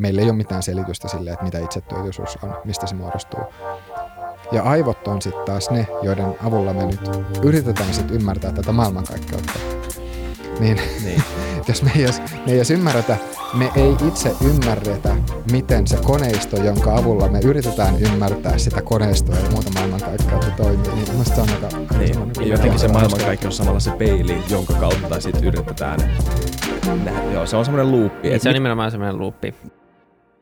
meillä ei ole mitään selitystä sille, että mitä itsetyötyisuus on, mistä se muodostuu. Ja aivot on sitten taas ne, joiden avulla me nyt yritetään sitten ymmärtää tätä maailmankaikkeutta. Niin, niin. jos me ei, edes, me ei edes ymmärretä, me ei itse ymmärretä, miten se koneisto, jonka avulla me yritetään ymmärtää sitä koneistoa ja muuta maailmankaikkeutta toimii, niin minusta se on aika... Niin. Ja niin jotenkin se maailmankaikkeus on samalla se peili, jonka kautta sitten yritetään nähdä. Joo, se on semmoinen luuppi. Niin, se on nimenomaan semmoinen luuppi.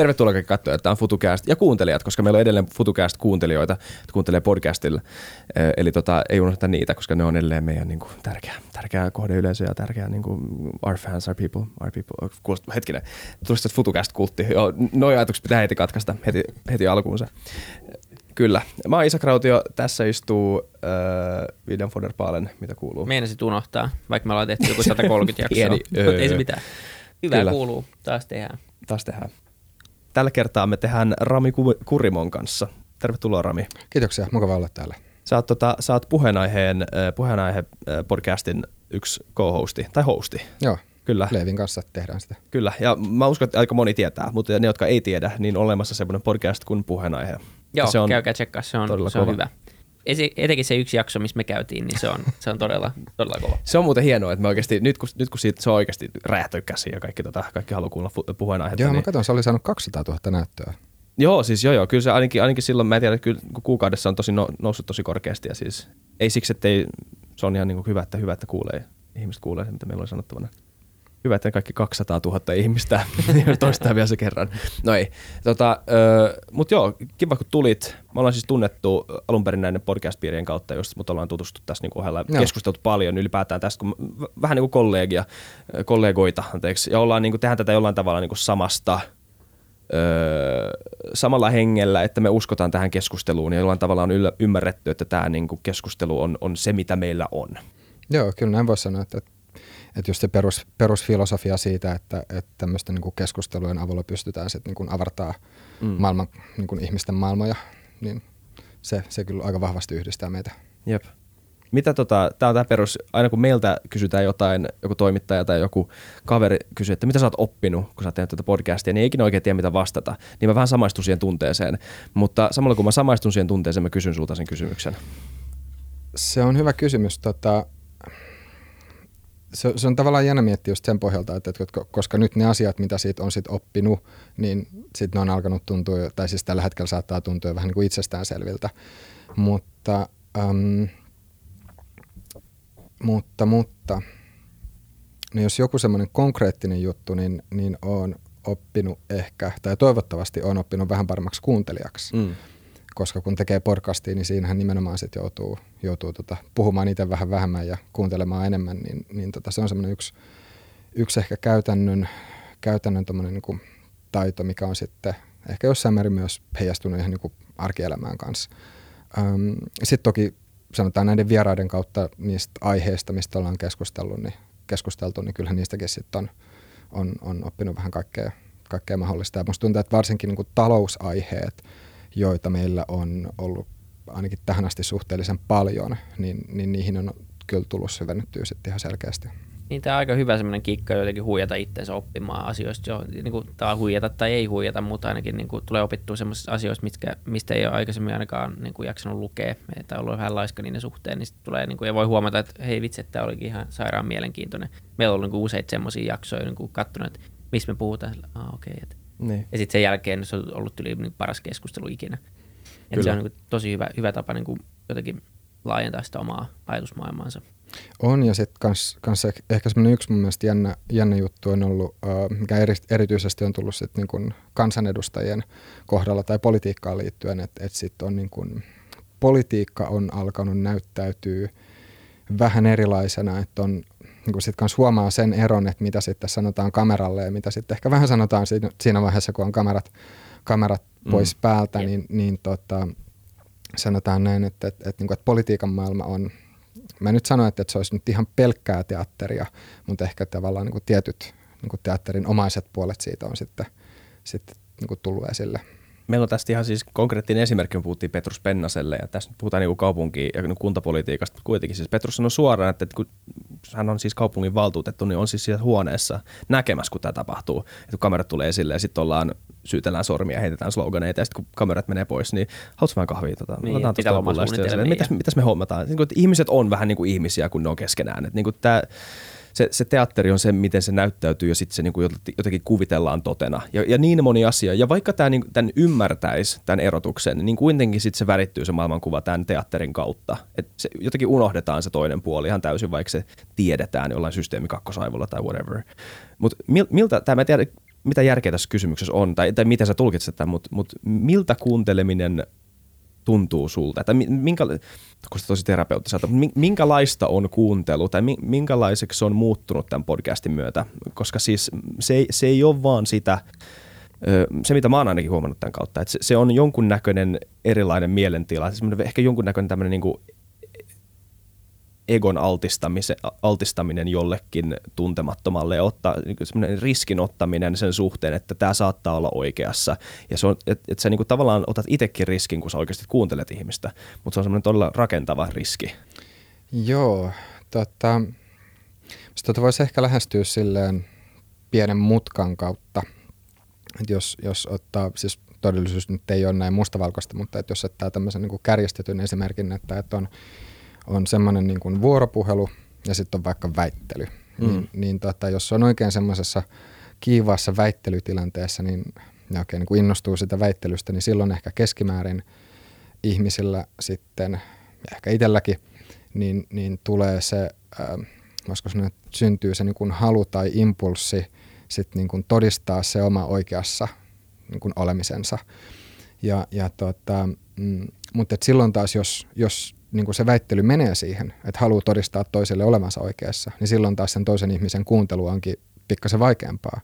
Tervetuloa kaikki katsojat, tämä on FutuCast ja kuuntelijat, koska meillä on edelleen FutuCast-kuuntelijoita, että kuuntelee podcastilla. Eli tota, ei unohda niitä, koska ne on edelleen meidän niin kuin, tärkeä, tärkeä kohdeyleisö ja tärkeä niin kuin, our fans, our people, our people. Kuulostaa, hetkinen, tulisi tästä FutuCast-kultti. Joo, noi ajatukset pitää heti katkaista heti, heti alkuunsa. Kyllä. Mä oon Isak Rautio, tässä istuu äh, William Foderpalen, mitä kuuluu? Meinasit unohtaa, vaikka me ollaan tehty joku 130 jaksoa, ei se mitään. Hyvä Kyllä. kuuluu, taas tehdään. Taas tehdään. Tällä kertaa me tehdään Rami Kurimon kanssa. Tervetuloa Rami. Kiitoksia, mukava olla täällä. Sä oot, tota, sä oot puheenaiheen, puheenaihe podcastin yksi co-hosti, tai hosti. Joo, Kyllä. Leevin kanssa tehdään sitä. Kyllä, ja mä uskon, että aika moni tietää, mutta ne, jotka ei tiedä, niin on olemassa semmoinen podcast kuin puheenaihe. Joo, se on käykää tsekkaa, se on, se on hyvä etenkin se yksi jakso, missä me käytiin, niin se on, se on todella, todella kova. Se on muuten hienoa, että me oikeasti, nyt kun, nyt kun siitä, se on oikeasti räjähtänyt käsiin ja kaikki, tota, kaikki haluaa kuulla puheenaihetta. Joo, niin... mä katson, se oli saanut 200 000 näyttöä. Joo, siis joo, joo. Kyllä se ainakin, ainakin silloin, mä en tiedä, kyllä kuukaudessa on tosi no, noussut tosi korkeasti ja siis ei siksi, että ei, se on ihan niin kuin hyvä, että hyvä, että kuulee, ihmiset kuulee se, mitä meillä on sanottavana hyvä, että kaikki 200 000 ihmistä toistaa vielä se kerran. No ei. Tota, mutta joo, kiva kun tulit. Me ollaan siis tunnettu alun perin näiden podcast-piirien kautta, jos mutta ollaan tutustuttu tässä niin ohella ja keskusteltu paljon ylipäätään tästä, kun vähän niin kuin kollegia, kollegoita, anteeksi, ja ollaan niin kuin, tehdään tätä jollain tavalla niin kuin samasta, öö, samalla hengellä, että me uskotaan tähän keskusteluun ja jollain tavalla on yllä, ymmärretty, että tämä niin kuin keskustelu on, on se, mitä meillä on. Joo, kyllä näin voisi sanoa, että että just se perus, perusfilosofia siitä, että, että tämmöisten niin keskustelujen avulla pystytään sitten niin avartaa mm. maailman, niin kuin ihmisten maailmoja, niin se, se kyllä aika vahvasti yhdistää meitä. Jep. Mitä tota, tää on tää perus, aina kun meiltä kysytään jotain, joku toimittaja tai joku kaveri kysyy, että mitä sä oot oppinut, kun sä oot tehnyt tätä podcastia, niin ei ikinä oikein tiedä mitä vastata. Niin mä vähän samaistun siihen tunteeseen. Mutta samalla kun mä samaistun siihen tunteeseen, mä kysyn sulta sen kysymyksen. Se on hyvä kysymys. Tota, se, se on tavallaan jännä miettiä just sen pohjalta, että, että koska nyt ne asiat, mitä siitä on sit oppinut, niin sitten ne on alkanut tuntua, tai siis tällä hetkellä saattaa tuntua vähän niin kuin itsestäänselviltä. Mutta, äm, mutta, mutta, niin jos joku semmoinen konkreettinen juttu, niin, niin on oppinut ehkä, tai toivottavasti on oppinut vähän paremmaksi kuuntelijaksi. Mm koska kun tekee podcastia, niin siinähän nimenomaan sit joutuu, joutuu tota, puhumaan itse vähän vähemmän ja kuuntelemaan enemmän, niin, niin tota, se on semmoinen yksi, yksi ehkä käytännön, käytännön niin taito, mikä on sitten ehkä jossain määrin myös heijastunut ihan niin kuin arkielämään kanssa. sitten toki sanotaan näiden vieraiden kautta niistä aiheista, mistä ollaan keskustellut, niin, keskusteltu, niin kyllähän niistäkin sitten on, on, on oppinut vähän kaikkea, kaikkea mahdollista. Ja musta tuntuu, että varsinkin niin kuin talousaiheet – joita meillä on ollut ainakin tähän asti suhteellisen paljon, niin, niin niihin on kyllä tullut syvennyttyä sitten ihan selkeästi. Niin tämä on aika hyvä semmoinen kikka jotenkin huijata itseensä oppimaan asioista. Jo, niin kuin, tämä huijata tai ei huijata, mutta ainakin niin kuin, tulee opittua semmoisista asioista, mitkä, mistä ei ole aikaisemmin ainakaan niin kuin, jaksanut lukea. On ollut vähän laiska niiden suhteen, niin tulee, niin kuin, ja voi huomata, että hei vitsi, tämä olikin ihan sairaan mielenkiintoinen. Meillä on ollut niin kuin, useita semmoisia jaksoja, niin kuin, katsonut, että missä me puhutaan. Ah, okei, okay, niin. Ja sitten sen jälkeen se on ollut yli niin paras keskustelu ikinä. Et se on niin kuin, tosi hyvä, hyvä tapa niin kuin, jotenkin laajentaa sitä omaa ajatusmaailmaansa. On, ja sitten kans, kans ehkä semmoinen yksi mun mielestä jännä, jännä juttu on ollut, uh, mikä eri, erityisesti on tullut sit niin kansanedustajien kohdalla tai politiikkaan liittyen, että et sit on niin kun, politiikka on alkanut näyttäytyy vähän erilaisena, että on niin sitten huomaa sen eron, että mitä sitten sanotaan kameralle ja mitä sitten ehkä vähän sanotaan siinä, siinä vaiheessa, kun on kamerat, kamerat mm. pois päältä, niin, niin tota, sanotaan näin, että, että, että, että, että politiikan maailma on, mä nyt sano, että, että se olisi nyt ihan pelkkää teatteria, mutta ehkä tavallaan niin kuin tietyt niin kuin teatterin omaiset puolet siitä on sitten, sitten niin kuin tullut esille. Meillä on tästä ihan siis konkreettinen esimerkki, kun puhuttiin Petrus Pennaselle, ja tässä puhutaan niin kaupunki- ja kuntapolitiikasta, mutta kuitenkin siis Petrus sanoi suoraan, että kun hän on siis kaupungin valtuutettu, niin on siis siellä huoneessa näkemässä, kun tämä tapahtuu, että kun kamerat tulee esille ja sitten ollaan, syytellään sormia ja heitetään sloganeita, ja sitten kun kamerat menee pois, niin haluatko vähän kahvia? Tota, niin, pitää mitäs, mitäs me hommataan? Niin kuin, että ihmiset on vähän niin kuin ihmisiä, kun ne on keskenään. Että niin kuin tämä, se, se teatteri on se, miten se näyttäytyy ja sitten se niin kuin jotenkin kuvitellaan totena. Ja, ja niin moni asia. Ja vaikka tämä, niin, tämän ymmärtäisi, tämän erotuksen, niin kuitenkin sitten se värittyy se maailmankuva tämän teatterin kautta. Et se, jotenkin unohdetaan se toinen puoli ihan täysin, vaikka se tiedetään jollain systeemi kakkosaivolla tai whatever. Mutta mil, miltä, tämä mä tiedä, mitä järkeä tässä kysymyksessä on, tai, tai miten sä tulkitset tämän, mutta mut miltä kuunteleminen tuntuu sulta? Että minkä, kun tosi terapeuttiselta, minkälaista on kuuntelu tai minkälaiseksi se on muuttunut tämän podcastin myötä? Koska siis se ei, se ei ole vaan sitä, se mitä mä oon ainakin huomannut tämän kautta, että se, se on jonkunnäköinen erilainen mielentila, ehkä jonkunnäköinen tämmöinen niin egon altistaminen jollekin tuntemattomalle ja ottaa, niin riskin ottaminen sen suhteen, että tämä saattaa olla oikeassa. Ja se on, että et sä niin tavallaan otat itsekin riskin, kun sä oikeasti kuuntelet ihmistä, mutta se on semmoinen todella rakentava riski. Joo, tota, tota voisi ehkä lähestyä silleen pienen mutkan kautta. Et jos, jos ottaa, siis todellisuus nyt ei ole näin mustavalkoista, mutta että jos ottaa tämmöisen niin kuin kärjestetyn esimerkin, että, että on on semmoinen niin kuin vuoropuhelu ja sitten on vaikka väittely. Mm. Niin, niin tota, jos on oikein semmoisessa kiivaassa väittelytilanteessa, niin ne oikein niin kuin innostuu sitä väittelystä, niin silloin ehkä keskimäärin ihmisillä sitten, ja ehkä itselläkin, niin, niin tulee se, äh, voisiko sanoa, että syntyy se niin kuin halu tai impulssi sit niin kuin todistaa se oma oikeassa niin kuin olemisensa. Ja, ja tota, mm, mutta silloin taas, jos, jos niin kuin se väittely menee siihen, että haluaa todistaa toiselle olevansa oikeassa, niin silloin taas sen toisen ihmisen kuuntelu onkin pikkasen vaikeampaa.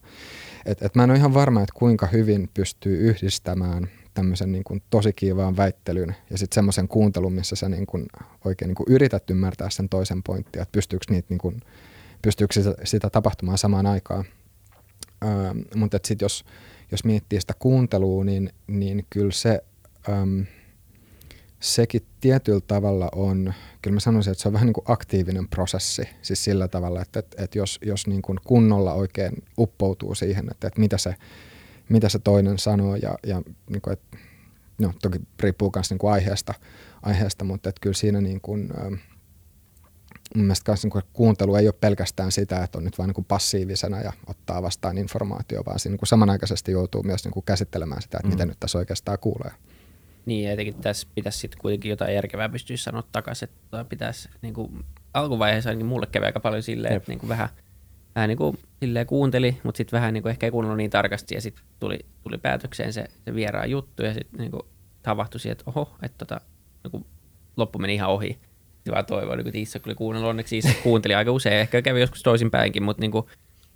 Et, et mä en ole ihan varma, että kuinka hyvin pystyy yhdistämään tämmöisen niin kuin tosi kiivaan väittelyn ja sitten semmoisen kuuntelun, missä sä niin kuin oikein niin kuin yrität ymmärtää sen toisen pointtia, että pystyykö, niitä niin kuin, pystyykö sitä, sitä tapahtumaan samaan aikaan. Öö, mutta sitten jos, jos miettii sitä kuuntelua, niin, niin kyllä se... Öö, sekin tietyllä tavalla on, kyllä mä sanoisin, että se on vähän niin kuin aktiivinen prosessi, siis sillä tavalla, että, että, että jos, jos niin kuin kunnolla oikein uppoutuu siihen, että, että mitä, se, mitä se toinen sanoo ja, ja niin kuin, että, no toki riippuu myös niin kuin aiheesta, aiheesta, mutta että kyllä siinä niin kuin, mun mielestä myös niin kuuntelu ei ole pelkästään sitä, että on nyt vain niin passiivisena ja ottaa vastaan informaatio, vaan siinä niin kuin samanaikaisesti joutuu myös niin kuin käsittelemään sitä, että mm. mitä nyt tässä oikeastaan kuulee. Niin, jotenkin tässä pitäisi sitten kuitenkin jotain järkevää pystyä sanoa takaisin, että pitäisi niin kuin, alkuvaiheessa ainakin mulle kävi aika paljon silleen, Jep. että niin kuin vähän, vähän niin kuin, silleen kuunteli, mutta sitten vähän niin kuin, ehkä ei kuunnellut niin tarkasti, ja sitten tuli, tuli päätökseen se, se vieraan juttu, ja sitten niin havahtui siihen, että oho, että tota, niin kuin, loppu meni ihan ohi. Sitten vaan toivoin, niin että Iissa oli kuunnellut, onneksi Iissa kuunteli aika usein, ehkä kävi joskus toisinpäinkin, mutta niin kuin,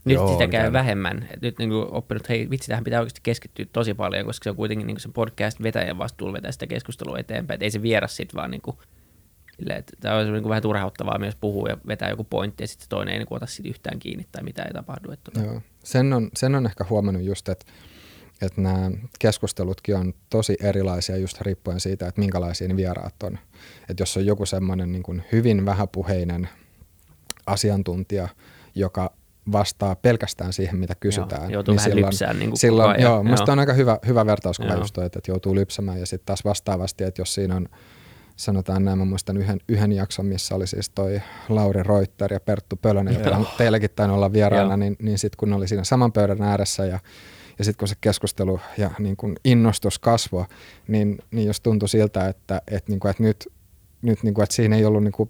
nyt Joo, sitä käy vähemmän. Et nyt niin oppinut, hei vitsi, tähän pitää oikeasti keskittyä tosi paljon, koska se on kuitenkin niin se podcast vetäjän vastuulla vetää sitä keskustelua eteenpäin. Et ei se vieras sit vaan niin kuin, että tämä on niin vähän turhauttavaa myös puhua ja vetää joku pointti ja sitten toinen ei niin ota siitä yhtään kiinni tai mitä ei tapahdu. Että tota. Joo. Sen, on, sen on ehkä huomannut just, että että nämä keskustelutkin on tosi erilaisia just riippuen siitä, että minkälaisia ne vieraat on. Että jos on joku semmoinen niin hyvin vähäpuheinen asiantuntija, joka vastaa pelkästään siihen, mitä kysytään. Joo, joutuu niin vähän silloin, lypsään niin silloin, joo, joo. Musta on aika hyvä, hyvä vertauskuva just toi, että, että joutuu lypsämään ja sitten taas vastaavasti, että jos siinä on sanotaan näin, mä muistan yhden, yhden jakson, missä oli siis toi Lauri Reuter ja Perttu Pölönen, joka on teilläkin tainnut olla vieraana, niin, niin sitten kun ne oli siinä saman pöydän ääressä ja, ja sitten kun se keskustelu ja niin kun innostus kasvoi, niin, niin jos tuntui siltä, että, että, niin kuin, että nyt, nyt niin kuin, että siinä ei ollut niin kuin,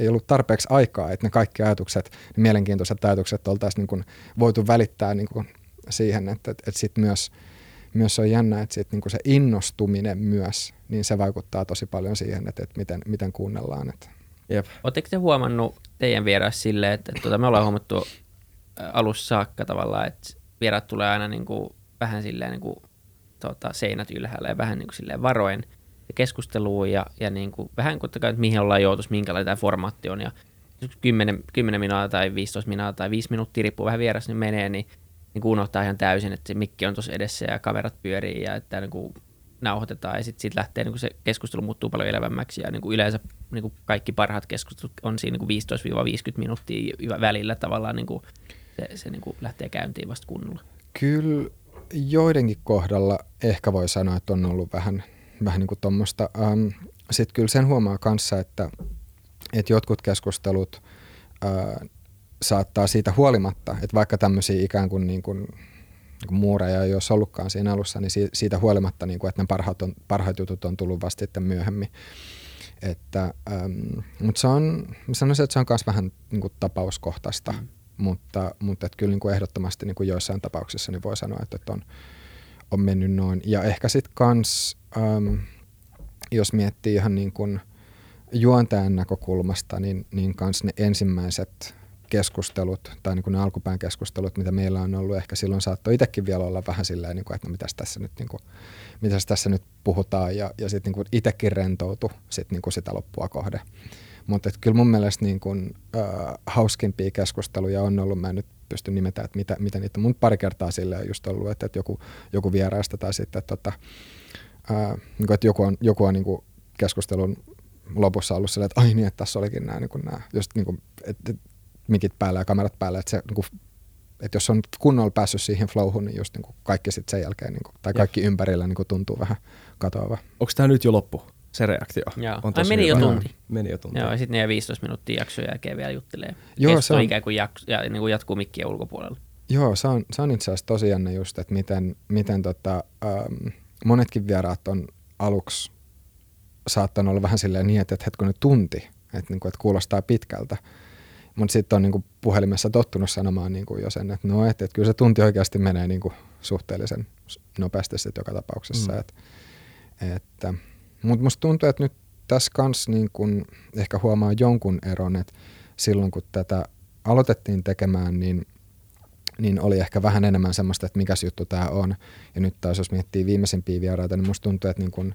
ei ollut tarpeeksi aikaa, että ne kaikki ajatukset, ne mielenkiintoiset ajatukset oltaisiin niin kuin voitu välittää niin kuin siihen, että, että, että sit myös, myös on jännä, että sit niin kuin se innostuminen myös, niin se vaikuttaa tosi paljon siihen, että, että miten, miten kuunnellaan. Että. Jep. Oletteko te huomannut teidän vieras silleen, että, että tuota, me ollaan huomattu alussa saakka tavallaan, että vieraat tulee aina niin kuin, vähän silleen niin kuin, tuota, seinät ylhäällä ja vähän niin kuin silleen varoen. Keskusteluun ja, ja niin kuin, vähän kuin että mihin ollaan joutus, minkälainen tämä formaatti on. Ja 10, 10 minuuttia tai 15 minuuttia tai 5 minuuttia, riippuu vähän vieressä, niin menee, niin, niin unohtaa ihan täysin, että se mikki on tuossa edessä ja kamerat pyörii ja että niin kuin nauhoitetaan ja sitten sit lähtee niin kuin se keskustelu muuttuu paljon elävämmäksi ja niin kuin yleensä niin kuin kaikki parhaat keskustelut on siinä niin kuin 15-50 minuuttia välillä tavallaan niin kuin se, se niin kuin lähtee käyntiin vasta kunnolla. Kyllä joidenkin kohdalla ehkä voi sanoa, että on ollut vähän, vähän niin kuin tuommoista. Ähm, Sitten kyllä sen huomaa kanssa, että, että jotkut keskustelut äh, saattaa siitä huolimatta, että vaikka tämmöisiä ikään kuin, niin kuin, niin kuin muureja ei olisi ollutkaan siinä alussa, niin siitä huolimatta, niin kuin, että ne parhaat, on, parhaat jutut on tullut vasta sitten myöhemmin. Että, ähm, mutta se on, sanoisin, että se on myös vähän niin kuin tapauskohtaista. Mm mutta, mutta että kyllä niin kuin ehdottomasti niin kuin joissain tapauksissa niin voi sanoa, että, että on, on mennyt noin. Ja ehkä sitten kans, ähm, jos miettii ihan niin kuin juontajan näkökulmasta, niin, niin kans ne ensimmäiset keskustelut tai niin kuin ne alkupään keskustelut, mitä meillä on ollut, ehkä silloin saattoi itsekin vielä olla vähän silleen, niin kuin, että no mitäs tässä nyt, niin kuin, mitäs tässä nyt puhutaan ja, ja sitten niin itsekin rentoutu sit, niin kuin sitä loppua kohde. Mutta kyllä mun mielestä niin kun, äh, hauskimpia keskusteluja on ollut, mä en nyt pysty nimetä, että mitä, mitä niitä, mun pari kertaa sille on just ollut, että, että joku, joku vieraista tai sitten, että, tota, äh, niin kuin, että joku on, joku on niin kuin keskustelun lopussa ollut silleen, että ai niin, että tässä olikin nämä, niin kuin nämä just niin kuin, että, että mikit päällä ja kamerat päällä, että se niin kuin, että jos on kunnolla päässyt siihen flowhun, niin just niin kuin kaikki sitten sen jälkeen, niin kuin, tai kaikki ja. ympärillä niin kuin tuntuu vähän katoava. Onko tämä nyt jo loppu? Se reaktio. Joo. On tosi meni jo tunti. Meni jo tunti. Joo, ja sitten ne 15 minuuttia jakson jälkeen vielä juttelee. Joo, se on... ikään kuin, jakso, ja, niin kuin jatkuu mikkien ulkopuolella. Joo, se on, se on itse asiassa tosi jännä just, että miten, miten tota, ähm, monetkin vieraat on aluksi saattanut olla vähän silleen niin, että, että hetkonen tunti, että, niin kuin, että kuulostaa pitkältä. Mutta sitten on niin kuin puhelimessa tottunut sanomaan niin kuin jo sen, että no, että, että kyllä se tunti oikeasti menee niin kuin suhteellisen nopeasti sitten joka tapauksessa. Mm. Et, että, mutta musta tuntuu, että nyt tässä kanssa niin kun ehkä huomaa jonkun eron, että silloin kun tätä aloitettiin tekemään, niin, niin oli ehkä vähän enemmän semmoista, että mikä juttu tämä on. Ja nyt taas jos miettii viimeisimpiä vieraita, niin musta tuntuu, että niin kun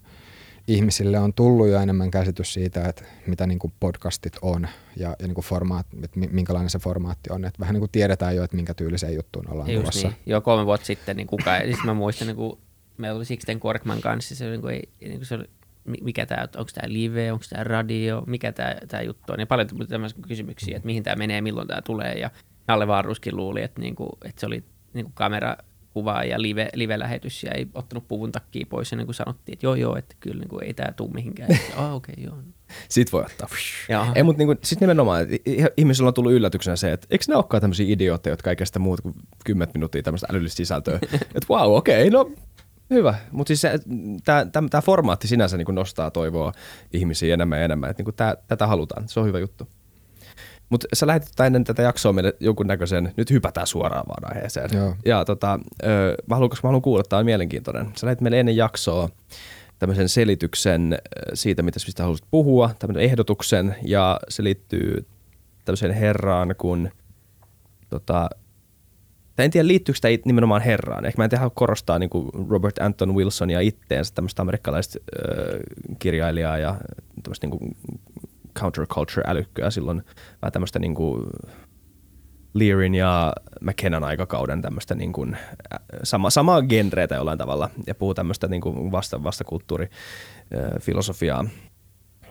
ihmisille on tullut jo enemmän käsitys siitä, että mitä niin kuin podcastit on ja, ja niin kuin formaat, että minkälainen se formaatti on. Että vähän niin kuin tiedetään jo, että minkä tyyliseen juttuun ollaan Just tulossa. Niin. Joo, kolme vuotta sitten niin kukaan, siis mä muistan, niin kuin, meillä oli Sixten Korkman kanssa, se, niin kuin, ei, niin kuin se oli mikä tämä, onko tämä live, onko tämä radio, mikä tämä, tämä juttu on. Ja paljon tämmöisiä kysymyksiä, että mihin tämä menee, milloin tämä tulee. Ja Nalle Vaaruskin luuli, että, niinku, että se oli niinku kamerakuva ja live, live-lähetys ja ei ottanut puvun takkiin pois ja niin kuin sanottiin, että joo joo, että kyllä niinku, ei tämä tule mihinkään. Ah, okei, okay, joo. Sitten voi ottaa. Ei, mutta niinku, sitten nimenomaan, että ihmisillä on tullut yllätyksenä se, että eikö ne olekaan tämmöisiä idiootteja, jotka kaikesta muuta kuin 10 minuuttia tämmöistä älyllistä sisältöä. että wow, okei, okay, no Hyvä, mutta siis tämä formaatti sinänsä niin nostaa toivoa ihmisiä enemmän ja enemmän, että niin tää, tätä halutaan, se on hyvä juttu. Mutta sä lähetit ennen tätä jaksoa meille näköisen, nyt hypätään suoraan vaan aiheeseen. Joo. Ja tota, mä haluan, koska mä haluan kuulla, tämä on mielenkiintoinen. Sä lähetit meille ennen jaksoa tämmöisen selityksen siitä, mitä mistä haluaisit puhua, tämmöisen ehdotuksen, ja se liittyy tämmöiseen herraan kuin tota, tai en tiedä liittyykö tämä nimenomaan herraan. Ehkä mä en tiedä korostaa niin Robert Anton Wilsonia itteensä, tämmöistä amerikkalaista äh, kirjailijaa ja tämmöistä niin counterculture-älykköä silloin. Vähän tämmöistä niin kuin Learin ja McKennan aikakauden tämmöistä niin kuin, sama, samaa genreitä jollain tavalla ja puhuu tämmöistä niin kuin vasta, vastakulttuurifilosofiaa.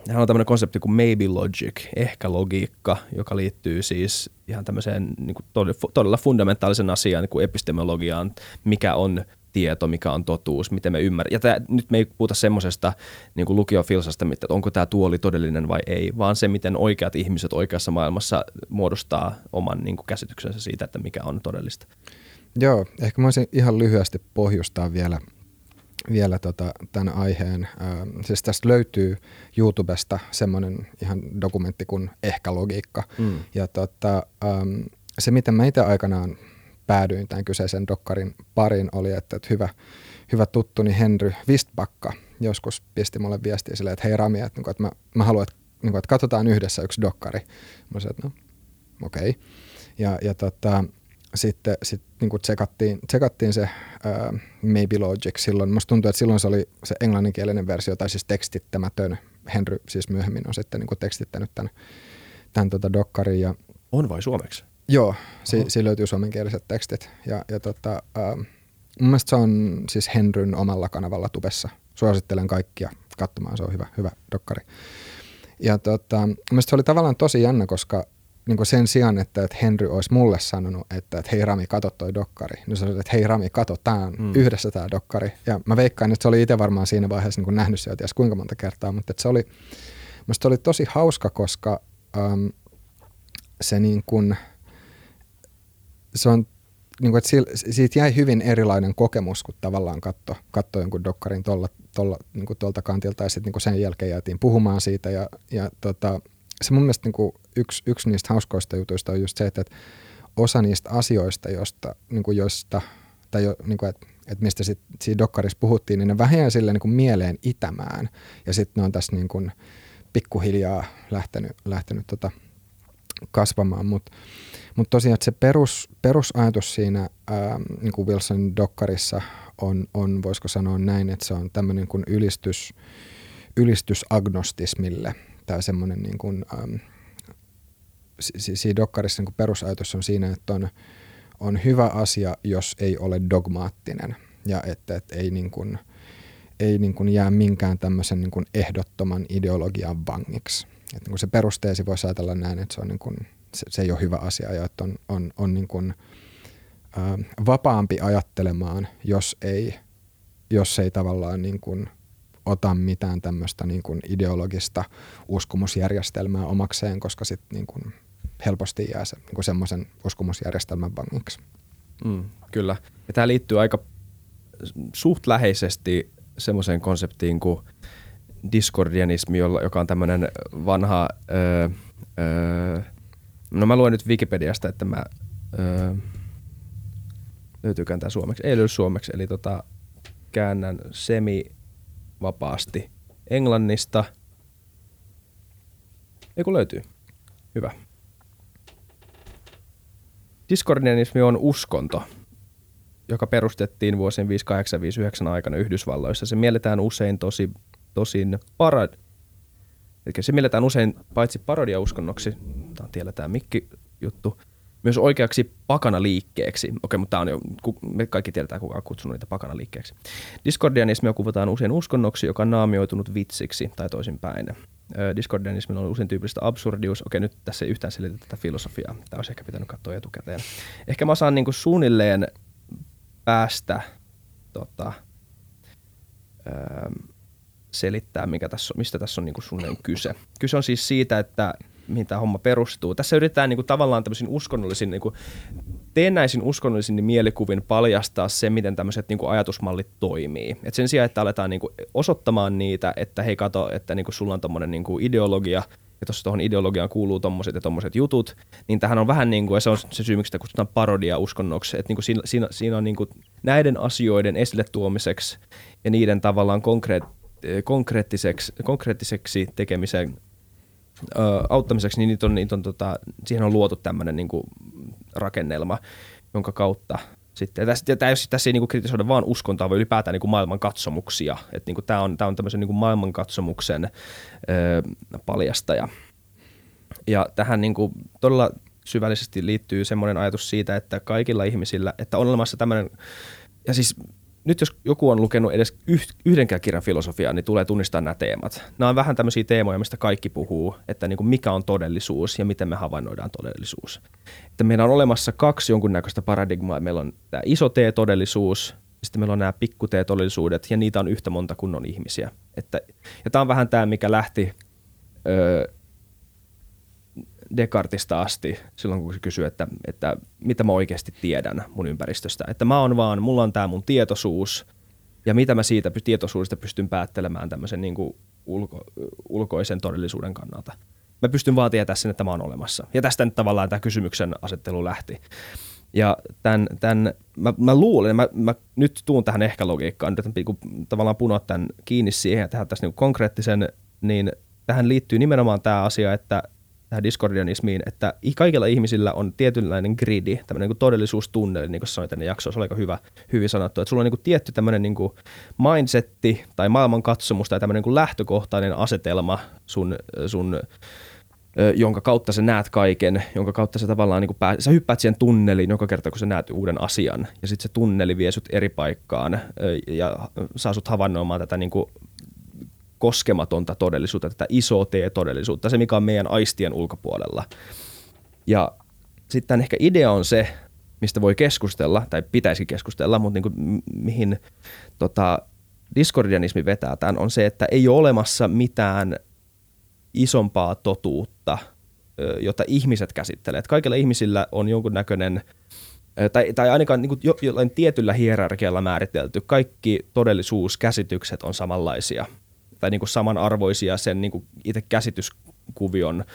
Hän on tämmöinen konsepti kuin maybe logic, ehkä logiikka, joka liittyy siis ihan tämmöiseen niin kuin todella fundamentaalisen asiaan niin kuin epistemologiaan, mikä on tieto, mikä on totuus, miten me ymmärrämme. Ja tää, nyt me ei puhuta semmoisesta niin lukiofilsasta, että onko tämä tuoli todellinen vai ei, vaan se, miten oikeat ihmiset oikeassa maailmassa muodostaa oman niin kuin käsityksensä siitä, että mikä on todellista. Joo, ehkä mä voisin ihan lyhyesti pohjustaa vielä – vielä tota, tämän aiheen. Ähm, siis tästä löytyy YouTubesta semmoinen ihan dokumentti kuin Ehkä logiikka. Mm. Ja tota, ähm, se, miten mä itse aikanaan päädyin tämän kyseisen dokkarin parin, oli, että, että hyvä, hyvä tuttuni Henry Vistbakka joskus pisti mulle viestiä silleen, että hei Rami, että, niinku, että mä, mä haluan, että, niin että katsotaan yhdessä yksi dokkari. Mä sanoin, että no okei. Okay. Ja, ja tota, sitten sit, niin kuin tsekattiin, tsekattiin se ää, Maybe Logic silloin. Musta tuntuu, että silloin se oli se englanninkielinen versio, tai siis tekstittämätön. Henry siis myöhemmin on sitten niin kuin tekstittänyt tämän, tämän tota dokkarin. Ja, on vai suomeksi? Joo, si, siinä löytyy suomenkieliset tekstit. Ja, ja tota, ää, mun mielestä se on siis Henryn omalla kanavalla tubessa. Suosittelen kaikkia katsomaan, se on hyvä, hyvä dokkari. Ja tota, mielestäni se oli tavallaan tosi jännä, koska niin kuin sen sijaan, että, että Henry olisi mulle sanonut, että, että hei Rami, kato toi dokkari, niin oli, että hei Rami, kato, tää on mm. yhdessä tämä dokkari. Ja mä veikkaan, että se oli itse varmaan siinä vaiheessa niin kuin nähnyt se jo ties kuinka monta kertaa, mutta että se oli, musta oli tosi hauska, koska äm, se niin kuin, se on niin kuin, että siitä jäi hyvin erilainen kokemus, kun tavallaan katto, katto jonkun dokkarin tuolla, tuolla, niin kuin tuolta kantilta ja sitten niin sen jälkeen jäätiin puhumaan siitä ja, ja tota, se mun mielestä niin kuin yksi, yksi niistä hauskoista jutuista on just se, että, osa niistä asioista, josta, niin kuin joista tai jo, niin kuin, että, että mistä sit, siinä dokkarissa puhuttiin, niin ne vähän sille niin kuin mieleen itämään. Ja sitten ne on tässä niin kuin pikkuhiljaa lähtenyt, lähtenyt tota kasvamaan, mutta mut tosiaan että se perus, perusajatus siinä ää, niin kuin dokkarissa on, on, voisiko sanoa näin, että se on tämmöinen ylistys, ylistys agnostismille tai semmoinen niin kuin, ähm, siinä dokkarissa niin perusajatus on siinä, että on, on hyvä asia, jos ei ole dogmaattinen ja että, että ei, niin kuin, ei niin kuin jää minkään tämmöisen niin kuin ehdottoman ideologian vangiksi. Että niin kuin se perusteesi voisi ajatella näin, että se, on niin kuin, se, se ei ole hyvä asia ja että on, on, on niin kuin, ä, vapaampi ajattelemaan, jos ei, jos ei tavallaan niin kuin ota mitään tämmöistä niin kuin ideologista uskomusjärjestelmää omakseen, koska sitten niin helposti jää se, niin semmoisen uskomusjärjestelmän vangiksi. Mm, kyllä. Ja tämä liittyy aika suht läheisesti semmoiseen konseptiin kuin diskordianismi, joka on tämmöinen vanha... Öö, öö, no mä luen nyt Wikipediasta, että mä... Öö, löytyykään tämä suomeksi? Ei löydy suomeksi, eli tota, käännän semi vapaasti Englannista. Ei kun löytyy. Hyvä. Diskordianismi on uskonto, joka perustettiin vuosien 5859 aikana Yhdysvalloissa. Se mielletään usein tosi, tosin parad... Eli se mielletään usein paitsi parodiauskonnoksi, tämä on tiellä tämä mikki-juttu, myös oikeaksi pakanaliikkeeksi. Okei, mutta on jo, me kaikki tiedetään, kuka on kutsunut niitä pakanaliikkeeksi. Discordianismia kuvataan usein uskonnoksi, joka on naamioitunut vitsiksi tai toisinpäin. Discordianismilla on usein tyypillistä absurdius. Okei, nyt tässä ei yhtään selitä tätä filosofiaa. Tämä olisi ehkä pitänyt katsoa etukäteen. Ehkä mä saan niinku suunnilleen päästä tota, selittää, mikä tässä mistä tässä on niinku suunnilleen kyse. Kyse on siis siitä, että mihin tämä homma perustuu. Tässä yritetään niin kuin, tavallaan tämmöisin uskonnollisin, niin kuin, teennäisin uskonnollisin mielikuvin paljastaa se, miten tämmöiset niin kuin, ajatusmallit toimii. Et sen sijaan, että aletaan niin kuin, osoittamaan niitä, että hei kato, että niin kuin, sulla on tommonen niin kuin, ideologia, ja tuossa tuohon ideologiaan kuuluu tommoset ja tommoset jutut, niin tähän on vähän niin kuin, ja se on se syy, miksi sitä kutsutaan parodia uskonnoksi, että niin kuin siinä, siinä, siinä on niin kuin näiden asioiden esille tuomiseksi ja niiden tavallaan konkreet, konkreettiseksi, konkreettiseksi tekemisen auttamiseksi, niin niitä on, niitä on, tota, siihen on luotu tämmöinen niin rakennelma, jonka kautta sitten, ja tässä, ja tässä, tässä ei niin kritisoida vaan uskontoa, vaan ylipäätään niin maailman katsomuksia. Että niin tämä on, tämä on tämmöisen niin maailmankatsomuksen ö, paljastaja. Ja tähän niin kuin todella syvällisesti liittyy semmoinen ajatus siitä, että kaikilla ihmisillä, että on olemassa tämmöinen, ja siis nyt jos joku on lukenut edes yhdenkään kirjan filosofiaa, niin tulee tunnistaa nämä teemat. Nämä on vähän tämmöisiä teemoja, mistä kaikki puhuu, että niin kuin mikä on todellisuus ja miten me havainnoidaan todellisuus. Että meillä on olemassa kaksi jonkunnäköistä paradigmaa. Meillä on tämä iso T-todellisuus, sitten meillä on nämä pikku T-todellisuudet, ja niitä on yhtä monta kuin on ihmisiä. Että, ja tämä on vähän tämä, mikä lähti öö, Descartista asti, silloin kun se kysyy, että, että mitä mä oikeasti tiedän mun ympäristöstä. Että mä oon vaan, mulla on tämä mun tietoisuus, ja mitä mä siitä tietoisuudesta pystyn päättelemään tämmöisen niin kuin ulko, ulkoisen todellisuuden kannalta. Mä pystyn vaan tietämään sen, että mä oon olemassa. Ja tästä nyt tavallaan tämä kysymyksen asettelu lähti. Ja tämän, tämän mä, mä luulen, mä, mä nyt tuun tähän ehkä logiikkaan, nyt kun tavallaan punoa tämän kiinni siihen ja tehdä tässä niin konkreettisen, niin tähän liittyy nimenomaan tämä asia, että tähän Discordianismiin, että kaikilla ihmisillä on tietynlainen gridi, tämmöinen niin todellisuustunneli, niin kuin sanoit ennen jaksoa, se oli aika hyvä, hyvin sanottu, että sulla on niin kuin tietty tämmöinen niin kuin mindsetti tai maailmankatsomus tai tämmöinen niin lähtökohtainen asetelma sun, sun jonka kautta sä näet kaiken, jonka kautta sä tavallaan niin pää, sä hyppäät siihen tunneliin joka kerta, kun sä näet uuden asian. Ja sitten se tunneli vie sut eri paikkaan ja saa sut havainnoimaan tätä niin kuin koskematonta todellisuutta, tätä isoa T-todellisuutta, se mikä on meidän aistien ulkopuolella. Ja sitten ehkä idea on se, mistä voi keskustella, tai pitäisi keskustella, mutta niin kuin, mihin tota, diskordianismi vetää tämän, on se, että ei ole olemassa mitään isompaa totuutta, jota ihmiset käsittelee. Että kaikilla ihmisillä on jonkunnäköinen, tai, tai ainakaan niin jo, jollain tietyllä hierarkialla määritelty, kaikki todellisuuskäsitykset on samanlaisia tai niin kuin samanarvoisia sen niin kuin itse käsityskuvion.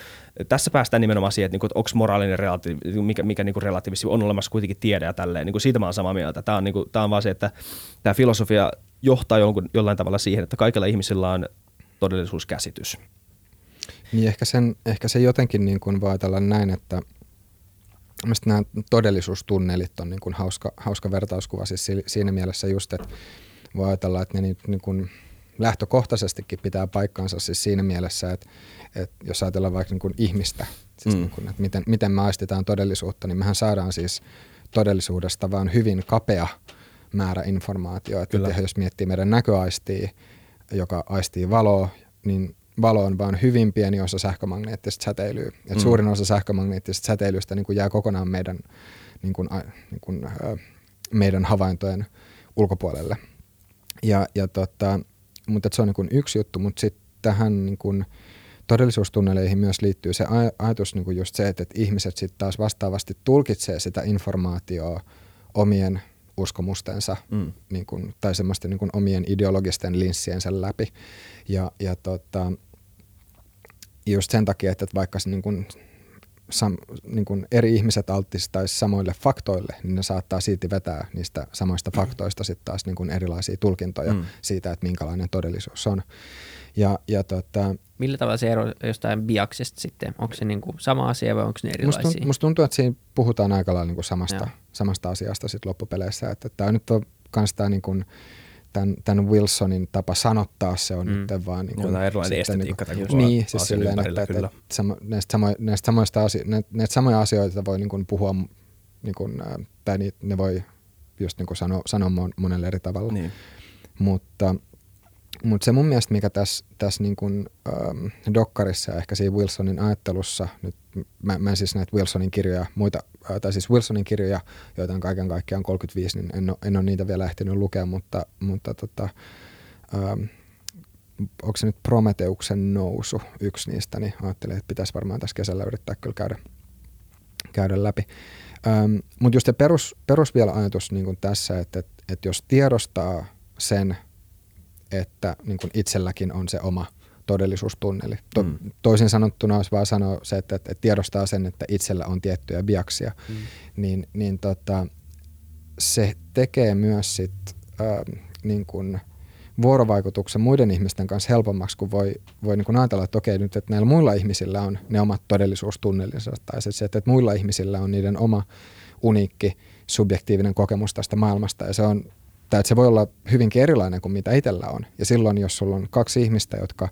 Tässä päästään nimenomaan siihen, että, niin onko moraalinen relatiivi, mikä, mikä niin relatiivismi on olemassa kuitenkin tiede ja tälleen. Niin kuin siitä mä olen samaa mieltä. Tämä on, niin kuin, tämä on vaan se, että tämä filosofia johtaa jonkun, jollain tavalla siihen, että kaikilla ihmisillä on todellisuuskäsitys. Niin ehkä, sen, ehkä se jotenkin niin kuin voi ajatella näin, että nämä todellisuustunnelit on niin kuin hauska, hauska vertauskuva siis siinä mielessä just, että voi ajatella, että ne niin, niin kuin lähtökohtaisestikin pitää paikkansa siis siinä mielessä, että, että jos ajatellaan vaikka niin kuin ihmistä, siis mm. niin kuin, että miten, miten me aistetaan todellisuutta, niin mehän saadaan siis todellisuudesta vaan hyvin kapea määrä informaatiota. Että jos miettii meidän näköaistia, joka aistii valoa, niin valo on vain hyvin pieni osa sähkömagneettista säteilyä. Et mm. Suurin osa sähkömagneettisesta säteilystä niin kuin jää kokonaan meidän, niin kuin, niin kuin, meidän havaintojen ulkopuolelle. Ja, ja tota, mutta se on niin kuin yksi juttu, mutta sitten tähän niin kuin todellisuustunneleihin myös liittyy se ajatus niin kuin just se, että, että ihmiset sitten taas vastaavasti tulkitsee sitä informaatiota omien uskomustensa mm. niin kuin, tai semmoisten niin kuin omien ideologisten linssiensä läpi. Ja, ja tota, just sen takia, että vaikka se niin kuin, sam, niin kuin eri ihmiset altistaisi samoille faktoille, niin ne saattaa silti vetää niistä samoista faktoista sitten taas niin kuin erilaisia tulkintoja mm. siitä, että minkälainen todellisuus on. Ja, ja tota, Millä tavalla se ero jostain biaksesta sitten? Onko se niin kuin sama asia vai onko ne erilaisia? Musta, musta tuntuu, että siinä puhutaan aika lailla niin kuin samasta, samasta asiasta sit loppupeleissä. Että tämä nyt on myös tämä niin kuin, tämän, tämän Wilsonin tapa sanottaa se on mm. nyt vaan... Niin kuin, erilainen estetiikka niin, kuin, niin siis silleen, että, että, että näistä, samo, näistä, samoista asio, näistä samoja asioita voi niin kuin puhua, niin kuin, tai niitä, ne voi just niin kuin sanoa, sanoa monelle eri tavalla. Niin. Mutta, mutta se mun mielestä, mikä tässä, tässä niin kuin, ähm, dokkarissa ja ehkä siinä Wilsonin ajattelussa, nyt mä, mä en siis näitä Wilsonin kirjoja, muita, tai siis Wilsonin kirjoja, joita on kaiken kaikkiaan 35, niin en ole, en ole niitä vielä ehtinyt lukea, mutta, mutta tota, ähm, onko se nyt Prometeuksen nousu yksi niistä, niin ajattelin, että pitäisi varmaan tässä kesällä yrittää kyllä käydä, käydä läpi. Ähm, mutta just se perus, perus vielä ajatus niin tässä, että, että, että jos tiedostaa sen, että niin kuin itselläkin on se oma todellisuustunneli. To, mm. Toisin sanottuna olisi vaan sanoa se, että, että tiedostaa sen, että itsellä on tiettyjä biaksia, mm. niin, niin tota, se tekee myös sit, äh, niin kuin vuorovaikutuksen muiden ihmisten kanssa helpommaksi, kun voi, voi niin kuin ajatella, että okei nyt, että näillä muilla ihmisillä on ne omat todellisuustunnelinsa, tai se, että, että muilla ihmisillä on niiden oma uniikki subjektiivinen kokemus tästä maailmasta, ja se on tai että se voi olla hyvinkin erilainen kuin mitä itsellä on. Ja silloin, jos sulla on kaksi ihmistä, jotka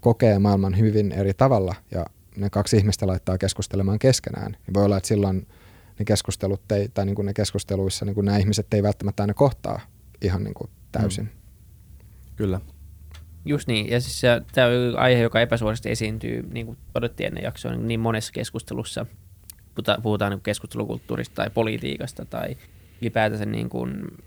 kokee maailman hyvin eri tavalla ja ne kaksi ihmistä laittaa keskustelemaan keskenään, niin voi olla, että silloin ne keskustelut ei, tai niin kuin ne keskusteluissa niin kuin nämä ihmiset ei välttämättä aina kohtaa ihan niin kuin täysin. Mm. Kyllä. Just niin, ja siis tämä on aihe, joka epäsuorasti esiintyy, niin kuin todettiin ennen jaksoa, niin, niin monessa keskustelussa, puhutaan niin keskustelukulttuurista tai politiikasta tai ylipäätänsä niin kuin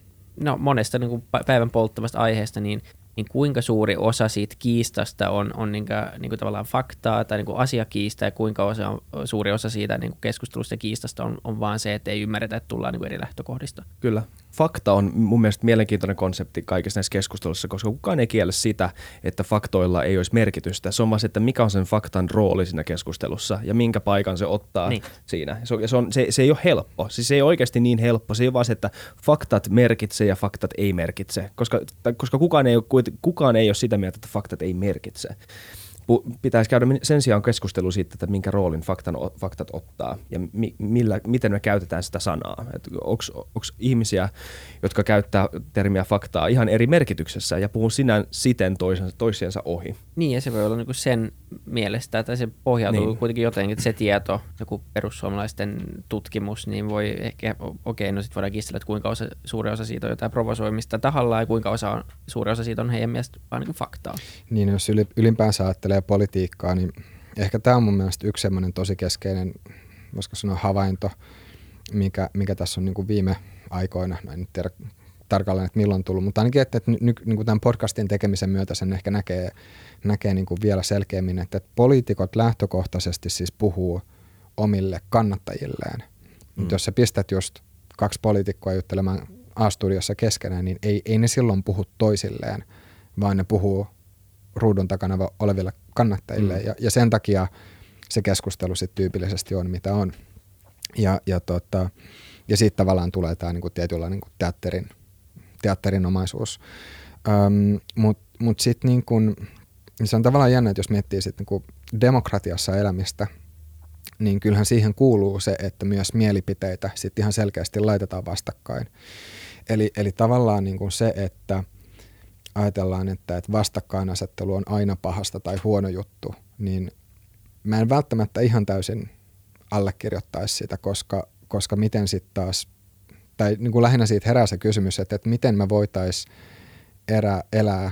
no, monesta niin kuin päivän polttavasta aiheesta, niin, niin kuinka suuri osa siitä kiistasta on, on niin kuin, niin kuin tavallaan faktaa tai niin kuin asiakiista ja kuinka osa, suuri osa siitä niin kuin keskustelusta ja kiistasta on, on vaan se, että ei ymmärretä, että tullaan niin kuin eri lähtökohdista. Kyllä fakta on mun mielestä mielenkiintoinen konsepti kaikissa näissä keskusteluissa, koska kukaan ei kiellä sitä, että faktoilla ei olisi merkitystä. Se on vaan se, että mikä on sen faktan rooli siinä keskustelussa ja minkä paikan se ottaa niin. siinä. Se, on, se, on, se, se ei ole helppo. Siis se ei ole oikeasti niin helppo. Se ei ole vaan se, että faktat merkitsee ja faktat ei merkitse, koska, koska kukaan, ei ole, kukaan ei ole sitä mieltä, että faktat ei merkitse pitäisi käydä sen sijaan keskustelu siitä, että minkä roolin faktan, faktat ottaa ja mi, millä, miten me käytetään sitä sanaa. Onko ihmisiä, jotka käyttää termiä faktaa ihan eri merkityksessä ja puhuu sinä siten toisensa, toisiensa ohi. Niin ja se voi olla niinku sen mielestä, että se pohjautuu niin. kuitenkin jotenkin, että se tieto, joku perussuomalaisten tutkimus, niin voi ehkä, okei, okay, no sitten voidaan kistellä, että kuinka osa, suuri osa siitä on jotain provosoimista tahallaan ja kuinka osa on, suuri osa siitä on heidän mielestä vaan niin faktaa. Niin, jos ylipäänsä ajattelee politiikkaa, niin ehkä tämä on mun mielestä yksi semmoinen tosi keskeinen, voisiko sanoa havainto, mikä, mikä tässä on niin kuin viime aikoina, en nyt tiedä tarkalleen, että milloin on tullut, mutta ainakin, että, että nyt niin kuin tämän podcastin tekemisen myötä sen ehkä näkee, näkee niin kuin vielä selkeämmin, että, että poliitikot lähtökohtaisesti siis puhuu omille kannattajilleen. Mm. jos sä pistät just kaksi poliitikkoa juttelemaan A-studiossa keskenään, niin ei, ei ne silloin puhu toisilleen, vaan ne puhuu ruudun takana oleville kannattajille. Mm. Ja, ja sen takia se keskustelu sitten tyypillisesti on, mitä on. Ja, ja, tota, ja siitä tavallaan tulee tämä niinku tietynlainen niinku teatterin, teatterinomaisuus. Öm, Mutta mut sitten niinku, se on tavallaan jännä, että jos miettii sit niinku demokratiassa elämistä, niin kyllähän siihen kuuluu se, että myös mielipiteitä sitten ihan selkeästi laitetaan vastakkain. Eli, eli tavallaan niin kuin se, että ajatellaan, että, että vastakkainasettelu on aina pahasta tai huono juttu, niin mä en välttämättä ihan täysin allekirjoittaisi sitä, koska, koska miten sitten taas, tai niin kuin lähinnä siitä herää se kysymys, että, että miten me voitaisiin elää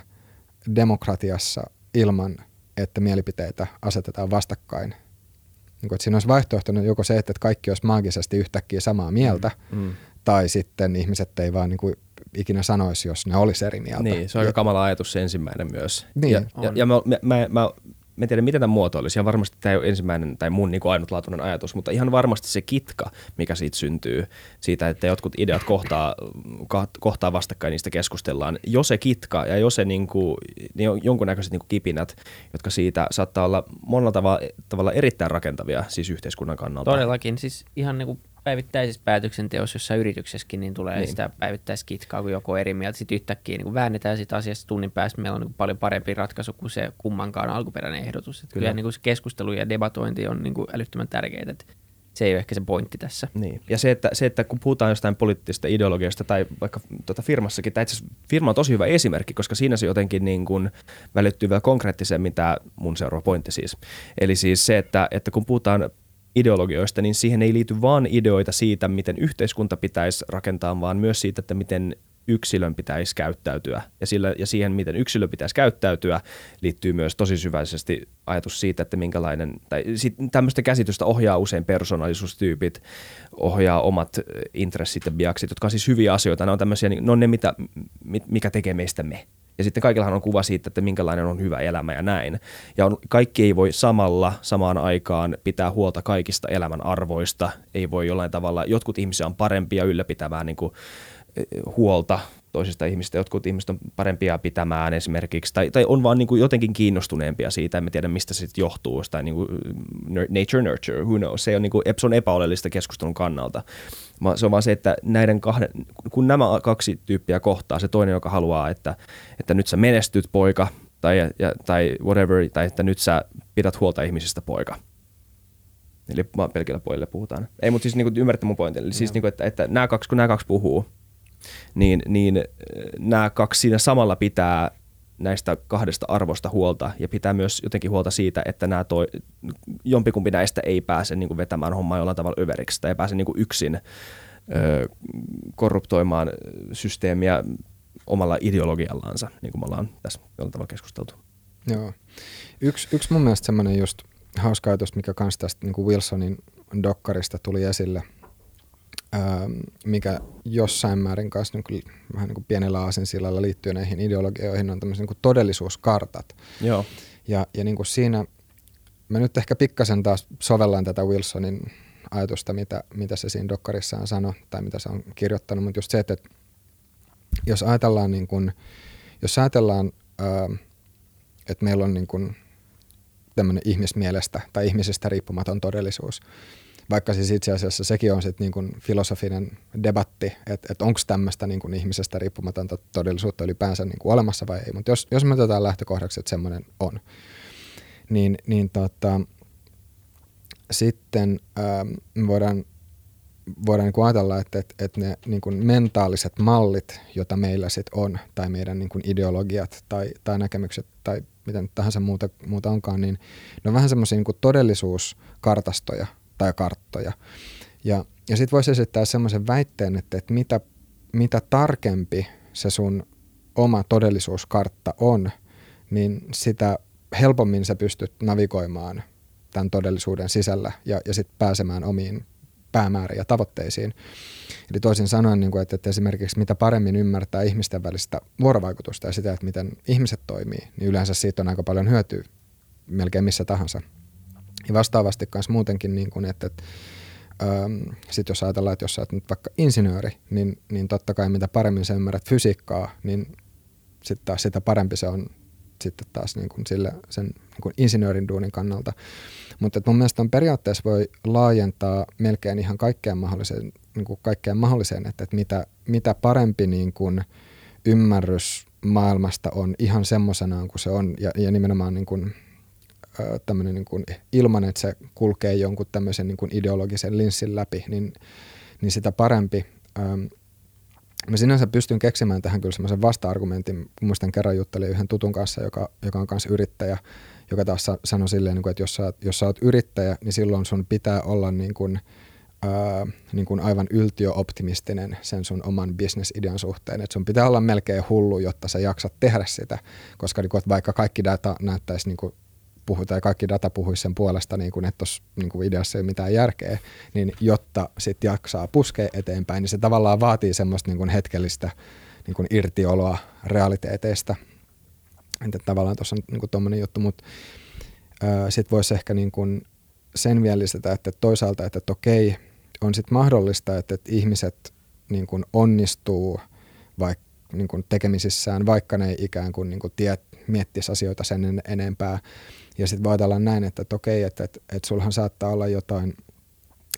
demokratiassa ilman, että mielipiteitä asetetaan vastakkain. Niin kuin, että siinä olisi vaihtoehtona joko se, että kaikki olisi maagisesti yhtäkkiä samaa mieltä, mm. mm tai sitten ihmiset ei vaan niin kuin ikinä sanoisi, jos ne olisi eri mieltä. Niin, se on aika kamala ajatus se ensimmäinen myös. Niin. Ja, ja, ja mä, mä, mä, mä, mä tiedän, miten tämä muotoilisi, ja varmasti tämä ei ole ensimmäinen tai mun niin ainutlaatuinen ajatus, mutta ihan varmasti se kitka, mikä siitä syntyy, siitä, että jotkut ideat kohtaa, kohtaa vastakkain, niistä keskustellaan. Jo se kitka ja jo se niin kuin, niin jonkunnäköiset niin kuin kipinät, jotka siitä saattaa olla monella tavalla, tavalla erittäin rakentavia siis yhteiskunnan kannalta. Todellakin, siis ihan niin kuin päivittäisessä päätöksenteossa, jossa yrityksessäkin, niin tulee niin. sitä päivittäiskitkaa, kun joku eri mieltä. Sitten yhtäkkiä niin väännetään sitä asiasta tunnin päästä. Meillä on niin paljon parempi ratkaisu kuin se kummankaan alkuperäinen ehdotus. Että kyllä. kyllä niin kuin se keskustelu ja debatointi on niin kuin älyttömän tärkeää. Että se ei ole ehkä se pointti tässä. Niin. Ja se että, se, että kun puhutaan jostain poliittisesta ideologiasta tai vaikka tuota firmassakin, tai itse firma on tosi hyvä esimerkki, koska siinä se jotenkin niin kuin välittyy vielä konkreettisemmin tämä mun seuraava pointti siis. Eli siis se, että, että kun puhutaan ideologioista, niin siihen ei liity vain ideoita siitä, miten yhteiskunta pitäisi rakentaa, vaan myös siitä, että miten yksilön pitäisi käyttäytyä. Ja, sillä, ja siihen, miten yksilö pitäisi käyttäytyä, liittyy myös tosi syväisesti ajatus siitä, että minkälainen, tai sit, tämmöistä käsitystä ohjaa usein persoonallisuustyypit, ohjaa omat intressit ja biaksit, jotka on siis hyviä asioita. Ne on tämmöisiä, ne on ne, mitä, mikä tekee meistä me. Ja sitten kaikillahan on kuva siitä, että minkälainen on hyvä elämä ja näin. Ja on, kaikki ei voi samalla samaan aikaan pitää huolta kaikista elämän arvoista. Ei voi jollain tavalla, jotkut ihmisiä on parempia ylläpitämään niin kuin, eh, huolta toisista ihmistä. Jotkut ihmiset on parempia pitämään esimerkiksi, tai, tai on vaan niin kuin jotenkin kiinnostuneempia siitä, en tiedä mistä se sitten johtuu, jostain niin kuin nature nurture, who knows. Se on, niin kuin, epäolellista keskustelun kannalta. Se on vaan se, että näiden kahden, kun nämä kaksi tyyppiä kohtaa, se toinen, joka haluaa, että, että nyt sä menestyt poika, tai, ja, tai whatever, tai että nyt sä pidät huolta ihmisistä poika. Eli pelkillä pojille puhutaan. Ei, mutta siis niin kuin, ymmärrätte mun pointin. Eli siis, niin kuin, että, että nämä kaksi, kun nämä kaksi puhuu, niin, niin äh, nämä kaksi siinä samalla pitää näistä kahdesta arvosta huolta ja pitää myös jotenkin huolta siitä, että nämä toi, jompikumpi näistä ei pääse niin kuin vetämään hommaa jollain tavalla överiksi tai ei pääse niin kuin yksin ö, korruptoimaan systeemiä omalla ideologiallansa, niin kuin me ollaan tässä jollain tavalla keskusteltu. Joo. Yksi, yksi mun mielestä semmoinen just hauska ajatus, mikä kans tästä niin kuin Wilsonin dokkarista tuli esille – mikä jossain määrin kanssa niin kuin, vähän niin kuin pienellä aasensillalla liittyy näihin ideologioihin, on tämmöiset niin todellisuuskartat. Joo. Ja, ja niin kuin siinä, mä nyt ehkä pikkasen taas sovellan tätä Wilsonin ajatusta, mitä, mitä se siinä dokkarissaan sanoi, tai mitä se on kirjoittanut, mutta just se, että jos ajatellaan, niin kuin, jos ajatellaan että meillä on niin kuin tämmöinen ihmismielestä tai ihmisestä riippumaton todellisuus, vaikka siis itse asiassa sekin on sitten niin kuin filosofinen debatti, että, että onko tämmöistä niin kuin ihmisestä riippumatonta todellisuutta ylipäänsä niin kuin olemassa vai ei. Mutta jos, jos me otetaan lähtökohdaksi, että semmoinen on, niin, niin tota, sitten ää, voidaan, voidaan niin kuin ajatella, että, että, että ne niin kuin mentaaliset mallit, joita meillä sit on, tai meidän niin kuin ideologiat tai, tai näkemykset tai mitä nyt tahansa muuta, muuta onkaan, niin ne on vähän semmoisia niin todellisuuskartastoja tai karttoja. Ja, ja sitten voisi esittää semmoisen väitteen, että, että mitä, mitä tarkempi se sun oma todellisuuskartta on, niin sitä helpommin sä pystyt navigoimaan tämän todellisuuden sisällä ja, ja sitten pääsemään omiin päämääriin ja tavoitteisiin. Eli toisin sanoen, niin kuin, että, että esimerkiksi mitä paremmin ymmärtää ihmisten välistä vuorovaikutusta ja sitä, että miten ihmiset toimii, niin yleensä siitä on aika paljon hyötyä melkein missä tahansa. Ja vastaavasti myös muutenkin, niin kuin, että, että ähm, sit jos ajatellaan, että jos sä oot nyt vaikka insinööri, niin, niin totta kai mitä paremmin sä ymmärrät fysiikkaa, niin sitten taas sitä parempi se on sitten taas niin kuin sille, sen niin kuin insinöörin duunin kannalta. Mutta mun mielestä on periaatteessa voi laajentaa melkein ihan kaikkeen mahdolliseen, niin kuin kaikkeen mahdolliseen että, että mitä, mitä parempi niin kuin ymmärrys maailmasta on ihan semmoisenaan kuin se on ja, ja nimenomaan niin kuin, tämmöinen niin kuin, ilman, että se kulkee jonkun tämmöisen niin kuin ideologisen linssin läpi, niin, niin sitä parempi. Mä sinänsä pystyn keksimään tähän kyllä semmoisen vasta-argumentin. Muistan kerran juttelin yhden tutun kanssa, joka, joka on kanssa yrittäjä, joka taas sanoi silleen, niin että jos sä, jos sä oot yrittäjä, niin silloin sun pitää olla niin kuin, ää, niin kuin aivan yltiöoptimistinen sen sun oman bisnesidean suhteen. Että sun pitää olla melkein hullu, jotta sä jaksat tehdä sitä, koska niin kuin, että vaikka kaikki data näyttäisi niin kuin puhu, tai kaikki data puhuisi sen puolesta, niin kuin, että tuossa niin ideassa ei ole mitään järkeä, niin jotta sitten jaksaa puskea eteenpäin, niin se tavallaan vaatii semmoista niin kuin hetkellistä niin kuin irtioloa realiteeteista. Että tavallaan tuossa on niin tuommoinen juttu, mutta sitten voisi ehkä niin kuin sen vielä lisätä, että toisaalta, että, että okei, on sitten mahdollista, että, että ihmiset niin kuin onnistuu vaikka niin kuin tekemisissään, vaikka ne ikään kuin, niin kuin tiet, miettisi asioita sen enempää. Ja sitten voi ajatella näin, että, että okei, että, että, että sulhan saattaa olla jotain,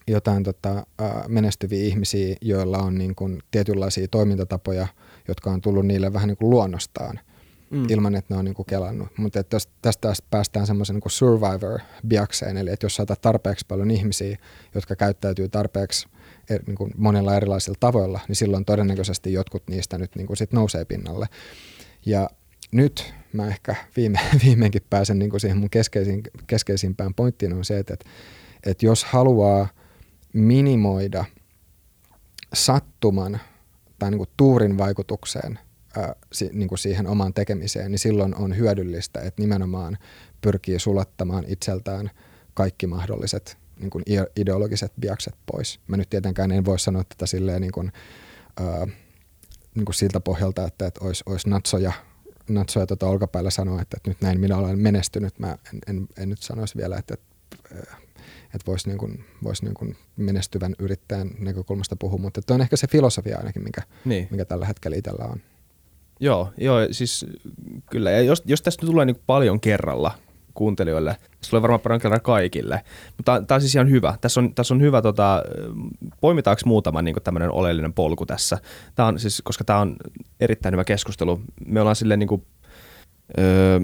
jotain tota, menestyviä ihmisiä, joilla on niin kuin tietynlaisia toimintatapoja, jotka on tullut niille vähän niin kuin luonnostaan – mm. ilman, että ne on niinku kelannut. Mutta että tästä päästään semmoisen niinku survivor-biakseen, eli että jos saatat tarpeeksi paljon ihmisiä, jotka käyttäytyy tarpeeksi er, niinku monella erilaisilla tavoilla, niin silloin todennäköisesti jotkut niistä nyt niinku sit nousee pinnalle. Ja nyt mä ehkä viime, viimeinkin pääsen niinku siihen mun keskeisin, keskeisimpään pointtiin on se, että, että, että jos haluaa minimoida sattuman tai niinku tuurin vaikutukseen – ää, si, niin kuin siihen omaan tekemiseen, niin silloin on hyödyllistä, että nimenomaan pyrkii sulattamaan itseltään kaikki mahdolliset niin kuin ideologiset biakset pois. Mä nyt tietenkään en voi sanoa tätä silleen niin kuin, ää, niin kuin siltä pohjalta, että, että olisi, olisi natsoja, natsoja tuota olkapäällä sanoa, että, että nyt näin minä olen menestynyt. Mä en, en, en nyt sanoisi vielä, että, että, että voisi, niin kuin, voisi niin kuin menestyvän yrittäjän näkökulmasta puhua, mutta on ehkä se filosofia ainakin, mikä, niin. mikä tällä hetkellä itsellä on. Joo, joo, siis kyllä. Ja jos, jos tästä tulee niin paljon kerralla kuuntelijoille, se tulee varmaan paljon kerralla kaikille. Mutta tämä on siis ihan hyvä. Tässä on, tässä on hyvä, tota, poimitaanko muutama niin tämmöinen oleellinen polku tässä. Tämä on siis, koska tämä on erittäin hyvä keskustelu. Me ollaan silleen niin kuin, öö,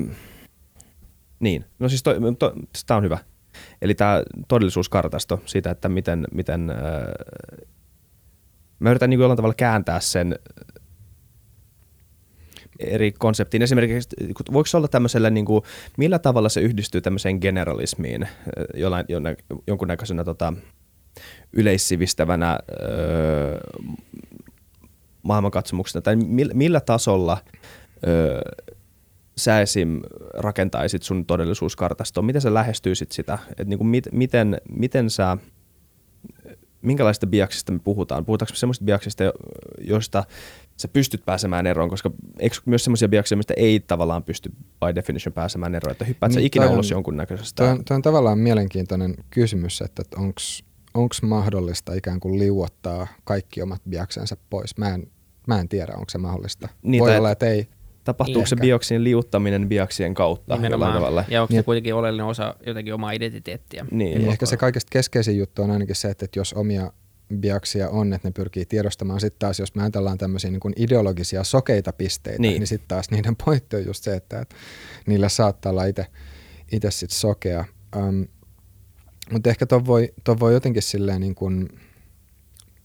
niin, no siis to, to, tämä on hyvä. Eli tämä todellisuuskartasto siitä, että miten, miten öö, mä yritän niin jollain tavalla kääntää sen eri konseptiin. Esimerkiksi voiko olla tämmöisellä, niin kuin, millä tavalla se yhdistyy tämmöiseen generalismiin jollain, jonkunnäköisenä tota, yleissivistävänä öö, maailmankatsomuksena, tai millä, millä tasolla öö, sä esim. rakentaisit sun todellisuuskartastoon, miten sä lähestyisit sitä, että niin kuin mit, miten, miten sä, minkälaista biaksista me puhutaan, puhutaanko me semmoista biaksista, joista sä pystyt pääsemään eroon, koska eikö myös semmoisia biakseja, mistä ei tavallaan pysty by definition pääsemään eroon, että hyppäät niin, sä ikinä ulos jonkunnäköisestä? Tuo on, on tavallaan mielenkiintoinen kysymys, että onko mahdollista ikään kuin liuottaa kaikki omat biaksensa pois. Mä en, mä en tiedä, onko se mahdollista. Niin, Voi olla, että ei. Tapahtuuko se bioksien liuttaminen biaksien kautta Nimenomaan. tavalla? Ja onko se niin, kuitenkin oleellinen osa jotenkin omaa identiteettiä? Niin, niin ehkä se kaikista keskeisin juttu on ainakin se, että jos omia biaksia on, että ne pyrkii tiedostamaan. Sitten taas, jos me ajatellaan tämmöisiä niin ideologisia sokeita pisteitä, niin, niin sitten taas niiden pointti on just se, että, että niillä saattaa olla itse itse sit sokea. Um, mutta ehkä tuon voi, ton voi jotenkin silleen niin kuin,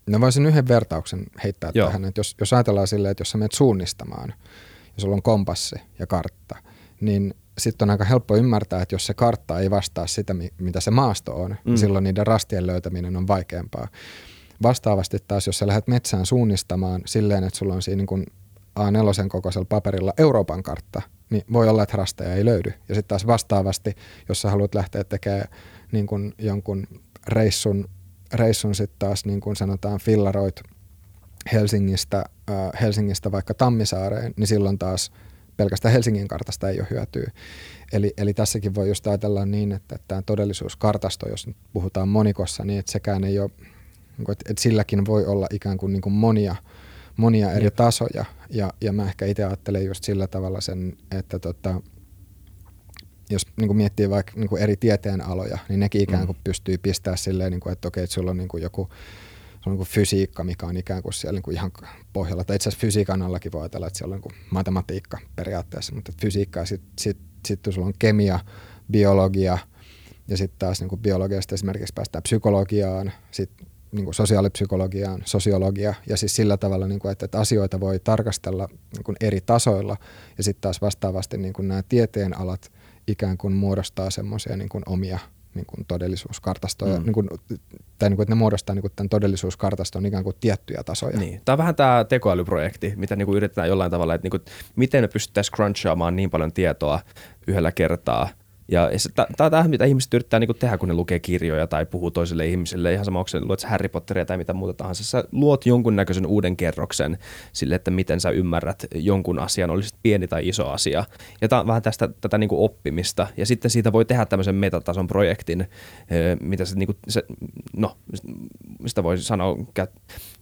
no voisin yhden vertauksen heittää Joo. tähän, että jos, jos ajatellaan silleen, että jos sä menet suunnistamaan, ja sulla on kompassi ja kartta, niin sitten on aika helppo ymmärtää, että jos se kartta ei vastaa sitä, mitä se maasto on, niin mm. niin silloin niiden rastien löytäminen on vaikeampaa. Vastaavasti taas, jos sä lähdet metsään suunnistamaan silleen, että sulla on siinä niin kuin A4 kokoisella paperilla Euroopan kartta, niin voi olla, että rasteja ei löydy. Ja sitten taas vastaavasti, jos sä haluat lähteä tekemään niin kuin jonkun reissun, reissun sitten taas niin kuin sanotaan fillaroit Helsingistä, äh, Helsingistä vaikka Tammisaareen, niin silloin taas pelkästään Helsingin kartasta ei ole hyötyä. Eli, eli tässäkin voi just ajatella niin, että, tämä todellisuuskartasto, jos nyt puhutaan monikossa, niin että sekään ei ole, että, että silläkin voi olla ikään kuin, niin kuin monia, monia eri Jep. tasoja. Ja, ja mä ehkä itse ajattelen just sillä tavalla sen, että tota, jos niin kuin miettii vaikka niin kuin eri tieteenaloja, niin nekin ikään mm. kuin mm. pystyy pistämään silleen, niin kuin, että okei, että sulla on niin kuin joku se on niin kuin fysiikka, mikä on ikään kuin siellä niin kuin ihan pohjalla. Tai itse asiassa fysiikan allakin voi ajatella, että siellä on niin kuin matematiikka periaatteessa, mutta fysiikka ja sitten sit, sit, sit sulla on kemia, biologia ja sitten taas niin kuin biologiasta esimerkiksi päästään psykologiaan, sitten niin kuin sosiaalipsykologiaan, sosiologia ja siis sillä tavalla, niin kuin, että, että asioita voi tarkastella niin kuin eri tasoilla ja sitten taas vastaavasti niin kuin nämä tieteenalat ikään kuin muodostaa semmoisia niin omia niin kuin todellisuuskartastoja, mm. niin kuin, tai niin kuin, että ne muodostaa niin kuin tämän todellisuuskartaston ikään kuin tiettyjä tasoja. Niin. Tämä on vähän tämä tekoälyprojekti, mitä niin kuin yritetään jollain tavalla, että niin kuin, miten me pystyttäisiin crunchaamaan niin paljon tietoa yhdellä kertaa – ja tämä on tämä, mitä ihmiset yrittää niin tehdä, kun ne lukee kirjoja tai puhuu toiselle ihmiselle. Ihan sama, onko luet Harry Potteria tai mitä muuta tahansa. Sä luot jonkunnäköisen uuden kerroksen sille, että miten sä ymmärrät jonkun asian, olisi pieni tai iso asia. Ja tämä on vähän tästä, tätä niin oppimista. Ja sitten siitä voi tehdä tämmöisen metatason projektin, mitä se, niin kuin, se no, mistä voi sanoa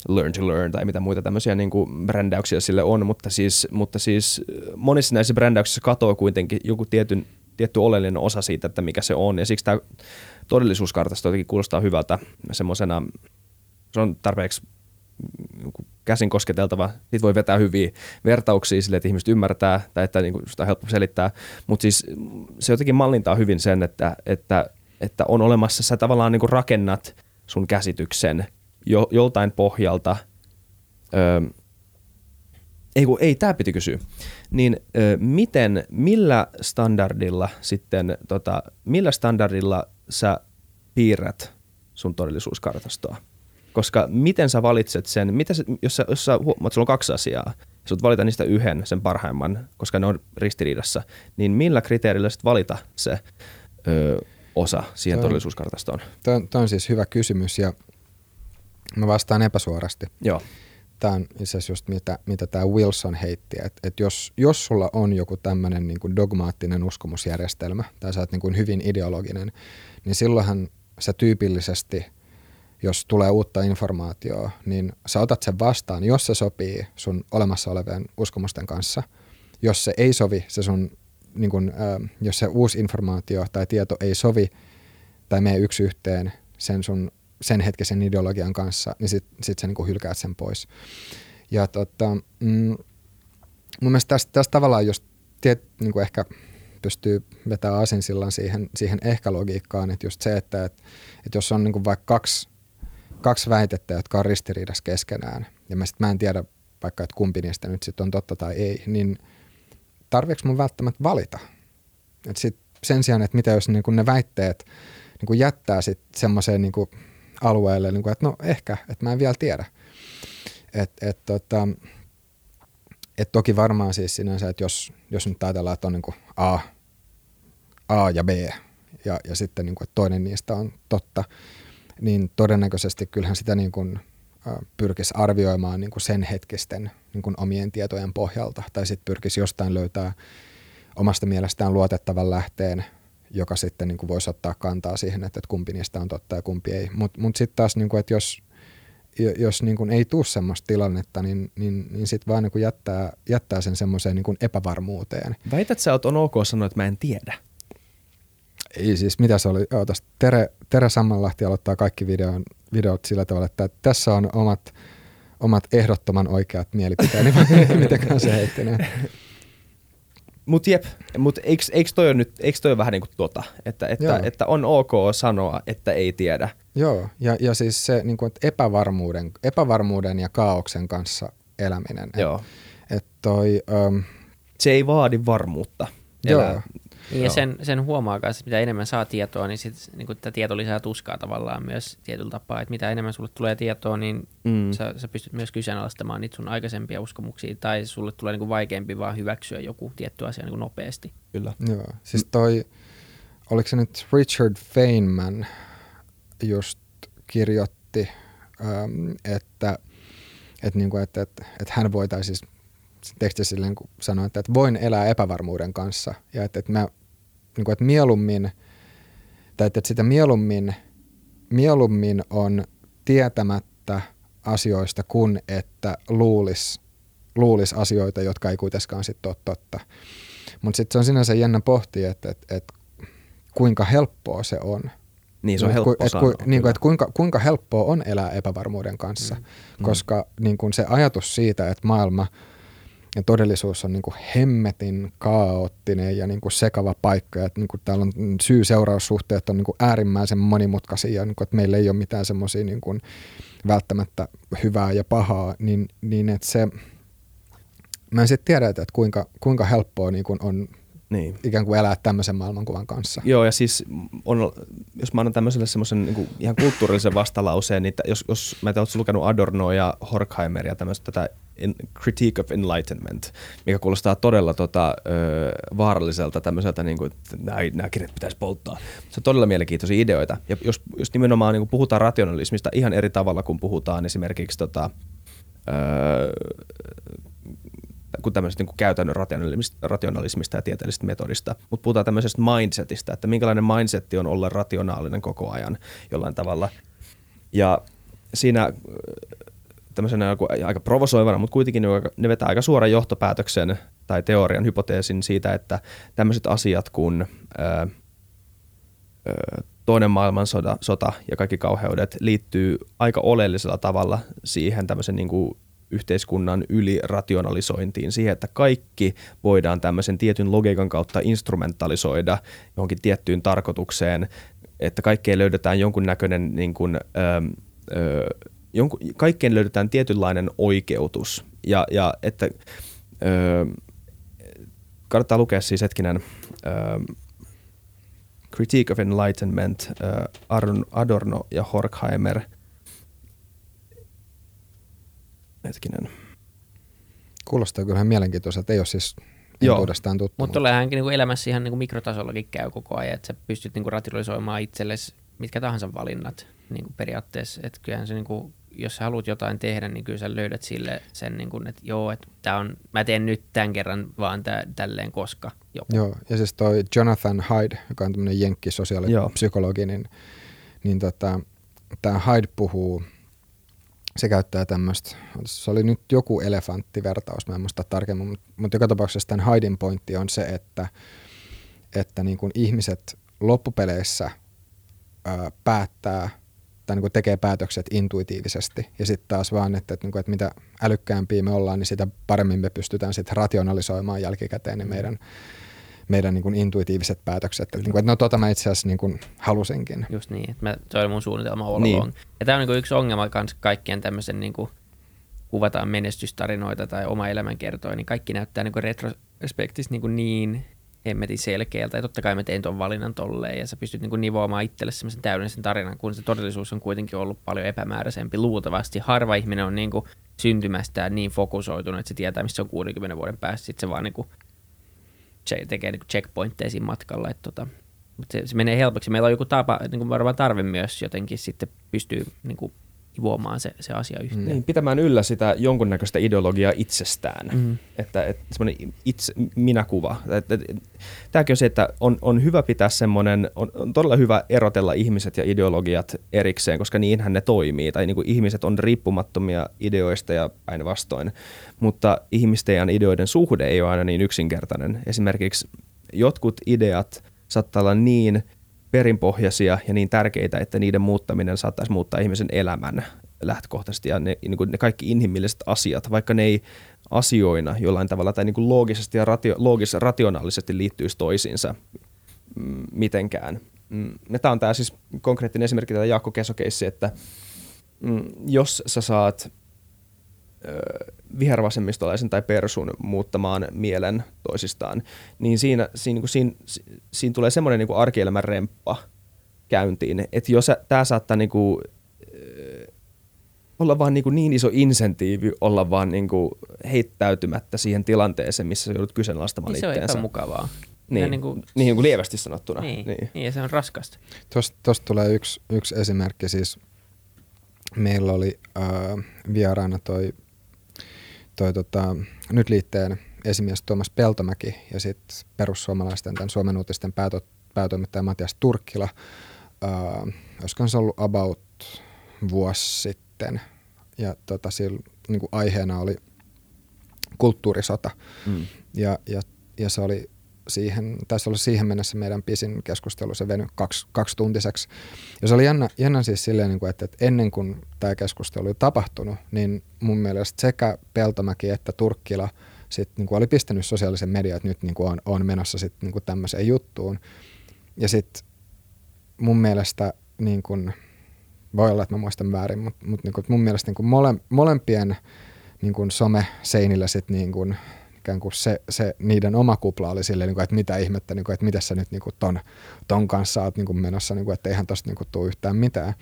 learn to learn tai mitä muita tämmöisiä niin kuin brändäyksiä sille on, mutta siis, mutta siis monissa näissä brändäyksissä katoaa kuitenkin joku tietyn tietty oleellinen osa siitä, että mikä se on. Ja siksi tämä todellisuuskartasto jotenkin kuulostaa hyvältä semmoisena, se on tarpeeksi käsin kosketeltava. Siitä voi vetää hyviä vertauksia sille, että ihmiset ymmärtää tai että niin sitä on helppo selittää. Mutta siis se jotenkin mallintaa hyvin sen, että, että, että on olemassa, sä tavallaan niin rakennat sun käsityksen jo, joltain pohjalta. Öö, ei kun, ei, tämä piti kysyä. Niin ö, miten, millä standardilla sitten, tota, millä standardilla sä piirrät sun todellisuuskartastoa? Koska miten sä valitset sen, mitä se, jos, sä, jos sä huomaat, että sulla on kaksi asiaa, sä valita niistä yhden, sen parhaimman, koska ne on ristiriidassa, niin millä kriteerillä sitten valita se ö, osa siihen toi, todellisuuskartastoon? Tämä on, on siis hyvä kysymys, ja mä vastaan epäsuorasti. Joo tämä on itse asiassa just mitä, mitä tämä Wilson heitti, että et jos, jos sulla on joku tämmöinen niin dogmaattinen uskomusjärjestelmä tai sä oot niin kuin hyvin ideologinen, niin silloinhan sä tyypillisesti, jos tulee uutta informaatiota, niin sä otat sen vastaan, jos se sopii sun olemassa olevien uskomusten kanssa. Jos se ei sovi, se sun, niin kun, äh, jos se uusi informaatio tai tieto ei sovi tai mene yksi yhteen sen sun sen hetkisen ideologian kanssa, niin sitten sit sä niin hylkäät sen pois. Ja tota, mm, mun mielestä tässä, tässä tavallaan, jos tiet, niin kuin ehkä pystyy vetämään asinsillan siihen, siihen ehkä-logiikkaan, että just se, että et, et jos on niin kuin vaikka kaksi, kaksi väitettä, jotka on ristiriidassa keskenään, ja mä, sit mä en tiedä vaikka, että kumpi niistä nyt sitten on totta tai ei, niin tarviiko mun välttämättä valita? Et sit sen sijaan, että mitä jos niin kuin ne väitteet niin kuin jättää sitten semmoiseen niin alueelle, niin kuin, että no ehkä, että mä en vielä tiedä. Et, et, tota, et toki varmaan siis sinänsä, että jos, jos nyt ajatellaan, että on niin kuin A, A ja B ja, ja sitten niin kuin, että toinen niistä on totta, niin todennäköisesti kyllähän sitä niin kuin, pyrkisi arvioimaan niin kuin sen hetkisten niin kuin omien tietojen pohjalta tai sitten pyrkisi jostain löytää omasta mielestään luotettavan lähteen joka sitten niin kuin voisi ottaa kantaa siihen, että, että kumpi niistä on totta ja kumpi ei. Mutta mut, mut sitten taas, niin kuin, että jos, jos niin kuin ei tule semmoista tilannetta, niin, niin, niin sitten vaan niin kuin jättää, jättää sen semmoiseen niin epävarmuuteen. Väität sä oot on ok sanoa, että mä en tiedä? Ei siis, mitä se oli? Ootas, Tere, Tere Sammanlahti aloittaa kaikki videon, videot sillä tavalla, että tässä on omat, omat ehdottoman oikeat mielipiteeni, mitenkään se heitti Mutta jep, mutta eikö, eikö toi ole nyt, eikö toi ole vähän niin kuin tota, että, että, että on ok sanoa, että ei tiedä. Joo, ja, ja siis se niin kuin, että epävarmuuden, epävarmuuden ja kaauksen kanssa eläminen. Joo. Et, et toi, um, se ei vaadi varmuutta. Joo. Niin ja sen, sen huomaa myös, että mitä enemmän saa tietoa, niin, sit, niin kun tämä tieto lisää tuskaa tavallaan myös tietyllä tapaa. Että mitä enemmän sulle tulee tietoa, niin mm. sä, sä pystyt myös kyseenalaistamaan niitä sun aikaisempia uskomuksia. Tai sulle tulee niin kuin vaikeampi vaan hyväksyä joku tietty asia niin kuin nopeasti. Kyllä. Joo. Siis toi, oliko se nyt Richard Feynman just kirjoitti, ähm, että, että, niin kuin, että, että, että hän voitaisiin siis tekstissä silleen kun sanoi, että, että voin elää epävarmuuden kanssa ja että, että, mä, niin kuin, että mieluummin, tai että, sitä mieluummin, mieluummin on tietämättä asioista kuin että luulisi luulis asioita, jotka ei kuitenkaan sitten ole totta. Mutta sitten se on sinänsä jännä pohtia, että, että, että kuinka helppoa se on. Niin, se on helppo et, sanoa, et, niin kuin, että kuinka, kuinka helppoa on elää epävarmuuden kanssa, mm. koska niin kuin se ajatus siitä, että maailma – ja todellisuus on niin kuin hemmetin kaoottinen ja niin kuin sekava paikka. Ja että niin kuin täällä on syy-seuraussuhteet on niin kuin äärimmäisen monimutkaisia, ja niin kuin, että meillä ei ole mitään semmoisia niin kuin välttämättä hyvää ja pahaa, niin, niin että se, mä en sitten tiedä, että kuinka, kuinka helppoa niin kuin on niin. ikään kuin elää tämmöisen maailmankuvan kanssa. Joo, ja siis on, jos mä annan tämmöiselle semmoisen niin ihan kulttuurillisen vastalauseen, niin jos, jos mä en tiedä, lukenut Adornoa ja Horkheimeria, tämmöistä tätä Critique of Enlightenment, mikä kuulostaa todella tota, ö, vaaralliselta tämmöiseltä, niin kuin, että nämä, kirjat pitäisi polttaa. Se on todella mielenkiintoisia ideoita. Ja jos, jos nimenomaan niin kuin puhutaan rationalismista ihan eri tavalla kuin puhutaan esimerkiksi tota, ö, kuin tämmöisestä niin käytännön rationalismista, rationalismista ja tieteellisestä metodista, mutta puhutaan tämmöisestä mindsetistä, että minkälainen mindsetti on olla rationaalinen koko ajan jollain tavalla. Ja siinä tämmöisenä aika provosoivana, mutta kuitenkin ne vetää aika suoran johtopäätöksen tai teorian hypoteesin siitä, että tämmöiset asiat kuin ää, toinen maailmansota sota ja kaikki kauheudet liittyy aika oleellisella tavalla siihen tämmöisen niin kuin yhteiskunnan ylirationalisointiin, siihen, että kaikki voidaan tämmöisen tietyn logiikan kautta instrumentalisoida johonkin tiettyyn tarkoitukseen, että kaikkeen löydetään jonkunnäköinen niin kuin, ö, ö, jonkun, kaikkeen löydetään tietynlainen oikeutus ja, ja että ö, kannattaa lukea siis hetkinen ö, Critique of Enlightenment, ö, Adorno ja Horkheimer. Hetkinen. Kuulostaa kyllä mielenkiintoiselta, ei ole siis entuudestaan tuttu. Mutta tulee hänkin niin elämässä ihan niin kuin mikrotasollakin käy koko ajan, että sä pystyt niin kuin rationalisoimaan itsellesi mitkä tahansa valinnat niin kuin periaatteessa. Että kyllähän se niin kuin jos sä haluat jotain tehdä, niin kyllä sä löydät sille sen, niin kuin, että joo, että tää on, mä teen nyt tämän kerran vaan tää, tälleen koska joku. Joo, ja siis toi Jonathan Hyde, joka on tämmöinen jenkki sosiaalipsykologi, niin, niin tota, tämä Hyde puhuu, se käyttää tämmöistä, se oli nyt joku elefanttivertaus, mä en muista tarkemmin, mutta, mutta joka tapauksessa tämän Hyden pointti on se, että, että niin kuin ihmiset loppupeleissä ää, päättää – tai niin kuin tekee päätökset intuitiivisesti. Ja sitten taas vaan, että, että, niin kuin, että mitä älykkäämpiä me ollaan, niin sitä paremmin me pystytään sitten rationalisoimaan jälkikäteen ne meidän, meidän niin kuin intuitiiviset päätökset. Että, niin kuin, että no tota mä itse asiassa niin kuin halusinkin. Just niin, että mä, se oli mun suunnitelma all niin. Ja tämä on niin kuin yksi ongelma kanssa kaikkien tämmöisen niin kuin kuvataan menestystarinoita tai oma elämänkertoja, niin kaikki näyttää niin retrospektissa niin, niin hemmetin selkeältä. Ja totta kai mä tein tuon valinnan tolleen ja sä pystyt niinku nivoamaan itselle semmoisen täydellisen tarinan, kun se todellisuus on kuitenkin ollut paljon epämääräisempi. Luultavasti harva ihminen on niinku syntymästään niin fokusoitunut, että se tietää, missä on 60 vuoden päästä. Sitten se vaan niinku tekee niinku checkpointteja siinä matkalla. Että tota, mutta se, se, menee helpoksi. Meillä on joku tapa, niin varmaan tarve myös jotenkin sitten pystyy niin kuin juomaan se, se asia yhteen. Niin, pitämään yllä sitä jonkunnäköistä ideologiaa itsestään. Mm. Että, että semmoinen itse, minäkuva. Että, että, tämäkin on se, että on, on hyvä pitää semmoinen, on, on todella hyvä erotella ihmiset ja ideologiat erikseen, koska niinhän ne toimii. Tai niin kuin ihmiset on riippumattomia ideoista ja päinvastoin. Mutta ihmisten ja ideoiden suhde ei ole aina niin yksinkertainen. Esimerkiksi jotkut ideat saattaa olla niin – perinpohjaisia ja niin tärkeitä, että niiden muuttaminen saattaisi muuttaa ihmisen elämän lähtökohtaisesti ja ne, niin kuin ne kaikki inhimilliset asiat, vaikka ne ei asioina jollain tavalla tai niin kuin loogisesti ja ratio, loogis, rationaalisesti liittyisi toisiinsa mm, mitenkään. Mm, tämä on tämä siis konkreettinen esimerkki tätä Jaakko Kesokeissi, että mm, jos sä saat vihervasemmistolaisen tai persun muuttamaan mielen toisistaan, niin siinä, siinä, niin siinä, siinä tulee semmoinen niin arkielämän remppa käyntiin, että jos tämä saattaa niin kuin, olla vaan niin, kuin niin iso insentiivi olla vaan niin kuin heittäytymättä siihen tilanteeseen, missä joudut kyseenalaistamaan niin itteensä. Se on mukavaa. Niin, niin, kuin, niin kuin lievästi sanottuna. Niin, niin. niin ja se on raskasta. Tuosta tulee yksi, yksi esimerkki. Siis meillä oli äh, vieraana toi, toi tota, nyt liitteen esimies Tuomas Peltomäki ja sitten perussuomalaisten tämän Suomen uutisten pääto, päätoimittaja Matias Turkkila. Äh, olisiko se ollut about vuosi sitten. Ja tota, sillä, niin kuin aiheena oli kulttuurisota. Mm. Ja, ja, ja se oli siihen, taisi olla siihen mennessä meidän pisin keskustelu, se veny kaksi, kaksituntiseksi. Ja se oli jännä, jännä siis silleen, niin kuin, että, että ennen kuin tämä keskustelu oli tapahtunut, niin mun mielestä sekä Peltomäki että Turkkila sit, niin kuin oli pistänyt sosiaalisen median, että nyt niin kuin on, on menossa sit, niin kuin tämmöiseen juttuun. Ja sitten mun mielestä, niin kuin, voi olla, että mä muistan väärin, mutta, mutta niin kuin, mun mielestä niin kuin mole, molempien niin kuin some-seinillä sit, niin ikään kuin se, se niiden oma kupla oli silleen, niin kuin, että mitä ihmettä, niin kuin, että mitä sä nyt niin kuin ton, ton kanssa oot niin kuin menossa, niin kuin, että eihän tosta niin kuin, tule yhtään mitään.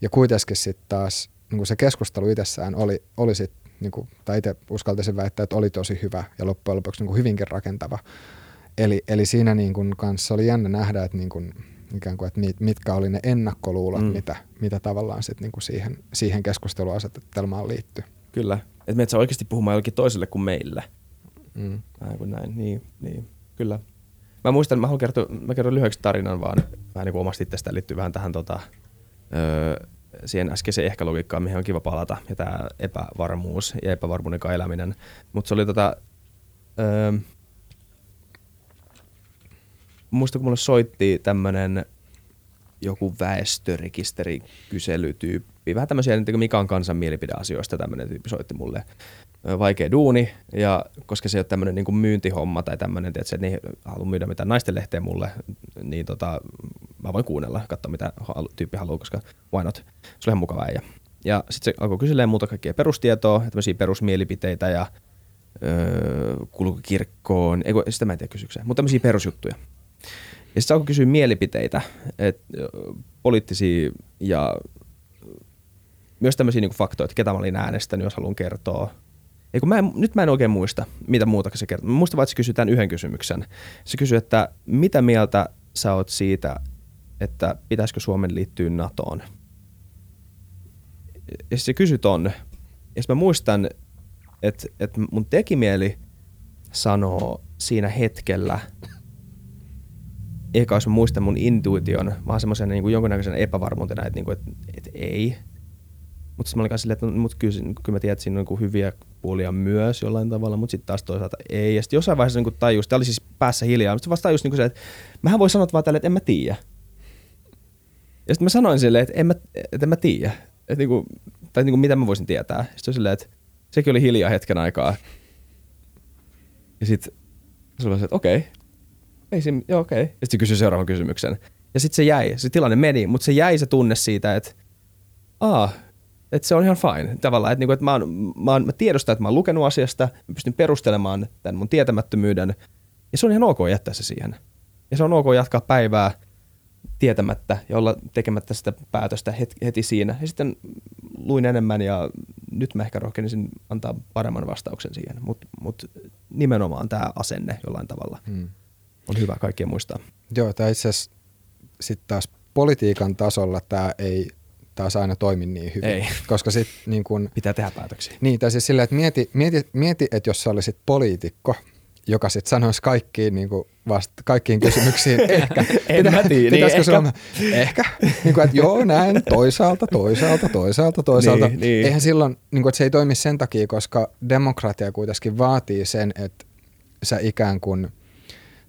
Ja kuitenkin sitten taas niin kuin se keskustelu itsessään oli, oli sit, niin kuin, tai itse uskaltaisin väittää, että oli tosi hyvä ja loppujen lopuksi niin kuin hyvinkin rakentava. Eli, eli siinä niin kuin kanssa oli jännä nähdä, että, niin kuin, ikään kuin, että mitkä oli ne ennakkoluulot, mm. mitä, mitä tavallaan sit niin kuin siihen, siihen keskusteluasetelmaan liittyy. Kyllä, että meitä oikeasti puhumaan jollekin toiselle kuin meille. Mm. Kuin näin, niin, niin, kyllä. Mä muistan, mä kertoa, mä kerron lyhyeksi tarinan vaan vähän niin kuin omasta itsestä liittyy vähän tähän tota, öö, siihen äskeiseen ehkä logiikkaan, mihin on kiva palata, ja tämä epävarmuus ja epävarmuuden eläminen. Mutta se oli tota, öö, muista kun mulle soitti tämmönen joku väestörekisterikyselytyyppi, vähän tämmöisiä, mikä on kansan mielipideasioista, tämmöinen tyyppi soitti mulle. Vaikea duuni, ja koska se ei ole tämmöinen niin myyntihomma tai tämmöinen, että ne ei halua myydä mitään naisten lehteä mulle, niin tota, mä voin kuunnella, katsoa mitä tyyppi haluaa, koska why not, se on ihan mukava Ja, ja sitten se alkoi kyselemään muuta kaikkea perustietoa, tämmöisiä perusmielipiteitä ja öö, kulku kirkkoon, ei, sitä mä en tiedä kysykseen, mutta tämmöisiä perusjuttuja. Ja sitten alkoi kysyä mielipiteitä, et, poliittisia ja myös tämmöisiä niin faktoja, että ketä mä olin äänestänyt, jos haluan kertoa, ei kun mä en, nyt mä en oikein muista, mitä muuta se kertoo. Mä muistan vaan, että se kysyy tämän yhden kysymyksen. Se kysyy, että mitä mieltä sä oot siitä, että pitäisikö Suomen liittyä NATOon? Ja se kysyy ton. Ja mä muistan, että, että mun tekimieli sanoo siinä hetkellä, eikä jos mä muistan mun intuition, vaan semmoisen niin jonkunnäköisen epävarmuutena, että, niin kuin, että, että ei. Mutta mä olin silleen, että no, mut kyllä, kyllä mä tiedän, että siinä on niin hyviä puolia myös jollain tavalla, mutta sitten taas toisaalta ei. Ja sitten jossain vaiheessa niin tajus, tämä oli siis päässä hiljaa, mutta vasta tajus niin se, että mähän voi sanoa vaan tälle, että en mä tiedä. Ja sitten mä sanoin silleen, että en mä, että en mä tiedä. Että niin kuin, tai niin kuin, mitä mä voisin tietää. Sitten silleen, että sekin oli hiljaa hetken aikaa. Ja sitten se oli että okei. Okay. Ei siinä, joo okei. Okay. Ja sitten se kysyi seuraavan kysymyksen. Ja sitten se jäi, se tilanne meni, mutta se jäi se tunne siitä, että aa, että se on ihan fine tavallaan, että, niinku, että mä, oon, mä, oon, mä tiedostan, että mä oon lukenut asiasta, mä pystyn perustelemaan tämän mun tietämättömyyden, ja se on ihan ok jättää se siihen. Ja se on ok jatkaa päivää tietämättä ja olla tekemättä sitä päätöstä heti, heti siinä. Ja sitten luin enemmän ja nyt mä ehkä rohkenisin antaa paremman vastauksen siihen, mutta mut nimenomaan tämä asenne jollain tavalla hmm. On hyvä kaikkien muistaa. Joo, tämä itse asiassa sitten taas politiikan tasolla tämä ei taas aina toimi niin hyvin. Ei. Koska sit niin kun, Pitää tehdä päätöksiä. Niin, tai siis silleen, että mieti, mieti, mieti että jos sä olisit poliitikko, joka sitten sanoisi kaikkiin, niin kuin vasta, kaikkiin kysymyksiin ehkä. en Pitä, mä tiedä, niin ehkä. Suomen, ehkä. Niin kuin, että joo, näin, toisaalta, toisaalta, toisaalta, toisaalta. Niin, niin. Eihän silloin, niin kuin, että se ei toimi sen takia, koska demokratia kuitenkin vaatii sen, että sä ikään kuin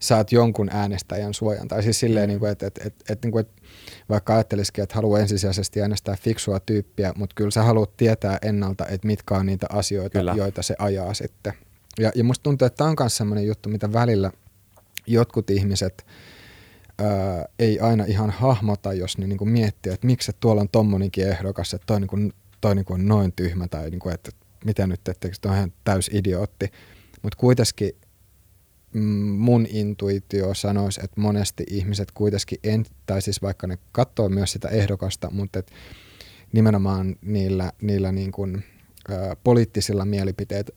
saat jonkun äänestäjän suojan. Tai siis silleen, mm. niin kuin, että, että, että, että, niin kuin, että vaikka ajattelisikin, että haluaa ensisijaisesti äänestää fiksua tyyppiä, mutta kyllä sä haluat tietää ennalta, että mitkä on niitä asioita, kyllä. joita se ajaa sitten. Ja, ja musta tuntuu, että tämä on myös sellainen juttu, mitä välillä jotkut ihmiset ää, ei aina ihan hahmota, jos ne niin kuin miettii, että miksi tuolla on tommonenkin ehdokas, että toi, niin kuin, toi niin kuin on noin tyhmä tai niin kuin, että mitä nyt, että toi on ihan täys idiootti. Mutta kuitenkin mun intuitio sanoisi, että monesti ihmiset kuitenkin, en, tai siis vaikka ne katsoo myös sitä ehdokasta, mutta et nimenomaan niillä, niillä niin kuin, ä, poliittisilla mielipiteet,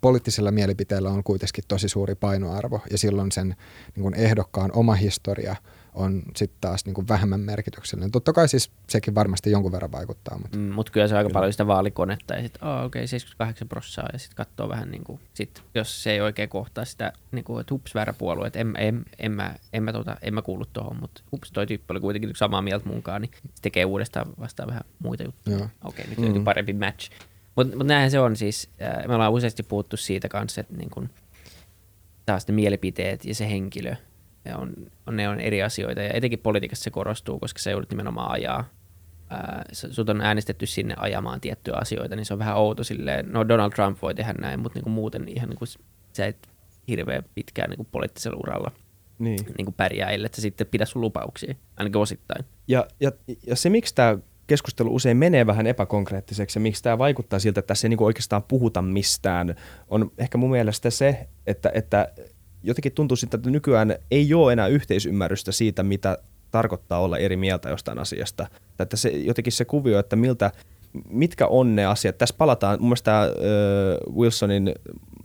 poliittisilla mielipiteillä on kuitenkin tosi suuri painoarvo ja silloin sen niin kuin ehdokkaan oma historia on sitten taas niin kuin vähemmän merkityksellinen. Totta kai siis sekin varmasti jonkun verran vaikuttaa. Mutta mm, mut kyllä se on aika paljon sitä vaalikonetta ja sitten oh, okei okay, 78 prossaa ja sitten katsoo vähän niin kuin, sit, jos se ei oikein kohtaa sitä, niin kuin, että hups väärä puolue, että en, en, en, mä, en, mä, tota, en mä kuulu tuohon, mutta hups toi tyyppi oli kuitenkin samaa mieltä munkaan, niin se tekee uudestaan vastaan vähän muita juttuja. Okei, okay, nyt löytyy mm. parempi match. Mutta mut näinhän se on siis, äh, me ollaan useasti puhuttu siitä kanssa, että niin kun, taas ne mielipiteet ja se henkilö, on, on, ne on eri asioita ja etenkin politiikassa se korostuu, koska se joudut nimenomaan ajaa. Ää, sut on äänestetty sinne ajamaan tiettyjä asioita, niin se on vähän outo silleen, no Donald Trump voi tehdä näin, mutta niin kuin muuten ihan niin kuin, sä et hirveän pitkään niin kuin poliittisella uralla niin. Niin kuin pärjää, ellei että sitten pidä sun lupauksia, ainakin osittain. Ja, ja, ja se, miksi tämä keskustelu usein menee vähän epäkonkreettiseksi ja miksi tämä vaikuttaa siltä, että tässä ei niin oikeastaan puhuta mistään, on ehkä mun mielestä se, että, että jotenkin tuntuu siltä, että nykyään ei ole enää yhteisymmärrystä siitä, mitä tarkoittaa olla eri mieltä jostain asiasta. Että se, jotenkin se kuvio, että miltä, mitkä on ne asiat. Tässä palataan, mun mielestä tämä Wilsonin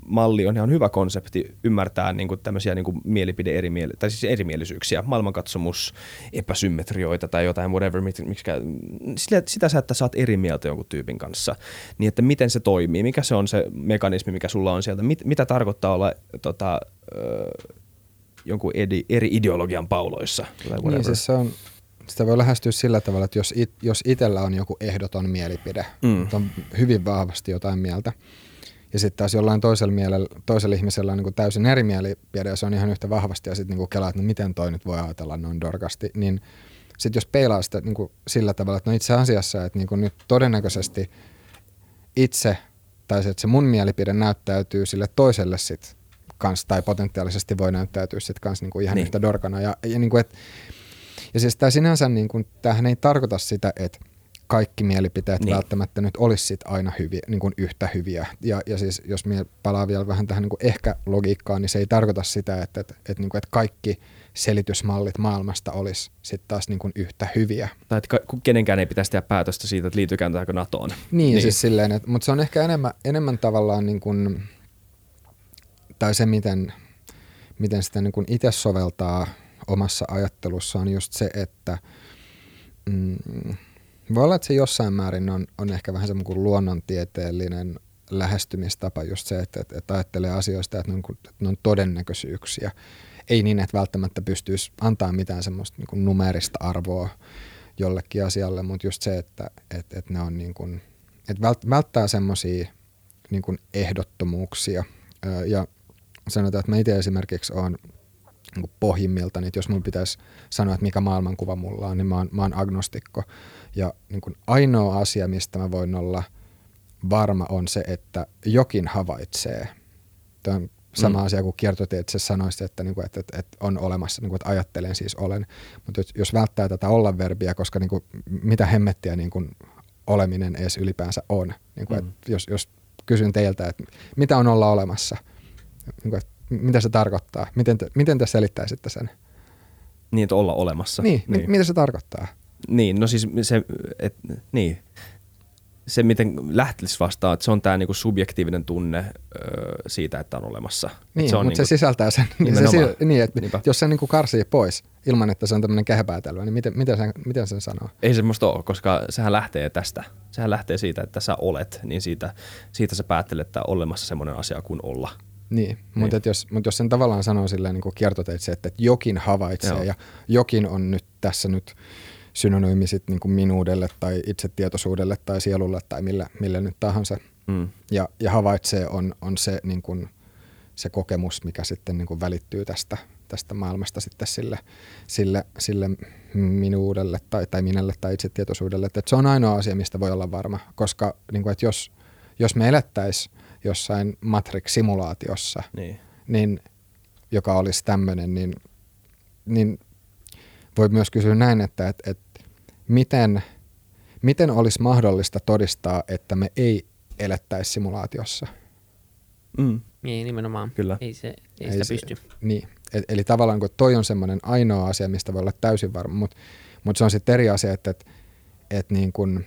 malli on ihan hyvä konsepti ymmärtää niin kuin tämmöisiä niin kuin mielipide erimieli- tai siis erimielisyyksiä, maailmankatsomus, epäsymmetrioita tai jotain whatever, miksikä, sitä, sitä sä, että sä oot eri mieltä jonkun tyypin kanssa, niin että miten se toimii, mikä se on se mekanismi, mikä sulla on sieltä, mit, mitä tarkoittaa olla tota, ö, jonkun edi, eri ideologian pauloissa. Niin, siis se on, sitä voi lähestyä sillä tavalla, että jos, it, jos itsellä on joku ehdoton mielipide, mm. on hyvin vahvasti jotain mieltä, ja sitten taas jollain toisella, mielellä, toisella ihmisellä on niin täysin eri mielipide ja se on ihan yhtä vahvasti ja sitten niin kelaa, että no miten toi nyt voi ajatella noin dorkasti, niin sitten jos peilaa sitä niin sillä tavalla, että no itse asiassa, että niin nyt todennäköisesti itse tai se, että se mun mielipide näyttäytyy sille toiselle sit kans, tai potentiaalisesti voi näyttäytyä sitten kans niin kuin ihan niin. yhtä dorkana. Ja, ja, niin kuin, et, ja siis tämä sinänsä, niin kuin, tämähän ei tarkoita sitä, että kaikki mielipiteet niin. välttämättä nyt olisi sit aina hyviä, niin kuin yhtä hyviä. Ja, ja siis jos me palaa vielä vähän tähän niin kuin ehkä logiikkaan, niin se ei tarkoita sitä, että, että, että, niin kuin, että kaikki selitysmallit maailmasta olisi sitten taas niin kuin yhtä hyviä. Tai että kenenkään ei pitäisi tehdä päätöstä siitä, että liitykäänkö NATOon. Niin, niin. siis silleen, että, mutta se on ehkä enemmän, enemmän tavallaan niin kuin, tai se miten, miten sitä niin kuin itse soveltaa omassa ajattelussaan just se, että mm, voi olla, että se jossain määrin on, on ehkä vähän semmoinen kuin luonnontieteellinen lähestymistapa just se, että, että, että ajattelee asioista, että ne, on, että ne on todennäköisyyksiä. Ei niin, että välttämättä pystyisi antaa mitään semmoista niin numerista arvoa jollekin asialle, mutta just se, että, että, että ne on niin kuin, että välttää semmoisia niin kuin ehdottomuuksia. Ja sanotaan, että mä itse esimerkiksi olen niin pohjimmilta, niin jos mun pitäisi sanoa, että mikä maailmankuva mulla on, niin mä oon, mä oon agnostikko. Ja niin kuin ainoa asia, mistä mä voin olla varma, on se, että jokin havaitsee. Tämä on sama mm. asia kuin kiertotieteessä sanoisi, että, niin kuin, että, että, että on olemassa, niin kuin, että ajattelen siis olen. Mutta jos, välttää tätä olla verbiä, koska niin kuin, mitä hemmettiä niin kuin, oleminen edes ylipäänsä on. Niin kuin, mm. että jos, jos kysyn teiltä, että mitä on olla olemassa, niin kuin, että mitä se tarkoittaa, miten te, miten te selittäisitte sen? Niin, että olla olemassa. Niin, niin. mitä se tarkoittaa? Niin, no siis se, et, niin. se miten lähtisi vastaan, että se on tämä niinku subjektiivinen tunne ö, siitä, että on olemassa. Niin, se on mutta niinku, se sisältää sen. Niin, se, niin että Niinpä. jos se niinku karsii pois ilman, että se on tämmöinen kehäpäätelmä, niin miten, miten, sen, miten sen sanoo? Ei semmoista ole, koska sehän lähtee tästä. Sehän lähtee siitä, että sä olet, niin siitä, siitä sä päättelet, että on olemassa semmoinen asia kuin olla. Niin, niin. Mutta, jos, mutta jos sen tavallaan sanoo silleen niin kiertoteitse, että, että jokin havaitsee Joo. ja jokin on nyt tässä nyt synonyymi sit niin kuin minuudelle tai itsetietoisuudelle tai sielulle tai millä, millä nyt tahansa. Mm. Ja, ja havaitsee on, on se, niin kuin, se kokemus, mikä sitten niin kuin välittyy tästä, tästä maailmasta sitten sille, sille, sille minuudelle tai, tai minälle tai itsetietoisuudelle. Että se on ainoa asia, mistä voi olla varma, koska niin kuin, että jos, jos me elettäisiin jossain Matrix-simulaatiossa, niin. Niin, joka olisi tämmöinen, niin, niin voi myös kysyä näin, että, että, että miten, miten olisi mahdollista todistaa, että me ei elettäisi simulaatiossa? Mm. Niin, nimenomaan. Kyllä. Ei, se, ei, ei sitä se, pysty. Niin, et, eli tavallaan kun toi on semmoinen ainoa asia, mistä voi olla täysin varma, mutta mut se on sitten eri asia, että et, et niin kun,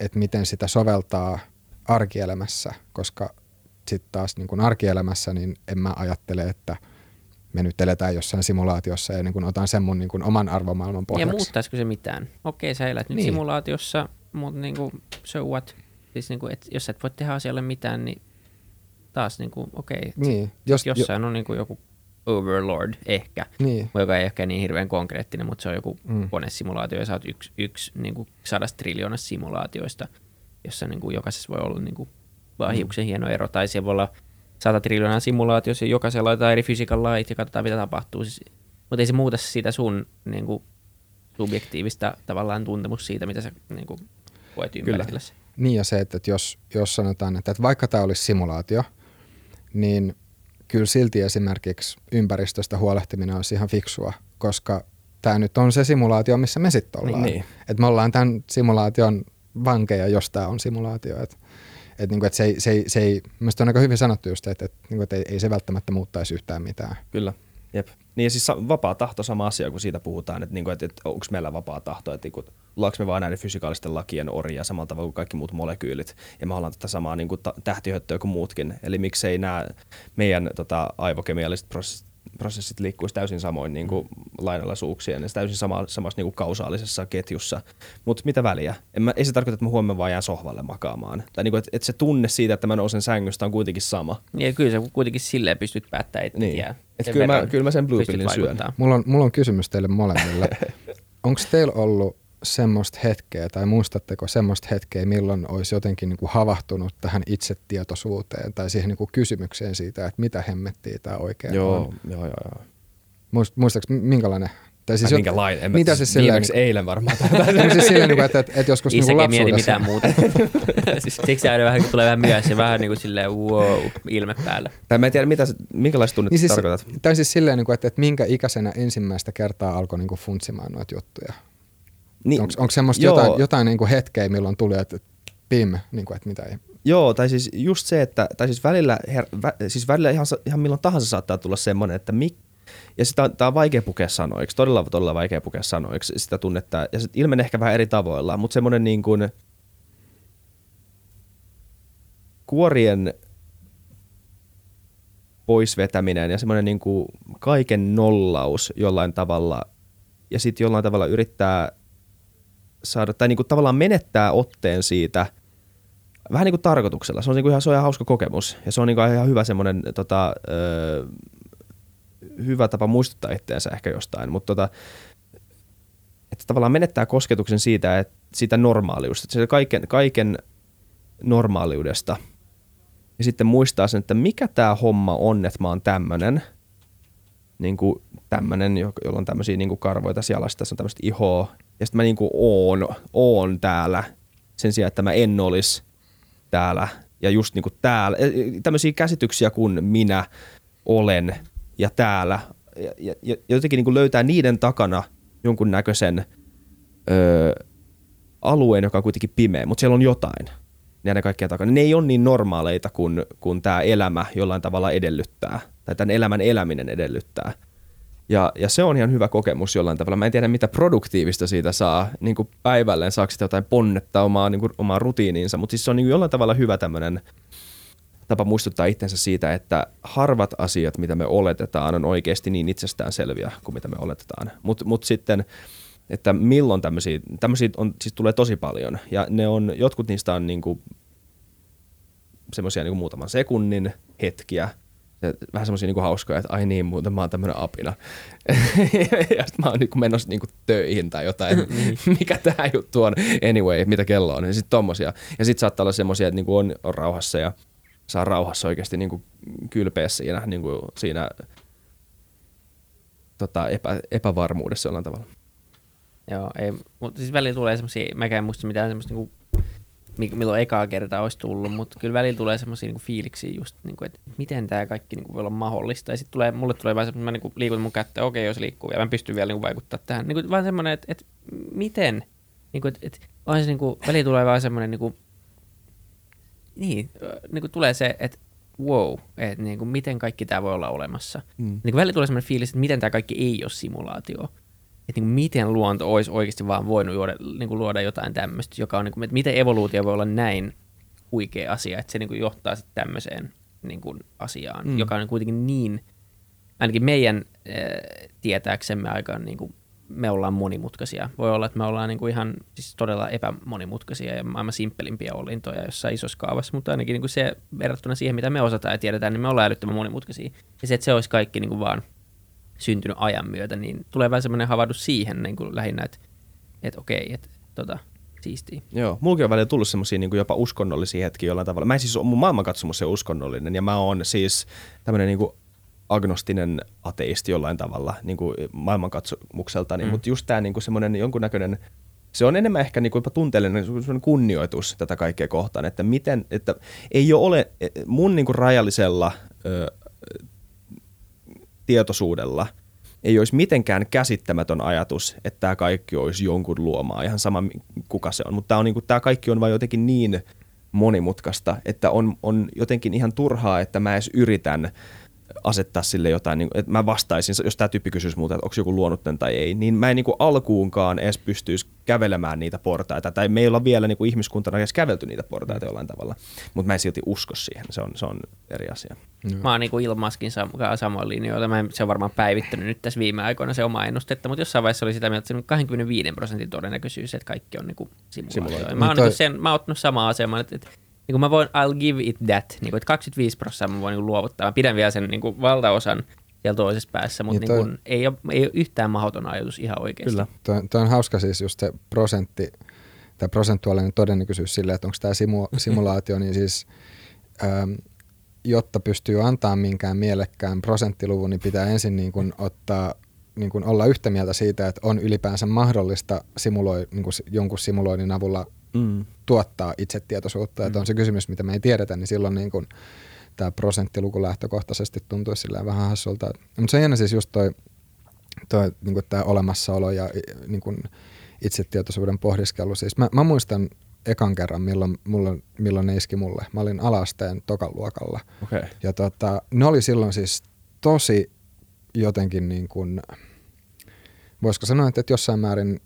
et miten sitä soveltaa arkielämässä, koska sitten taas niin kun arkielämässä niin en mä ajattele, että me nyt eletään jossain simulaatiossa ja niin kun otan sen mun niin kun oman arvomaailman pohjaksi. Ja muuttaisiko se mitään? Okei, sä elät nyt niin. simulaatiossa, mutta niin kuin, so what? Siis niin kuin, et, jos et voi tehdä asialle mitään, niin taas niin kuin, okei, niin. jos, jossain jo, on niin kuin joku Overlord ehkä, niin. joka ei ehkä niin hirveän konkreettinen, mutta se on joku mm. konesimulaatio ja sä oot yksi, yksi niin kuin sadasta triljoonasta simulaatioista, jossa niin kuin jokaisessa voi olla niin kuin vaan mm. hiuksen hieno ero, tai siellä voi olla sata triljoonaa simulaatiossa ja jokaisella laitetaan eri fysiikan lait ja katsotaan mitä tapahtuu, siis, mutta ei se muuta sitä sun niin kuin, subjektiivista tavallaan tuntemus siitä, mitä sä niin kuin, koet ympärillä. Niin ja se, että jos, jos sanotaan, että, että vaikka tämä olisi simulaatio, niin kyllä silti esimerkiksi ympäristöstä huolehtiminen olisi ihan fiksua, koska tämä nyt on se simulaatio, missä me sitten ollaan. Niin, niin. Et me ollaan tämän simulaation vankeja, jos tämä on simulaatio. Et, et niinku, et se, ei, se, ei, se ei, on aika hyvin sanottu just, että et, niinku, et ei, ei se välttämättä muuttaisi yhtään mitään. Kyllä. Jep. Niin ja siis vapaa tahto sama asia, kun siitä puhutaan, että, niin kuin, että, että onko meillä vapaa tahto, että niin luoks me vaan näiden fysikaalisten lakien orjia samalla tavalla kuin kaikki muut molekyylit, ja me ollaan tätä samaa niin kuin tähtihöttöä kuin muutkin. Eli miksei nämä meidän tota, aivokemialliset prosessit prosessit liikkuisi täysin samoin niin kuin lainalaisuuksien ja täysin sama, samassa niin kuin kausaalisessa ketjussa. Mutta mitä väliä? En mä, ei se tarkoita, että mä huomenna vaan jään sohvalle makaamaan. Tai niin kuin, että, että se tunne siitä, että mä nousen sängystä on kuitenkin sama. Ja kyllä se kuitenkin silleen pystyt päättämään, että niin. Et kyllä, mä, kyllä mä sen blue pillin syön. Mulla on, mulla on kysymys teille molemmille. Onko teillä ollut semmoista hetkeä, tai muistatteko semmoista hetkeä, milloin olisi jotenkin niin kuin havahtunut tähän itsetietoisuuteen tai siihen niin kuin kysymykseen siitä, että mitä hemmettiä tämä oikein joo, on? Joo, joo, joo. Muistatko, minkälainen tai siis minkälainen? Mitä se silleen, niin, eilen varmaan. siis silleen, niin että, että, että joskus niin lapsuudessa... mieti mitään muuta. siis, siksi aina vähän tulee vähän myös ja vähän niin kuin silleen wow, ilme päällä. Tai mä en tiedä, mitä, minkälaista tunnet niin siis, tarkoitat. Tai siis silleen, niin kuin, että, että minkä ikäisenä ensimmäistä kertaa alkoi niin kuin funtsimaan noita juttuja. Niin, Onko semmoista joo. jotain, jotain niin kuin hetkeä, milloin tuli, että pim, niin kuin, että mitä ei... Joo, tai siis just se, että tai siis välillä, her, vä, siis välillä ihan, ihan milloin tahansa saattaa tulla semmoinen, että mik, ja sitä tämä on vaikea pukea sanoiksi, todella, todella vaikea pukea sanoiksi sitä tunnetta, ja se ilmenee ehkä vähän eri tavoilla, mutta semmoinen niin kuin kuorien poisvetäminen ja semmoinen niin kuin kaiken nollaus jollain tavalla, ja sitten jollain tavalla yrittää saada, tai niin kuin tavallaan menettää otteen siitä vähän niin kuin tarkoituksella. Se on, niin kuin ihan, se on ihan hauska kokemus ja se on niin kuin ihan hyvä semmoinen tota, ö, hyvä tapa muistuttaa itseensä ehkä jostain, mutta tota, että tavallaan menettää kosketuksen siitä, että siitä normaaliudesta, että kaiken, kaiken normaaliudesta. Ja sitten muistaa sen, että mikä tämä homma on, että mä oon tämmönen, niin kuin tämmönen, jolla on tämmöisiä niin kuin karvoja tässä jalassa, tässä on tämmöistä ihoa, ja sitten mä niinku oon, oon täällä sen sijaan, että mä en olisi täällä ja just niinku täällä. Tämmöisiä käsityksiä kuin minä olen ja täällä ja, ja, ja jotenkin niinku löytää niiden takana jonkun näköisen öö, alueen, joka on kuitenkin pimeä, mutta siellä on jotain ne kaikkia takana. Ne ei ole niin normaaleita kuin, kuin tämä elämä jollain tavalla edellyttää, tai tämän elämän eläminen edellyttää. Ja, ja se on ihan hyvä kokemus jollain tavalla. Mä en tiedä, mitä produktiivista siitä saa niin kuin päivälleen, saako sitä jotain ponnetta omaa, niin kuin, omaa rutiiniinsa, mutta siis se on niin kuin jollain tavalla hyvä tämmöinen tapa muistuttaa itsensä siitä, että harvat asiat, mitä me oletetaan, on oikeasti niin itsestäänselviä kuin mitä me oletetaan. Mutta mut sitten, että milloin tämmöisiä, tämmöisiä on, siis tulee tosi paljon, ja ne on, jotkut niistä on niin kuin semmoisia niin muutaman sekunnin hetkiä, ja vähän semmoisia niinku hauskoja, että ai niin, muuten mä oon tämmönen apina. ja sitten mä oon niinku menossa niinku töihin tai jotain, niin. mikä tää juttu on, anyway, mitä kello on. Ja sitten tommosia. Ja sitten saattaa olla semmoisia, että niinku on, on rauhassa ja saa rauhassa oikeasti niinku kylpeä siinä, niinku siinä tota, epä, epävarmuudessa jollain tavalla. Joo, ei, mutta siis välillä tulee semmoisia, mäkään en muista mitään semmoista niinku, milloin ekaa kertaa olisi tullut, mutta kyllä välillä tulee semmoisia niinku fiiliksiä just, niinku, että miten tämä kaikki niinku voi olla mahdollista. Ja sitten tulee, mulle tulee vaan semmoinen, mä niinku liikun mun kättä, okei, jos liikkuu, ja mä pystyn vielä niinku vaikuttaa tähän. Niinku, vaan semmoinen, että, että miten, niinku, että, että on se niinku, välillä tulee vaan semmoinen, niinku, niin, niinku tulee se, että wow, että niinku, miten kaikki tämä voi olla olemassa. Mm. Niinku, välillä tulee semmoinen fiilis, että miten tämä kaikki ei ole simulaatio että niin miten luonto olisi oikeasti vaan voinut luoda, niin kuin luoda jotain tämmöistä, joka on, niin kuin, että miten evoluutio voi olla näin huikea asia, että se niin kuin johtaa sitten tämmöiseen niin kuin asiaan, mm. joka on kuitenkin niin, ainakin meidän äh, tietääksemme aika niin kuin, me ollaan monimutkaisia. Voi olla, että me ollaan niin kuin ihan siis todella epämonimutkaisia ja maailman simppelimpiä olintoja jossain isossa kaavassa, mutta ainakin niin kuin se verrattuna siihen, mitä me osataan ja tiedetään, niin me ollaan älyttömän monimutkaisia. Ja se, että se olisi kaikki niin kuin vaan syntynyt ajan myötä, niin tulee vähän semmoinen havahdus siihen niin kuin lähinnä, että, että okei, että tota, siistiä. Joo, mullakin on välillä tullut semmoisia niin jopa uskonnollisia hetkiä jollain tavalla. Mä en siis, mun maailmankatsomus on uskonnollinen ja mä oon siis tämmöinen niin agnostinen ateisti jollain tavalla niin kuin maailmankatsomukselta, mm. mutta just tämä niin semmoinen jonkunnäköinen se on enemmän ehkä niin kuin tunteellinen kunnioitus tätä kaikkea kohtaan, että miten, että ei ole mun niin kuin rajallisella ö, tietoisuudella ei olisi mitenkään käsittämätön ajatus, että tämä kaikki olisi jonkun luomaa, ihan sama kuka se on. Mutta tämä, on, niin kuin, tämä kaikki on vain jotenkin niin monimutkaista, että on, on jotenkin ihan turhaa, että mä edes yritän asettaa sille jotain, niin, että mä vastaisin, jos tämä tyyppi kysyisi muuta, että onko joku luonut tämän tai ei, niin mä en niin kuin alkuunkaan edes pystyisi kävelemään niitä portaita, tai me ei olla vielä niin kuin ihmiskuntana edes kävelty niitä portaita jollain tavalla, mutta mä en silti usko siihen, se on, se on eri asia. Mm. Mä oon niin kuin Ilmaskin sam- samoin linjoilla, mä en, se on varmaan päivittänyt nyt tässä viime aikoina se oma ennustetta, mutta jossain vaiheessa oli sitä mieltä, että se on 25 prosentin todennäköisyys, että kaikki on niin kuin simulaatio. Mä oon, niin toi... sen, mä oon ottanut samaa asemaa, että, että niin kuin mä voin, I'll give it that, niin kuin, että 25 prosenttia mä voin niin luovuttaa. Mä pidän vielä sen niin kuin valtaosan siellä toisessa päässä, mutta niin toi, niin kuin, ei, ole, ei ole yhtään mahdoton ajatus ihan oikeasti. Kyllä. Toi on hauska siis just se prosentti, tämä prosentuaalinen todennäköisyys sille, että onko tämä simu, simulaatio, niin siis ähm, jotta pystyy antaa minkään mielekkään prosenttiluvun, niin pitää ensin niin kuin ottaa niin kuin olla yhtä mieltä siitä, että on ylipäänsä mahdollista simuloi, niin kuin jonkun simuloinnin avulla mm. tuottaa itsetietoisuutta. Mm. Että on se kysymys, mitä me ei tiedetä, niin silloin niin kuin tämä prosenttiluku lähtökohtaisesti tuntuu vähän hassulta. Mutta se on siis just toi, toi niin kuin tämä olemassaolo ja niin kuin itsetietoisuuden pohdiskelu. Siis mä, mä muistan ekan kerran, milloin, mulla, milloin ne iski mulle. Mä olin alasteen tokan luokalla. Okay. Ja tota, ne oli silloin siis tosi jotenkin niin kuin, voisiko sanoa, että jossain määrin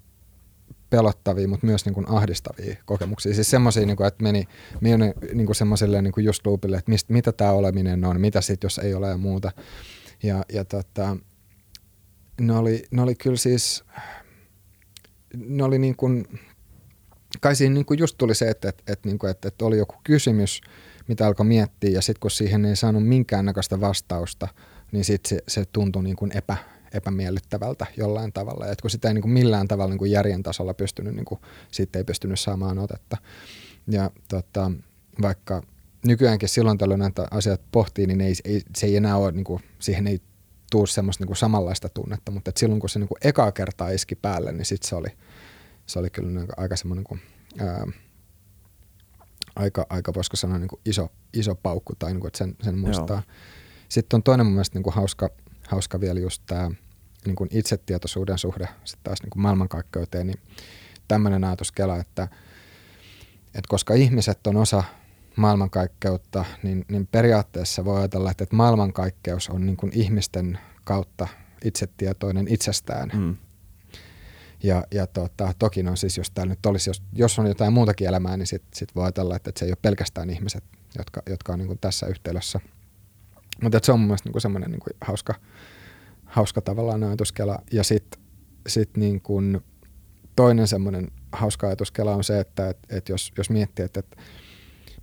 pelottavia, mutta myös niin kuin ahdistavia kokemuksia. Siis semmoisia, niin että meni, meni niin kuin semmoiselle niin kuin just loopille, että mistä, mitä tämä oleminen on, mitä sitten, jos ei ole ja muuta. Ja, ja tota, ne, oli, ne oli kyllä siis, ne oli niin kuin, kai siinä niin kuin just tuli se, että, että, että, niin kuin, että, että oli joku kysymys, mitä alkoi miettiä, ja sitten kun siihen ei saanut minkäännäköistä vastausta, niin sitten se, se tuntui niin kuin epä, epämiellyttävältä jollain tavalla. Et kun sitä ei niin kuin millään tavalla niin kuin järjen tasolla pystynyt, niin kuin, siitä ei pystynyt saamaan otetta. Ja tota, vaikka nykyäänkin silloin tällöin näitä asioita pohtii, niin ei, ei, se ei enää ole, niin kuin, siihen ei tuu semmoista niin kuin samanlaista tunnetta, mutta silloin kun se niin kuin ekaa kertaa iski päälle, niin sitten se oli, se oli kyllä niin aika semmoinen kuin, ää, aika, aika voisiko sanoa niin kuin iso, iso paukku tai niin kuin, että sen, sen muistaa. Joo. Sitten on toinen mun mielestä niin kuin hauska, hauska vielä just tämä niin kuin itsetietoisuuden suhde sitten taas niin kuin maailmankaikkeuteen, niin tämmöinen ajatuskela, että, että koska ihmiset on osa maailmankaikkeutta, niin, niin periaatteessa voi ajatella, että, että maailmankaikkeus on niin kuin ihmisten kautta itsetietoinen itsestään. Mm. Ja, ja tota, toki on siis, jos täällä nyt olisi, jos, jos on jotain muutakin elämää, niin sitten sit voi ajatella, että, että se ei ole pelkästään ihmiset, jotka, jotka on niin kuin tässä yhteydessä – mutta se on mun mielestä niinku semmoinen niinku hauska, hauska tavallaan ajatuskela. Ja sitten sit niin kuin toinen semmoinen hauska ajatuskela on se, että et, et jos, jos miettii, että et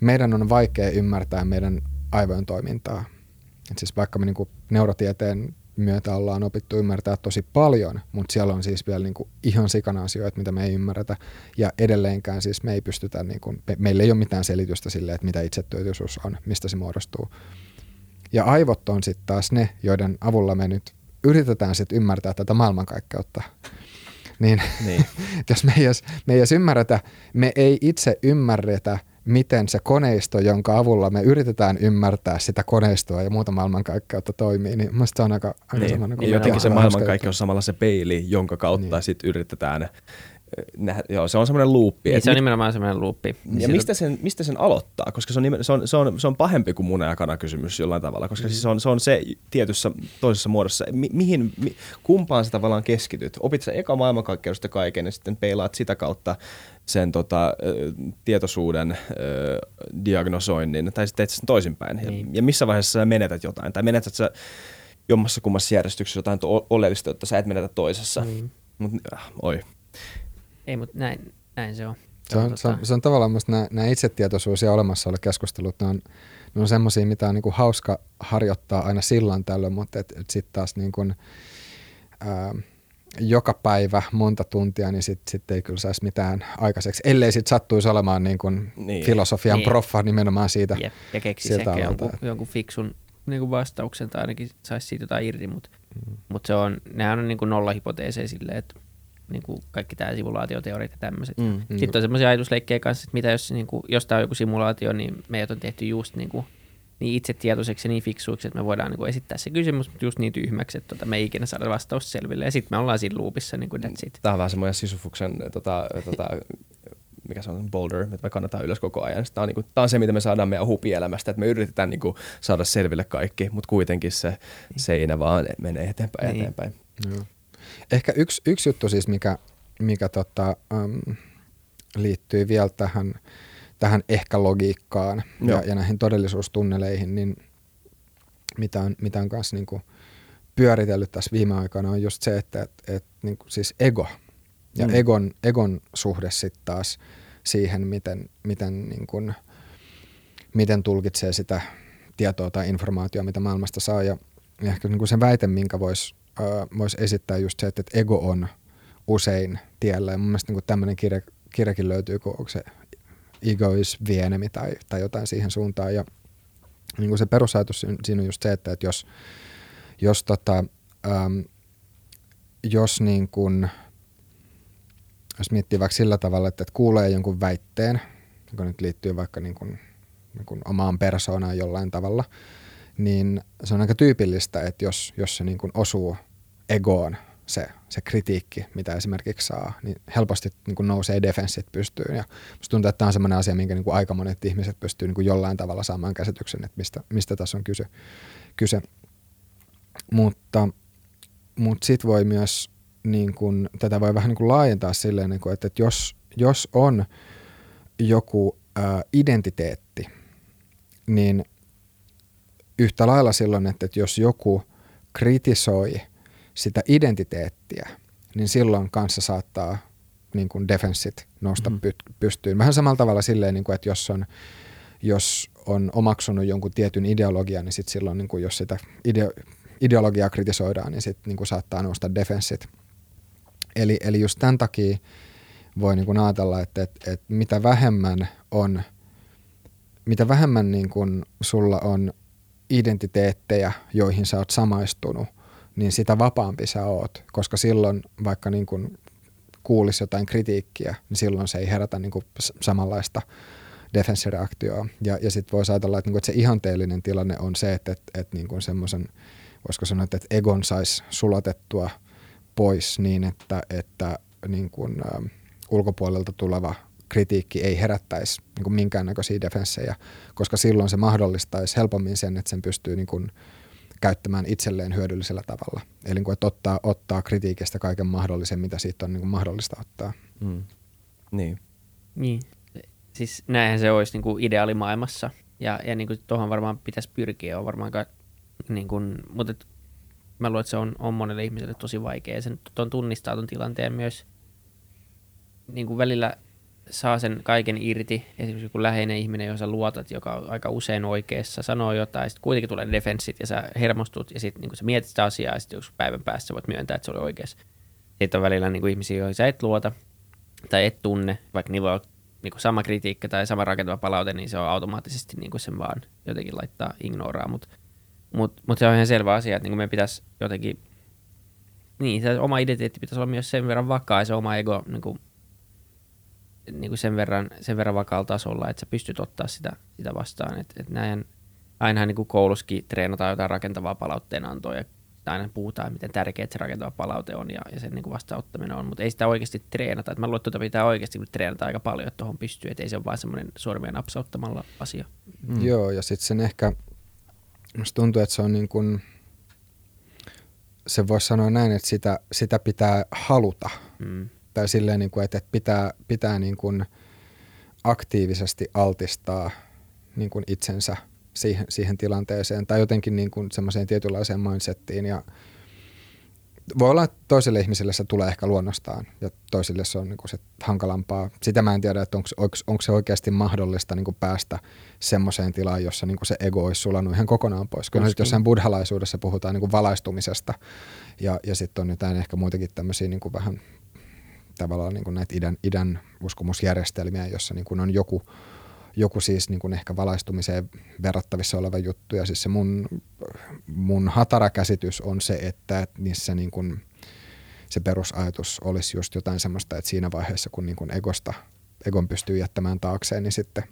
meidän on vaikea ymmärtää meidän aivojen toimintaa. Et siis vaikka me niinku neurotieteen myötä ollaan opittu ymmärtää tosi paljon, mutta siellä on siis vielä niinku ihan sikana asioita, mitä me ei ymmärretä. Ja edelleenkään siis me ei pystytä, niinku, me, meillä ei ole mitään selitystä sille, että mitä itsetyötyisuus on, mistä se muodostuu. Ja aivot on sitten taas ne, joiden avulla me nyt yritetään sitten ymmärtää tätä maailmankaikkeutta, niin, niin. jos me ei, edes, me ei edes ymmärretä, me ei itse ymmärretä, miten se koneisto, jonka avulla me yritetään ymmärtää sitä koneistoa ja muuta maailmankaikkeutta toimii, niin mielestäni se on aika, aika niin. semmoinen. Ja jotenkin se maailmankaikkeus on samalla se peili, jonka kautta niin. sitten yritetään Nä, joo, se on semmoinen luuppi. Niin, se on nimenomaan semmoinen luuppi. Ja mistä sen, mistä sen aloittaa? Koska se on, se, on, se, on, se on pahempi kuin muna ja kana kysymys jollain tavalla, koska mm. siis se, on, se on se tietyssä toisessa muodossa. Mi, mihin, mi, kumpaan sä tavallaan keskityt? Opit sä eka maailmankaikkeudesta kaiken ja sitten peilaat sitä kautta sen tota, tietoisuuden äh, diagnosoinnin, tai sitten teet sen toisinpäin. Niin. Ja, ja missä vaiheessa sä menetät jotain, tai menetät sä jommassa kummassa järjestyksessä jotain oleellista, jotta sä et menetä toisessa. Mm. Mut, äh, oi. Ei, mutta näin, näin se on. Se on, se on, se on tavallaan myös nämä, nämä itsetietoisuus ja olemassaolo keskustelut, ne on, ne on semmoisia, mitä on niin kuin hauska harjoittaa aina silloin tällöin, mutta et, et sitten taas niin kuin, ää, joka päivä monta tuntia, niin sitten sit ei kyllä saisi mitään aikaiseksi, ellei sitten sattuisi olemaan niin kuin niin. filosofian niin. proffa nimenomaan siitä. Jep. Ja keksisi ehkä jonkun, jonkun fiksun niin kuin vastauksen tai ainakin saisi siitä jotain irti, mutta mm. mut se on, nehän on niin kuin nollahypoteeseja silleen, että niin kuin kaikki tämä simulaatioteoriat ja tämmöiset. Mm, mm. Sitten on semmoisia ajatusleikkejä kanssa, että mitä jos, niin kuin, jos tämä on joku simulaatio, niin meidät on tehty just niin, kuin, niin itsetietoiseksi ja niin fiksuiksi, että me voidaan niin kuin esittää se kysymys, mutta just niin tyhmäksi, että tota, me ei ikinä saada vastausta selville. Ja sitten me ollaan siinä loopissa, niin kuin that's it. Tämä on vähän semmoinen sisufuksen tota, tota, mikä se on, boulder, että me kannataan ylös koko ajan. Tämä on, niin kuin, tämä on se, mitä me saadaan meidän hupielämästä, että me yritetään niin kuin, saada selville kaikki, mutta kuitenkin se niin. seinä vaan menee eteenpäin niin. eteenpäin. Joo. Ehkä yksi, yksi juttu siis, mikä, mikä tota, um, liittyy vielä tähän, tähän ehkä-logiikkaan ja, ja näihin todellisuustunneleihin, niin mitä on, mitä on kanssa niin pyöritellyt tässä viime aikoina on just se, että et, et, niin kuin siis ego ja mm. egon, egon suhde sitten taas siihen, miten, miten, niin kuin, miten tulkitsee sitä tietoa tai informaatiota, mitä maailmasta saa. Ja, ja ehkä niin kuin se väite, minkä voisi voisi esittää just se, että, että ego on usein tiellä. Ja mun mielestä niin tämmöinen kirja, kirjakin löytyy, kun onko se Ego is enemy tai, tai jotain siihen suuntaan. Ja niin kuin se perusajatus siinä on just se, että, että jos, jos, tota, äm, jos, niin kuin, jos miettii vaikka sillä tavalla, että, että kuulee jonkun väitteen, joka nyt liittyy vaikka niin kuin, niin kuin omaan persoonaan jollain tavalla, niin se on aika tyypillistä, että jos, jos se niin kuin osuu egoon se, se kritiikki, mitä esimerkiksi saa, niin helposti niin kuin nousee defenssit pystyyn. Ja musta tuntuu, että tämä on sellainen asia, minkä niin kuin aika monet ihmiset pystyy niin kuin jollain tavalla saamaan käsityksen, että mistä, mistä tässä on kyse. kyse. Mutta, mutta sitten voi myös, niin kuin, tätä voi vähän niin kuin laajentaa silleen, niin kuin, että, että jos, jos on joku ää, identiteetti, niin yhtä lailla silloin, että, että jos joku kritisoi – sitä identiteettiä, niin silloin kanssa saattaa niin kuin defenssit nousta mm. py- pystyyn. Vähän samalla tavalla silleen, niin kuin, että jos on, jos on omaksunut jonkun tietyn ideologian, niin sit silloin, niin kuin, jos sitä ideo- ideologiaa kritisoidaan, niin sitten niin kuin saattaa nousta defenssit. Eli, eli just tämän takia voi niin kuin ajatella, että, että, että mitä vähemmän on, mitä vähemmän niin kuin sulla on identiteettejä, joihin sä oot samaistunut, niin sitä vapaampi sä oot, koska silloin vaikka niin kuin kuulisi jotain kritiikkiä, niin silloin se ei herätä niin kuin samanlaista defenssireaktioa. Ja, ja sitten voisi ajatella, että, niin kuin, että se ihanteellinen tilanne on se, että, että, että niin semmoisen, voisiko sanoa, että egon saisi sulatettua pois niin, että, että niin kuin, ä, ulkopuolelta tuleva kritiikki ei herättäisi niin kuin minkäännäköisiä defenssejä, koska silloin se mahdollistaisi helpommin sen, että sen pystyy niin kuin, käyttämään itselleen hyödyllisellä tavalla. Eli niin kuin, että ottaa, ottaa kritiikistä kaiken mahdollisen, mitä siitä on niin kuin mahdollista ottaa. Mm. Niin. Niin. Siis näinhän se olisi niin kuin ideaalimaailmassa. Ja, ja niin kuin tuohon varmaan pitäisi pyrkiä. On varmaan, niin kuin, mutta et, mä luulen, että se on, on monelle ihmiselle tosi vaikea. Sen tuon tunnistaa tuon tilanteen myös niin kuin välillä saa sen kaiken irti, esimerkiksi joku läheinen ihminen, johon sä luotat, joka on aika usein oikeassa, sanoo jotain, sitten kuitenkin tulee defenssit ja sä hermostut ja sitten niin sä mietit sitä asiaa ja sitten päivän päässä voit myöntää, että se oli oikeassa. Sitten on välillä niin kuin ihmisiä, joihin sä et luota tai et tunne, vaikka niillä on niin kuin sama kritiikka tai sama rakentava palaute, niin se on automaattisesti niin kuin sen vaan jotenkin laittaa ignoraa, mutta mut, mut se on ihan selvä asia, että niin kuin meidän pitäisi jotenkin niin, se oma identiteetti pitäisi olla myös sen verran vakaa ja se oma ego niin kuin, niin kuin sen, verran, sen verran vakaalla tasolla, että sä pystyt ottaa sitä, sitä vastaan. Et, et näin, ainahan niin kuin koulussakin treenataan jotain rakentavaa palautteenantoa ja aina puhutaan, miten tärkeää se rakentava palaute on ja, ja sen niin kuin vastaanottaminen on, mutta ei sitä oikeasti treenata. Et mä luulen, että tuota pitää oikeasti treenata aika paljon, että tuohon pystyy, että ei se ole vain semmoinen sormien napsauttamalla asia. Mm. Joo, ja sitten sen ehkä, musta tuntuu, että se on niin kuin, se voisi sanoa näin, että sitä, sitä pitää haluta. Mm. Tai silleen, niin kuin, että pitää, pitää niin kuin aktiivisesti altistaa niin kuin itsensä siihen, siihen tilanteeseen tai jotenkin niin kuin semmoiseen tietynlaiseen mindsettiin ja voi olla, että toiselle ihmiselle se tulee ehkä luonnostaan ja toisille se on niin kuin se hankalampaa. Sitä mä en tiedä, että onko, onko se oikeasti mahdollista niin kuin päästä semmoiseen tilaan, jossa niin kuin se ego olisi sulanut ihan kokonaan pois. Kyllä sitten jossain buddhalaisuudessa puhutaan niin kuin valaistumisesta ja, ja sitten on jotain ehkä muitakin tämmöisiä niin kuin vähän tavallaan niin kuin näitä idän, idän uskomusjärjestelmiä, jossa niin kuin on joku – joku siis niin kuin ehkä valaistumiseen verrattavissa oleva juttu. Ja siis se mun, mun hatara käsitys on se, että niissä niin kuin se perusajatus olisi just jotain semmoista, että siinä vaiheessa kun niin kuin egosta, egon pystyy jättämään taakseen, niin sitten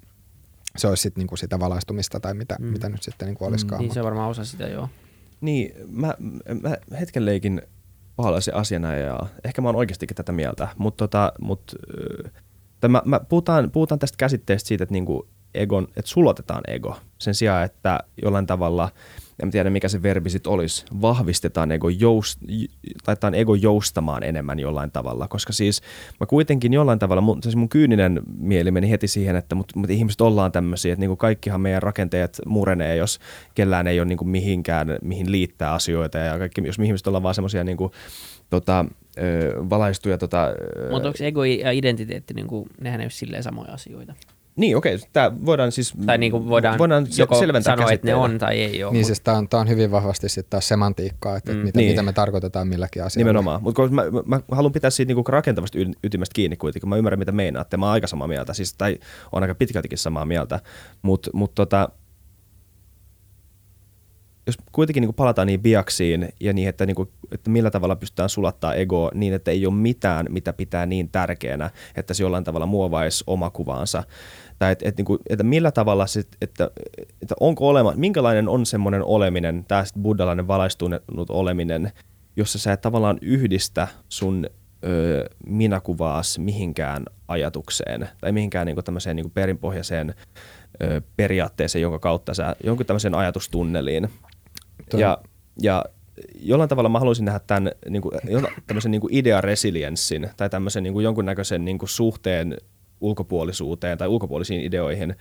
se olisi sitten niin kuin sitä valaistumista tai mitä, mm. mitä nyt sitten niin kuin olisikaan. Mm, niin se on varmaan osa sitä, joo. Niin, mä, mä hetken leikin pahalaisen asiana ja ehkä mä oon oikeastikin tätä mieltä, mutta tota, mut, mä, mä puhutaan, puhutaan tästä käsitteestä siitä, että, niinku egon, että sulotetaan ego sen sijaan, että jollain tavalla, en tiedä mikä se verbi sitten olisi, vahvistetaan ego, joust, laitetaan ego joustamaan enemmän jollain tavalla, koska siis mä kuitenkin jollain tavalla, mun, siis mun kyyninen mieli meni heti siihen, että mut, mut ihmiset ollaan tämmöisiä, että niinku kaikkihan meidän rakenteet murenee, jos kellään ei ole niinku mihinkään, mihin liittää asioita ja kaikki, jos ihmiset ollaan vaan semmoisia niinku, tota, valaistuja. Tota, Mutta onko ego ja identiteetti, niin kuin, nehän ei ole silleen samoja asioita? Niin, okei. Okay. Tämä voidaan siis tai niin kuin voidaan, voidaan joko selventää sanoa, että ne on tai ei ole. Niin, siis tämä on, tämä on hyvin vahvasti sitten taas semantiikkaa, että, mm. mitä, niin. mitä me tarkoitetaan milläkin asialla. Nimenomaan. Mutta mä, mä, mä, haluan pitää siitä niinku rakentavasta ytimestä kiinni kuitenkin. Mä ymmärrän, mitä meinaatte. Mä oon aika samaa mieltä. Siis, tai on aika pitkältikin samaa mieltä. Mutta mut tota, jos kuitenkin niin kuin palataan niin biaksiin ja niin, että, niin kuin, että millä tavalla pystytään sulattaa ego niin, että ei ole mitään, mitä pitää niin tärkeänä, että se jollain tavalla muovaisi omakuvaansa. Tai että, että, niin kuin, että millä tavalla, sit, että, että onko olema, minkälainen on semmoinen oleminen, tämä buddhalainen valaistunut oleminen, jossa sä et tavallaan yhdistä sun ö, minäkuvaas mihinkään ajatukseen tai mihinkään niin kuin tämmöiseen niin kuin perinpohjaiseen periaatteeseen, jonka kautta sä jonkun tämmöiseen ajatustunneliin ja, ja jollain tavalla mä haluaisin nähdä tämän niin kuin, tämmöisen niin kuin idea-resilienssin tai tämmöisen niin kuin jonkunnäköisen niin kuin suhteen ulkopuolisuuteen tai ulkopuolisiin ideoihin.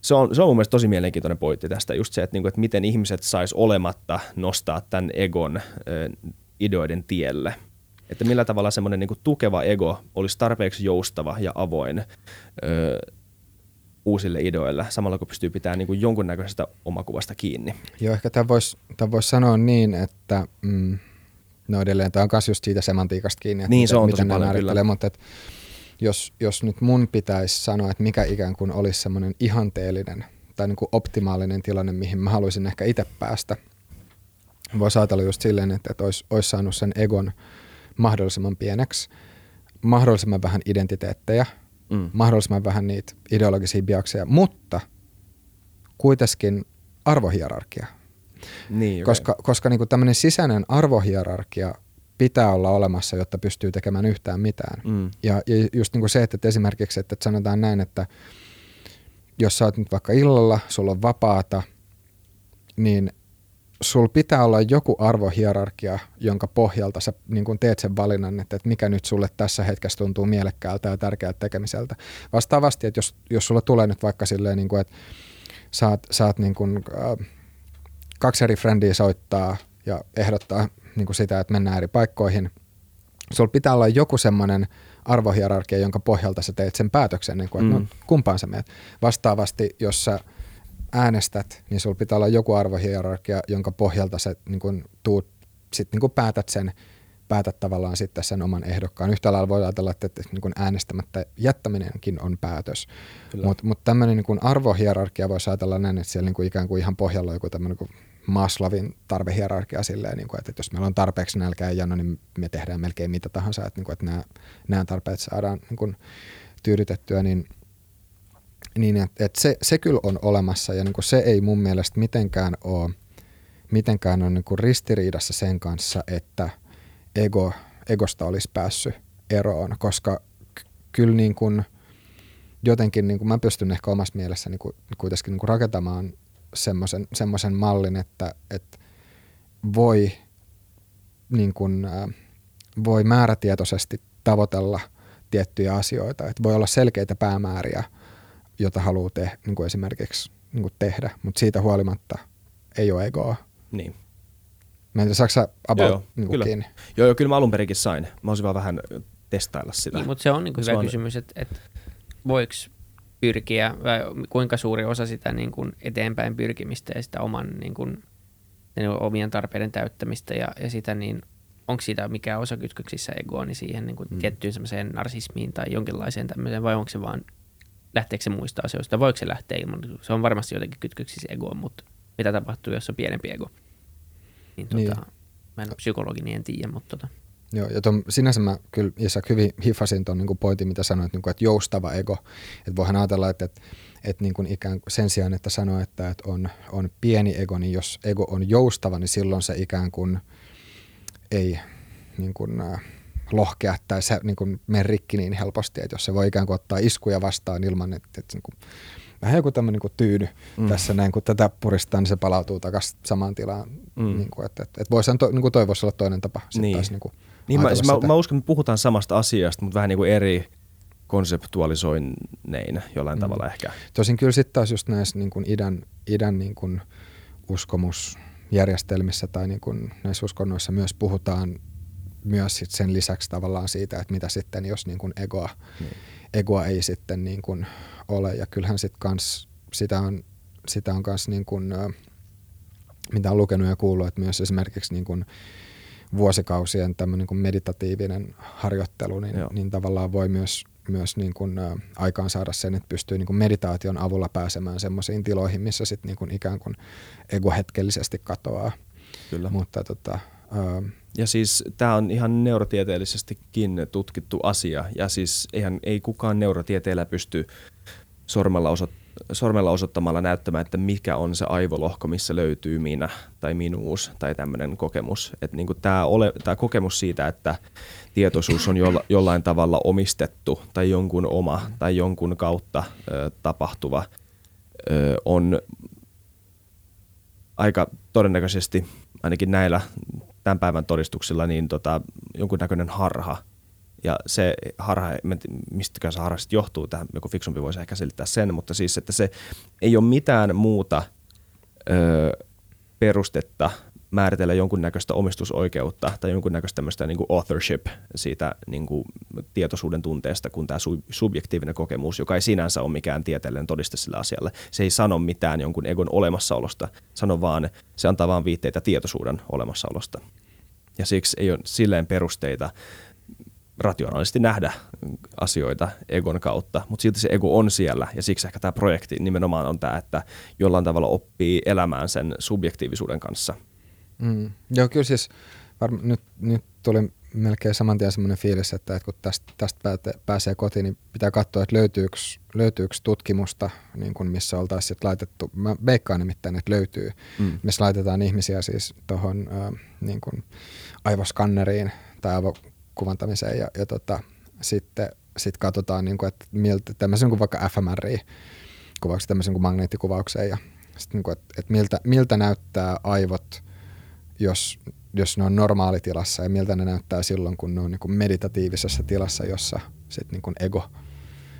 Se on, se on mun mielestä tosi mielenkiintoinen pointti tästä, just se, että, niin kuin, että miten ihmiset sais olematta nostaa tämän egon ideoiden tielle. Että millä tavalla semmoinen niin tukeva ego olisi tarpeeksi joustava ja avoin uusille ideoille, samalla kun pystyy pitämään niin kuin jonkunnäköisestä omakuvasta kiinni. Joo, ehkä tämä voisi vois sanoa niin, että mm, no edelleen tämä on myös just siitä semantiikasta kiinni, että niin, miten, se on miten ne määrittelee, mutta että jos, jos nyt mun pitäisi sanoa, että mikä ikään kuin olisi semmoinen ihanteellinen tai niin kuin optimaalinen tilanne, mihin mä haluaisin ehkä itse päästä, voisi ajatella just silleen, että, että olisi, olisi saanut sen egon mahdollisimman pieneksi, mahdollisimman vähän identiteettejä – mm. mahdollisimman vähän niitä ideologisia biakseja, mutta kuitenkin arvohierarkia. Niin, okay. Koska, koska niin tämmöinen sisäinen arvohierarkia pitää olla olemassa, jotta pystyy tekemään yhtään mitään. Mm. Ja, ja just niin kuin se, että esimerkiksi, että sanotaan näin, että jos sä oot nyt vaikka illalla, sulla on vapaata, niin sul pitää olla joku arvohierarkia, jonka pohjalta sä niin kun teet sen valinnan, että, että mikä nyt sulle tässä hetkessä tuntuu mielekkäältä ja tärkeältä tekemiseltä. Vastaavasti, että jos, jos sulla tulee nyt vaikka silleen, niin kuin, että saat, saat niin kuin, äh, kaksi eri frendiä soittaa ja ehdottaa niin sitä, että mennään eri paikkoihin, sulla pitää olla joku semmoinen arvohierarkia, jonka pohjalta sä teet sen päätöksen, niin kuin, että mm. no, kumpaan sä meet. Vastaavasti, jos sä äänestät, niin sulla pitää olla joku arvohierarkia, jonka pohjalta sä niin kun, tuut, sit, niin kun päätät sen, päätät tavallaan sitten sen oman ehdokkaan. Yhtä lailla voi ajatella, että, että niin kun äänestämättä jättäminenkin on päätös. Mutta mut tämmöinen niin arvohierarkia voisi ajatella näin, että siellä niin kuin ikään kuin ihan pohjalla on joku tämmöinen Maslovin tarvehierarkia silleen, niin kuin, että jos meillä on tarpeeksi nälkää ja jano, niin me tehdään melkein mitä tahansa, että, niin kuin, että nämä, nämä tarpeet saadaan niin kuin, tyydytettyä, niin, niin että, että se, se kyllä on olemassa ja niin kuin se ei mun mielestä mitenkään ole, mitenkään ole niin kuin ristiriidassa sen kanssa, että ego, egosta olisi päässyt eroon, koska kyllä niin kuin, jotenkin niin kuin mä pystyn ehkä omassa mielessäni niin kuin, kuitenkin niin kuin rakentamaan semmoisen mallin, että, että voi, niin kuin, äh, voi määrätietoisesti tavoitella tiettyjä asioita. Että voi olla selkeitä päämääriä, joita haluaa te, niin kuin esimerkiksi niin kuin tehdä, mutta siitä huolimatta ei ole egoa. Niin. Mä en tiedä, saako about joo, niin kyllä. kiinni? Joo, joo, kyllä mä alun perinkin sain. Mä olisin vaan vähän testailla sitä. Niin, mutta se on niin kuin hyvä on... kysymys, että, että voiko pyrkiä, vai kuinka suuri osa sitä niin kuin eteenpäin pyrkimistä ja sitä oman niin kuin, omien tarpeiden täyttämistä ja, ja sitä niin onko siitä mikä osa kytköksissä egoa niin siihen niin kuin mm. tiettyyn semmoiseen narsismiin tai jonkinlaiseen tämmöiseen, vai onko se vaan, lähteekö se muista asioista, voiko se lähteä ilman, se on varmasti jotenkin kytköksissä egoa, mutta mitä tapahtuu, jos on pienempi ego? Niin, tota, niin. Mä en ole psykologi, niin en tiedä, mutta tota. Joo, ja ton, sinänsä mä kyllä Isak hyvin hiffasin tuon niin pointin, mitä sanoit, niin kuin, että joustava ego. Että voihan ajatella, että, että, että niin kuin ikään kuin sen sijaan, että sanoo, että, että on, on pieni ego, niin jos ego on joustava, niin silloin se ikään kuin ei niin kuin, äh, lohkea tai se niin kuin mene rikki niin helposti, että jos se voi ikään kuin ottaa iskuja vastaan ilman, että, että niin kuin, vähän joku tämmöinen niin tyydy mm. tässä näin, kun tätä puristaa, niin se palautuu takaisin samaan tilaan. Mm. Niin kuin, että, että, että voisi to, niin toivoisi olla toinen tapa. Niin. Taas, niin kuin, niin mä, mä, mä, uskon, että me puhutaan samasta asiasta, mutta vähän niin kuin eri konseptualisoineina jollain mm. tavalla ehkä. Tosin kyllä sitten taas just näissä niin kuin idän, idän niin kuin uskomusjärjestelmissä tai niin kuin näissä uskonnoissa myös puhutaan myös sit sen lisäksi tavallaan siitä, että mitä sitten, jos niin kuin egoa, mm. egoa ei sitten niin kuin ole. Ja kyllähän sitten kans sitä on, sitä on kans niin kuin, mitä on lukenut ja kuullut, että myös esimerkiksi niin kuin vuosikausien tämmöinen kuin meditatiivinen harjoittelu, niin, niin tavallaan voi myös, myös niin kuin, ä, aikaan saada sen, että pystyy niin kuin meditaation avulla pääsemään semmoisiin tiloihin, missä sitten niin kuin ikään kuin ego hetkellisesti katoaa. Kyllä. Mutta tota, ä, ja siis tämä on ihan neurotieteellisestikin tutkittu asia, ja siis eihän, ei kukaan neurotieteellä pysty sormella osoittamaan sormella osoittamalla näyttämään, että mikä on se aivolohko, missä löytyy minä tai minuus tai tämmöinen kokemus. Että niin tämä, ole, tämä kokemus siitä, että tietoisuus on jolla, jollain tavalla omistettu tai jonkun oma tai jonkun kautta ö, tapahtuva ö, on aika todennäköisesti ainakin näillä tämän päivän todistuksilla niin tota, jonkunnäköinen harha – ja se harha, mistä se harha johtuu, tähän joku fiksumpi voisi ehkä selittää sen, mutta siis, että se ei ole mitään muuta ö, perustetta määritellä jonkunnäköistä omistusoikeutta tai jonkunnäköistä tämmöistä niin kuin authorship siitä niin kuin tietoisuuden tunteesta kuin tämä subjektiivinen kokemus, joka ei sinänsä ole mikään tieteellinen todiste sille asialle. Se ei sano mitään jonkun egon olemassaolosta, sano vaan, se antaa vaan viitteitä tietoisuuden olemassaolosta. Ja siksi ei ole silleen perusteita rationaalisesti nähdä asioita egon kautta, mutta silti se ego on siellä ja siksi ehkä tämä projekti nimenomaan on tämä, että jollain tavalla oppii elämään sen subjektiivisuuden kanssa. Mm. Joo, kyllä siis varma, nyt, nyt tuli melkein saman tien semmoinen fiilis, että, että kun tästä, tästä pääsee kotiin, niin pitää katsoa, että löytyykö, löytyykö tutkimusta, niin kuin missä oltaisiin laitettu, mä veikkaan nimittäin, että löytyy, mm. missä laitetaan ihmisiä siis tuohon äh, niin kuin aivoskanneriin tai aivo, kuvantamiseen ja, ja tota, sitten sit katsotaan, niin kuin, että miltä, tämmöisen kuin vaikka fMRI kuvauksen, tämmöisen kuin magneettikuvaukseen ja sitten, niin kuin, että, että miltä, miltä näyttää aivot, jos, jos ne on normaalitilassa ja miltä ne näyttää silloin, kun ne on niin kuin meditatiivisessa tilassa, jossa sit niin kuin ego,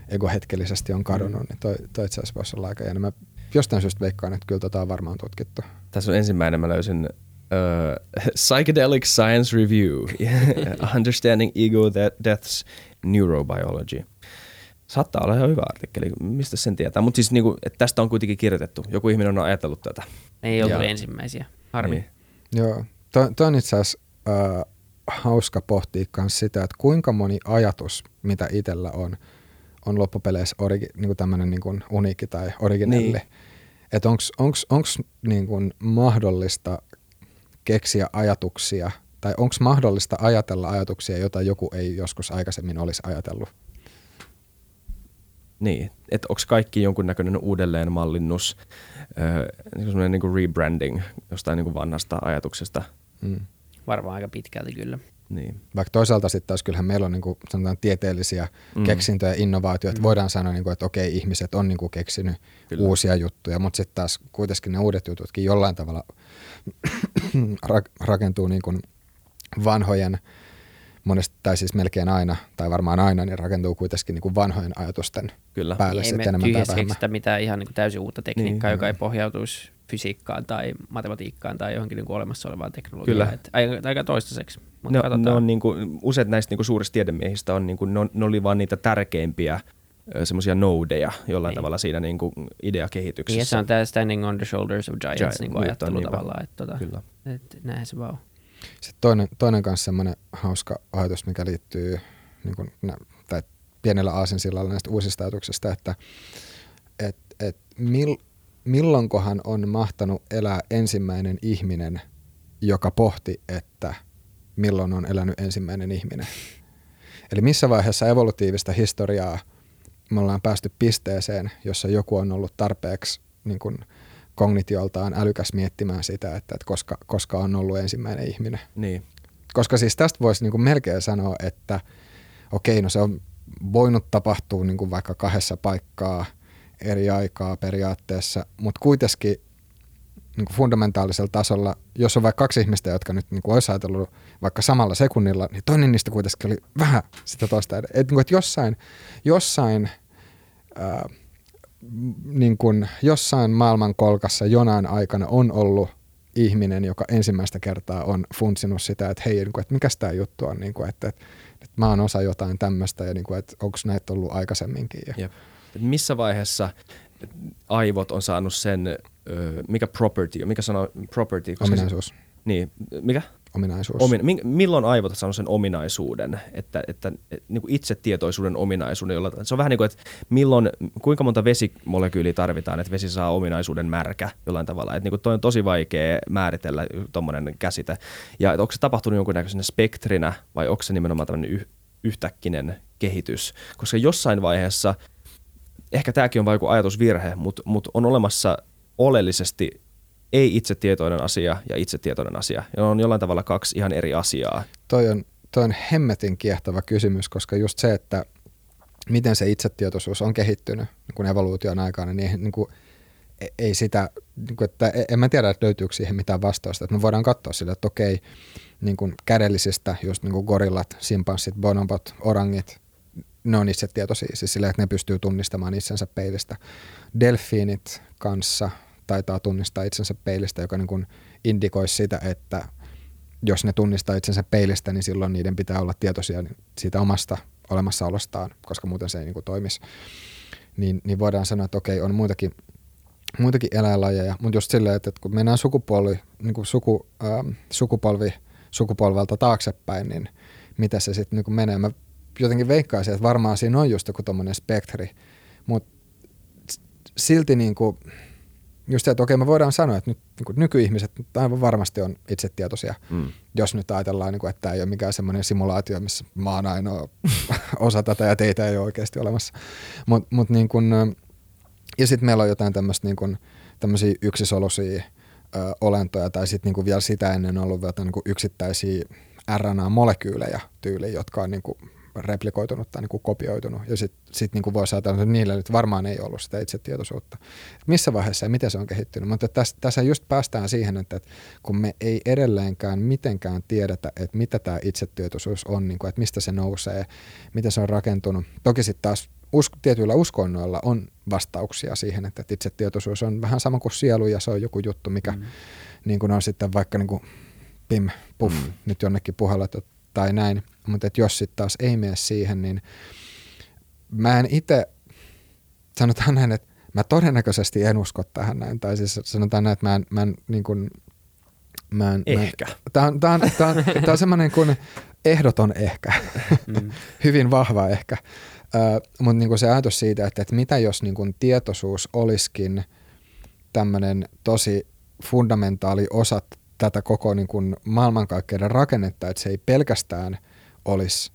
ego hetkellisesti on kadonnut, mm. niin toi, toi itse asiassa voisi olla aika jännä. Mä jostain syystä veikkaan, että kyllä tota on varmaan tutkittu. Tässä on ensimmäinen, mä löysin uh, Psychedelic Science Review, Understanding Ego Death's Neurobiology. Saattaa olla ihan hyvä artikkeli, mistä sen tietää. Mutta siis niinku, että tästä on kuitenkin kirjoitettu. Joku ihminen on ajatellut tätä. Ei ollut ja, ensimmäisiä. Harmi. Niin. Joo. Tuo on itse asiassa äh, hauska pohtia myös sitä, että kuinka moni ajatus, mitä itsellä on, on loppupeleissä origi, niin tämmöinen niin uniikki tai originelli. Niin että onko niin kuin mahdollista keksiä ajatuksia tai onko mahdollista ajatella ajatuksia, joita joku ei joskus aikaisemmin olisi ajatellut? Niin, että onko kaikki jonkunnäköinen uudelleenmallinnus, niin kuin rebranding jostain niin kuin vanhasta ajatuksesta? Mm. Varmaan aika pitkälti kyllä. Niin. Vaikka toisaalta sitten taas kyllähän meillä on niin kuin, sanotaan tieteellisiä mm. keksintöjä ja innovaatioita. Mm. Voidaan sanoa, niin kuin, että okei, ihmiset on niin kuin, keksinyt Kyllä. uusia juttuja, mutta sitten taas kuitenkin ne uudet jututkin jollain tavalla rakentuu niin kuin vanhojen, monesti, tai siis melkein aina, tai varmaan aina, niin rakentuu kuitenkin niin kuin vanhojen ajatusten Kyllä. päälle niin, sitten enemmän tai vähemmän. Mitään ihan niin kuin täysin uutta tekniikkaa, niin, joka ei pohjautuisi fysiikkaan tai matematiikkaan tai johonkin niin kuin olemassa olevaan teknologiaan. Kyllä. Et aika, aika toistaiseksi. Mutta no, ne on niin kuin, useat näistä niin kuin suurista tiedemiehistä on, niin kuin, ne, on, ne oli vaan niitä tärkeimpiä semmoisia nodeja jollain niin. tavalla siinä niin kuin ideakehityksessä. Niin, se on tämä standing on the shoulders of giants Giant, niin kuin ajattelu tavallaan. Että, tota, Kyllä. Että näin se vaan Sitten toinen, toinen kanssa semmoinen hauska ajatus, mikä liittyy niin kuin, tai pienellä aasinsillalla näistä uusista ajatuksista, että et, et mil, milloinkohan on mahtanut elää ensimmäinen ihminen, joka pohti, että milloin on elänyt ensimmäinen ihminen. Eli missä vaiheessa evolutiivista historiaa me ollaan päästy pisteeseen, jossa joku on ollut tarpeeksi niin kuin kognitioltaan älykäs miettimään sitä, että, että koska, koska on ollut ensimmäinen ihminen. Niin. Koska siis tästä voisi niin kuin melkein sanoa, että okei, no se on voinut tapahtua niin kuin vaikka kahdessa paikkaa – eri aikaa periaatteessa, mutta kuitenkin niin kuin fundamentaalisella tasolla, jos on vaikka kaksi ihmistä, jotka nyt niin kuin olisi ajatellut vaikka samalla sekunnilla, niin toinen niistä kuitenkin oli vähän sitä toista. Et, niin kuin, että jossain, jossain, ää, niin kuin, jossain maailman kolkassa jonain aikana on ollut ihminen, joka ensimmäistä kertaa on funtsinut sitä, että hei, niin kuin, että mikä tämä juttu on, niin kuin, että, että, että mä oon osa jotain tämmöistä ja niin kuin, että onko näitä ollut aikaisemminkin. Ja, Jep missä vaiheessa aivot on saanut sen, mikä property, mikä sana property? Ominaisuus. Se, niin, mikä? Ominaisuus. Omin, milloin aivot on saanut sen ominaisuuden, että, että, että niin kuin itsetietoisuuden ominaisuuden, jolla, se on vähän niin kuin, että milloin, kuinka monta vesimolekyyliä tarvitaan, että vesi saa ominaisuuden märkä jollain tavalla. Että niin kuin toi on tosi vaikea määritellä tuommoinen käsite. Ja että onko se tapahtunut jonkunnäköisenä spektrinä vai onko se nimenomaan tämmöinen yh, yhtäkkinen kehitys. Koska jossain vaiheessa – ehkä tämäkin on vaikka ajatusvirhe, mutta, mutta on olemassa oleellisesti ei-itsetietoinen asia ja itsetietoinen asia. Ja on jollain tavalla kaksi ihan eri asiaa. Toi on, toi on hemmetin kiehtova kysymys, koska just se, että miten se itsetietoisuus on kehittynyt niin kuin evoluution aikana, niin, niin kuin, e, ei sitä, niin kuin, että e, en mä tiedä, että löytyykö siihen mitään vastausta. Että me voidaan katsoa sille, että okei, niin kuin kädellisistä, just niin kuin gorillat, simpanssit, bonobot, orangit, ne on itse tietoisia, siis sillä, että ne pystyy tunnistamaan itsensä peilistä. Delfiinit kanssa taitaa tunnistaa itsensä peilistä, joka niin kuin indikoi sitä, että jos ne tunnistaa itsensä peilistä, niin silloin niiden pitää olla tietoisia siitä omasta olemassaolostaan, koska muuten se ei niin kuin toimisi. Niin, niin voidaan sanoa, että okei, on muitakin, muitakin eläinlajeja, mutta just silleen, että kun mennään sukupolvi, niin kuin suku, äh, sukupolvi sukupolvelta taaksepäin, niin mitä se sitten niin menee. Mä jotenkin veikkaisin, että varmaan siinä on just joku tommonen spektri, mutta silti niin kuin, just se, että okei me voidaan sanoa, että nyt niin kuin nykyihmiset aivan varmasti on itsetietoisia, mm. jos nyt ajatellaan, niin kuin, että tämä ei ole mikään semmoinen simulaatio, missä mä oon ainoa osa tätä ja teitä ei ole oikeasti olemassa. Mut, mut niin kuin, ja sitten meillä on jotain tämmöistä niin kuin, tämmöisiä ö, olentoja, tai sitten niin vielä sitä ennen ollut jotain niin kuin yksittäisiä RNA-molekyylejä tyyliin, jotka on niin kuin replikoitunut tai niin kuin kopioitunut. Ja sitten sit niin kuin voisi ajatella, että niillä nyt varmaan ei ollut sitä itsetietoisuutta. Missä vaiheessa ja miten se on kehittynyt. Mutta tässä, tässä just päästään siihen, että, että kun me ei edelleenkään mitenkään tiedetä, että mitä tämä itsetietoisuus on, niin kuin, että mistä se nousee, miten se on rakentunut. Toki sitten taas usko, tietyillä uskonnoilla on vastauksia siihen, että itsetietoisuus on vähän sama kuin sielu ja se on joku juttu, mikä mm. niin kuin on sitten vaikka niin kuin pim, puff, mm. nyt jonnekin puhallettu tai näin. Mutta jos sitten taas ei mene siihen, niin mä en itse, sanotaan näin, että mä todennäköisesti en usko tähän näin. Tai siis sanotaan näin, että mä en, mä en niin kuin, Mä en, ehkä. Tämä on, tää on, tää on, tää on semmoinen kuin ehdoton ehkä, mm. hyvin vahva ehkä. Mutta niinku se ajatus siitä, että, että mitä jos niinku tietoisuus olisikin tämmöinen tosi fundamentaali osa tätä koko niin kuin maailmankaikkeuden rakennetta, että se ei pelkästään olisi,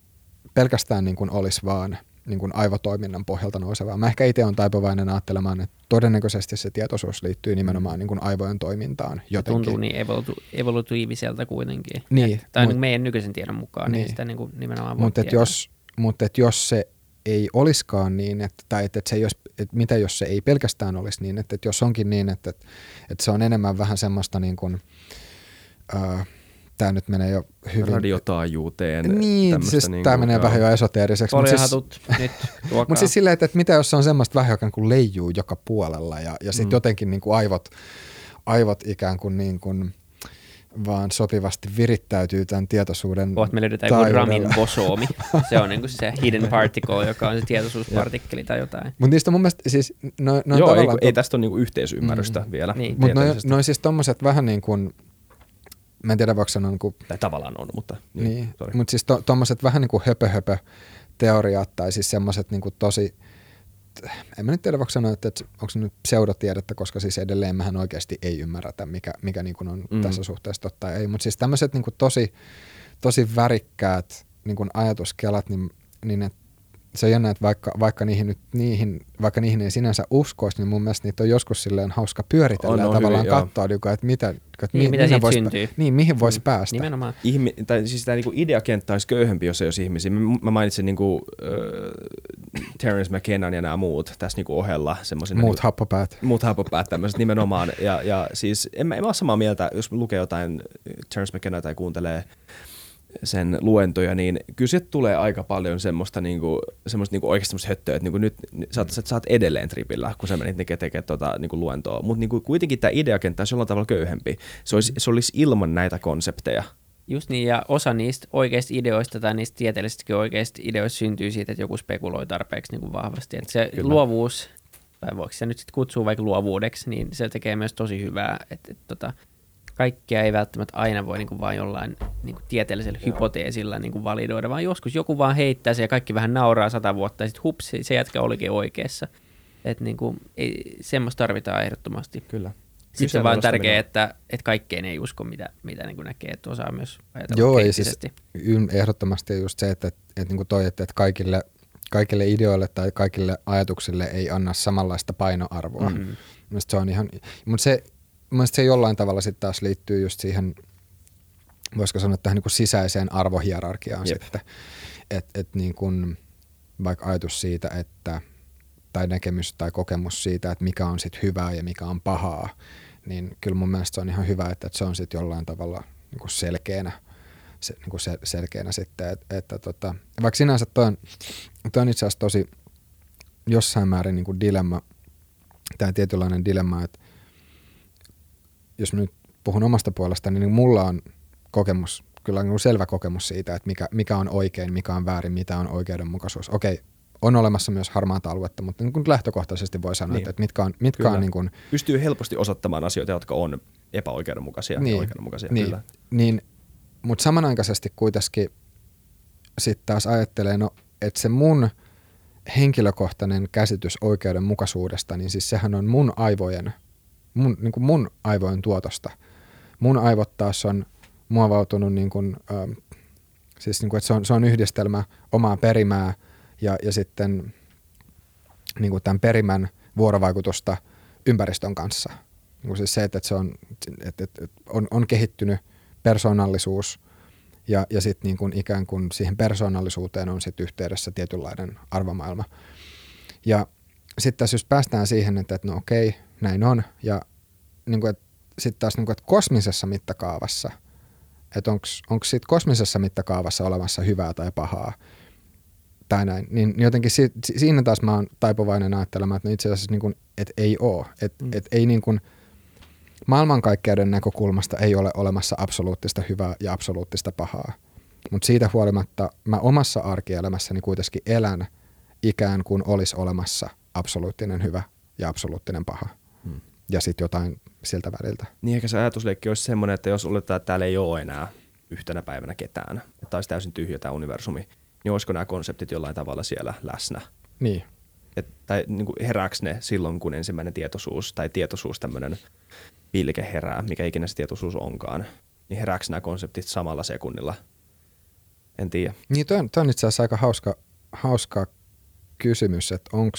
pelkästään niin kuin olisi vaan niin kuin aivotoiminnan pohjalta nousevaa. Mä ehkä itse olen taipuvainen ajattelemaan, että todennäköisesti se tietoisuus liittyy nimenomaan niin kuin aivojen toimintaan jotenkin. Se tuntuu niin evolutu- evolutiiviselta kuitenkin. Niin, Et, tai mut, niin meidän nykyisen tiedon mukaan, niin, niin sitä niin kuin nimenomaan voi Mutta jos, mut et jos se ei olisikaan niin, että, tai että, että, se ei olisi, että mitä jos se ei pelkästään olisi niin, että, että jos onkin niin, että, että, että se on enemmän vähän semmoista niin kuin, äh, tämä nyt menee jo hyvin... Radiotaajuuteen. Niin, siis niin tämä menee joo. vähän jo esoteeriseksi. Mutta siis, nyt, mut siis silleen, että, että mitä jos se on semmoista vähän joka kuin leijuu joka puolella ja, ja sitten mm. jotenkin niin kuin aivot, aivot ikään kuin, niin kuin vaan sopivasti virittäytyy tämän tietoisuuden Voit me löydetään joku Ramin bosoomi. Se on niin kuin se hidden particle, joka on se tietoisuuspartikkeli tai jotain. Mutta niistä mun mielestä siis... No, no Joo, ei, ei tästä ole niin kuin yhteisymmärrystä mm. vielä. Niin. Mutta noin no siis tommoset vähän niin kuin mä en tiedä voiko sanoa niin kuin, tai tavallaan on, mutta niin, niin mutta siis tuommoiset to, vähän niin kuin höpö, höpö teoriat tai siis semmoiset niin tosi, en mä nyt tiedä voiko sanoa, että, että onko se nyt pseudotiedettä, koska siis edelleen mähän oikeasti ei ymmärrätä, mikä, mikä niin kuin on mm. tässä suhteessa totta ei, mutta siis tämmöiset niin tosi, tosi värikkäät niin kuin ajatuskelat, niin, niin että se on jännä, että vaikka, vaikka, niihin nyt, niihin, vaikka niihin ei sinänsä uskoisi, niin mun mielestä niitä on joskus silleen hauska pyöritellä on, ja on tavallaan hyvin, katsoa, joo. Niinku, että mitä, että niin, mi, mitä mihin vois, syntyy. Niin, mihin voisi mm, päästä. Nimenomaan. Ihmi, tai siis tämä niinku ideakenttä olisi köyhempi, jos ei olisi ihmisiä. Mä mainitsin niinku, äh, Terence McKennan ja nämä muut tässä niinku ohella. Muut niinku, happopäät. Muut happopäät tämmöiset nimenomaan. Ja, ja siis en, en mä ole samaa mieltä, jos lukee jotain Terence McKenna tai kuuntelee sen luentoja, niin kyllä tulee aika paljon semmoista, niinku, semmoista niinku oikeasti semmoista höttöä, että niinku nyt sä oot, sä oot edelleen tripillä, kun sä menit tekemään tota, niinku luentoa. Mutta niinku, kuitenkin tämä ideakenttä olisi jollain tavalla köyhempi. Se olisi, se olisi ilman näitä konsepteja. Just niin, ja osa niistä oikeista ideoista tai niistä tieteellisistäkin oikeista ideoista syntyy siitä, että joku spekuloi tarpeeksi niin kuin vahvasti. Että se Kyllä. luovuus, tai voiko se nyt sitten kutsua vaikka luovuudeksi, niin se tekee myös tosi hyvää. Että, että, tota, kaikkea ei välttämättä aina voi niin kuin vain jollain niin kuin tieteellisellä Joo. hypoteesilla niin kuin validoida, vaan joskus joku vaan heittää se ja kaikki vähän nauraa sata vuotta ja sitten hups, se jätkä olikin oikeassa. Että niin kuin, ei, semmoista tarvitaan ehdottomasti. Kyllä. Sitten on vain tärkeää, että, että kaikkeen ei usko, mitä, mitä niin kuin näkee, että osaa myös ajatella Joo, ei siis ehdottomasti just se, että, että, että, niin kuin toi, että, että kaikille, kaikille ideoille tai kaikille ajatuksille ei anna samanlaista painoarvoa. Mm-hmm. se on ihan, mutta se mielestäni se jollain tavalla sitten taas liittyy just siihen, voisiko sanoa tähän niin kuin sisäiseen arvohierarkiaan Jep. sitten. Että et niin kuin, vaikka ajatus siitä, että tai näkemys tai kokemus siitä, että mikä on sitten hyvää ja mikä on pahaa, niin kyllä mun mielestä se on ihan hyvä, että, että se on sitten jollain tavalla niin kuin selkeänä, se, niin kuin sel, selkeänä sitten, että, että tota, vaikka sinänsä toi on, toi on itse asiassa tosi jossain määrin niin kuin dilemma, tämä tietynlainen dilemma, että jos nyt puhun omasta puolestani, niin mulla on kokemus, kyllä on selvä kokemus siitä, että mikä, mikä on oikein, mikä on väärin, mitä on oikeudenmukaisuus. Okei, on olemassa myös harmaata aluetta, mutta niin kuin lähtökohtaisesti voi sanoa, niin. että mitkä on... Mitkä on niin kuin, Pystyy helposti osoittamaan asioita, jotka on epäoikeudenmukaisia niin, ja oikeudenmukaisia. Niin, kyllä. niin mutta samanaikaisesti kuitenkin sitten taas ajattelee, no, että se mun henkilökohtainen käsitys oikeudenmukaisuudesta, niin siis sehän on mun aivojen – mun, niin kuin mun aivojen tuotosta. Mun aivot taas on muovautunut, niin kuin, äh, siis niin kuin, että se on, se on yhdistelmä omaa perimää ja, ja sitten niin kuin tämän perimän vuorovaikutusta ympäristön kanssa. Niin kuin siis se, että, se on, että, että on, on kehittynyt persoonallisuus ja, ja sitten niin kuin ikään kuin siihen persoonallisuuteen on sitten yhteydessä tietynlainen arvomaailma. Ja sitten tässä jos päästään siihen, että, että no okei, näin on. Ja niin kuin, sitten taas niin kuin, että kosmisessa mittakaavassa, että onko siitä kosmisessa mittakaavassa olemassa hyvää tai pahaa, tai näin, niin jotenkin si, siinä taas mä oon taipuvainen ajattelemaan, että no itse asiassa niin kuin, että ei ole. Että mm. et ei niin kuin, maailmankaikkeuden näkökulmasta ei ole olemassa absoluuttista hyvää ja absoluuttista pahaa. Mutta siitä huolimatta mä omassa arkielämässäni kuitenkin elän ikään kuin olisi olemassa absoluuttinen hyvä ja absoluuttinen paha ja sitten jotain siltä väliltä. Niin ehkä se ajatusleikki olisi semmoinen, että jos oletetaan, että täällä ei ole enää yhtenä päivänä ketään, että olisi täysin tyhjä tämä universumi, niin olisiko nämä konseptit jollain tavalla siellä läsnä? Niin. et, tai niin kuin herääkö ne silloin, kun ensimmäinen tietoisuus tai tietoisuus tämmöinen pilke herää, mikä ikinä se tietoisuus onkaan, niin herääkö nämä konseptit samalla sekunnilla? En tiedä. Niin toi on, on itse asiassa aika hauska, hauska kysymys, että onko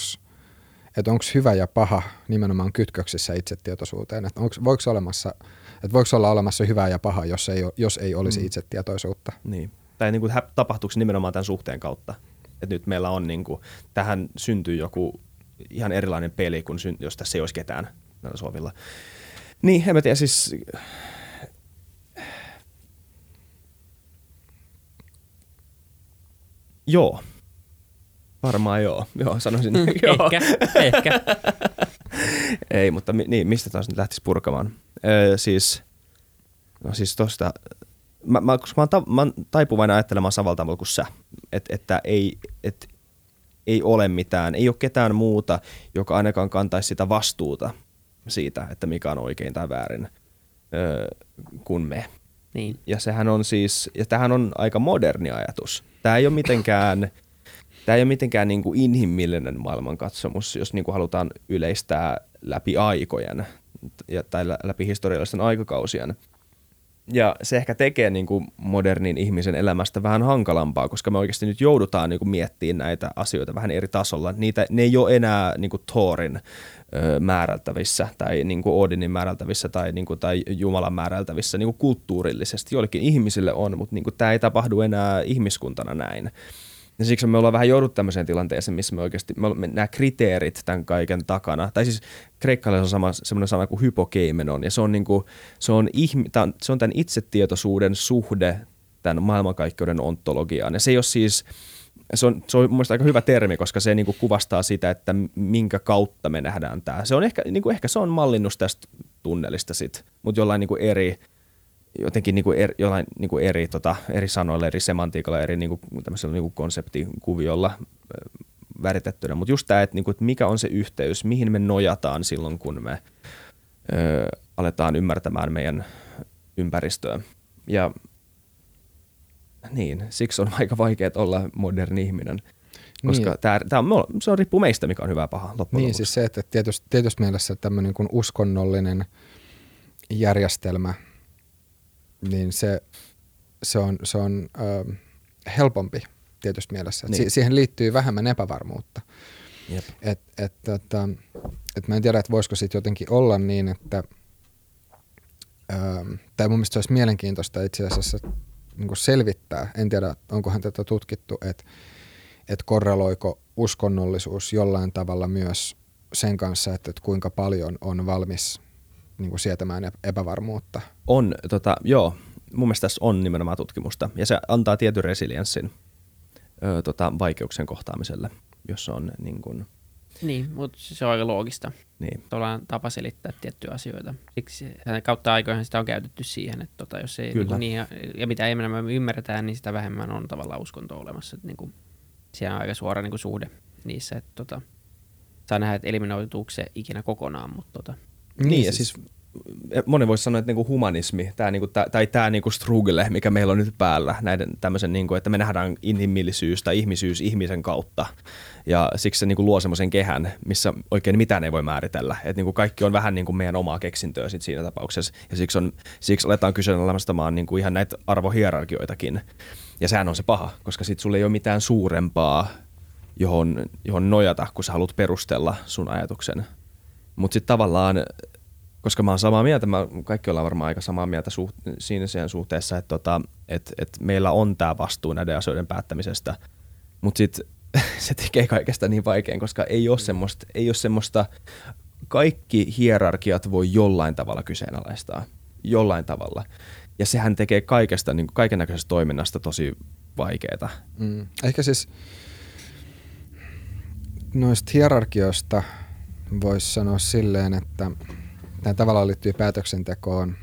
että onko hyvä ja paha nimenomaan kytköksissä itsetietoisuuteen, että voiko, olemassa, että voiko olla olemassa hyvää ja paha, jos ei, jos ei olisi mm. itsetietoisuutta. Niin. Tai niin kuin, tapahtuuko nimenomaan tämän suhteen kautta, että nyt meillä on, niin kuin, tähän syntyy joku ihan erilainen peli, kuin jos tässä ei olisi ketään näillä Suomilla. Niin, en mä tiedä, siis Joo. Varmaan joo. Joo, sanoisin. Mm, joo. Ehkä, ehkä. Ei, mutta mi- niin, mistä taas nyt lähtisi purkamaan? Öö, siis, no siis tosta, mä, mä, koska mä, oon ta, mä oon taipuvainen ajattelemaan samalla tavalla kuin sä, Et, että ei, et, ei ole mitään, ei ole ketään muuta, joka ainakaan kantaisi sitä vastuuta siitä, että mikä on oikein tai väärin, öö, kuin me. Niin. Ja sehän on siis, ja tämähän on aika moderni ajatus. Tämä ei ole mitenkään, tämä ei ole mitenkään niin kuin inhimillinen maailmankatsomus, jos niin kuin halutaan yleistää läpi aikojen tai läpi historiallisten aikakausien. Ja se ehkä tekee niin kuin modernin ihmisen elämästä vähän hankalampaa, koska me oikeasti nyt joudutaan niin kuin miettimään näitä asioita vähän eri tasolla. Niitä, ne ei ole enää niin kuin Thorin ö, määrältävissä tai niin kuin Odinin määrältävissä tai, niin kuin, tai Jumalan määrältävissä niin kuin kulttuurillisesti. Joillekin ihmisille on, mutta niin kuin, tämä ei tapahdu enää ihmiskuntana näin. Ja siksi me ollaan vähän joudut tämmöiseen tilanteeseen, missä me oikeasti, me, me, nämä kriteerit tämän kaiken takana, tai siis kreikkalaisella on sama, semmoinen sana kuin hypokeimenon, ja se on, niin kuin, se on, ihmi, tämän, se on tämän itsetietoisuuden suhde tämän maailmankaikkeuden ontologiaan. Ja se ei ole siis, se on, se on mun aika hyvä termi, koska se niin kuin kuvastaa sitä, että minkä kautta me nähdään tämä. Se on ehkä, niin kuin, ehkä se on mallinnus tästä tunnelista sitten, mutta jollain niin kuin eri, jotenkin niin kuin eri, jollain niin kuin eri, tota, eri sanoilla, eri semantiikalla, eri niin kuin, niin kuin konseptikuviolla väritettynä. Mutta just tämä, että, niin kuin, että mikä on se yhteys, mihin me nojataan silloin, kun me ö, aletaan ymmärtämään meidän ympäristöä. Ja niin, siksi on aika vaikea olla moderni ihminen. Koska niin. tämä, tämä on, se on riippuu meistä, mikä on hyvä paha loppujen Niin, lopuksi. siis se, että tietysti, tietysti mielessä tämmöinen kuin uskonnollinen järjestelmä – niin se, se on, se on ö, helpompi tietysti mielessä. Niin. Si- siihen liittyy vähemmän epävarmuutta. Jep. Et, et, tota, et mä en tiedä, että voisiko sitten jotenkin olla niin, että ö, tai mun mielestä se olisi mielenkiintoista itse asiassa niin selvittää, en tiedä onkohan tätä tutkittu, että et korreloiko uskonnollisuus jollain tavalla myös sen kanssa, että, että kuinka paljon on valmis niin kuin sietämään epävarmuutta. On, tota, joo. Mun mielestä tässä on nimenomaan tutkimusta, ja se antaa tietyn resilienssin ö, tota, vaikeuksien kohtaamiselle, jos on niin kuin... Niin, mutta se on aika loogista. Niin. Tuolla on tapa selittää tiettyjä asioita. Siksi kautta aikoihin sitä on käytetty siihen, että tota, jos ei Kyllä. Niin, ja, ja mitä enemmän me ymmärretään, niin sitä vähemmän on tavallaan uskonto olemassa. Että, niin kuin, siellä on aika suora niin kuin, suhde niissä. Että, tota, saa nähdä, että eliminoituuko se ikinä kokonaan, mutta tota, niin, niin ja siis, siis moni voisi sanoa, että niinku humanismi tää, niinku, tää, tai tämä niinku struggle, mikä meillä on nyt päällä, näiden tämmöisen, niinku, että me nähdään inhimillisyys tai ihmisyys ihmisen kautta. Ja siksi se niinku luo semmoisen kehän, missä oikein mitään ei voi määritellä. Että niinku kaikki on vähän niinku meidän omaa keksintöä sit siinä tapauksessa. Ja siksi, on, siksi aletaan kyseenalaistamaan niinku ihan näitä arvohierarkioitakin. Ja sehän on se paha, koska sitten sulla ei ole mitään suurempaa, johon, johon nojata, kun sä haluat perustella sun ajatuksen. Mutta sitten tavallaan koska mä oon samaa mieltä, mä, kaikki ollaan varmaan aika samaa mieltä suht, siinä sen suhteessa, että tota, et, et meillä on tämä vastuu näiden asioiden päättämisestä, mutta sitten se tekee kaikesta niin vaikean, koska ei ole, semmoista, ei ole semmoista, kaikki hierarkiat voi jollain tavalla kyseenalaistaa, jollain tavalla. Ja sehän tekee kaikesta, niin kaiken näköisestä toiminnasta tosi vaikeaa. Mm. Ehkä siis noista hierarkioista voisi sanoa silleen, että tämä tavallaan liittyy päätöksentekoon.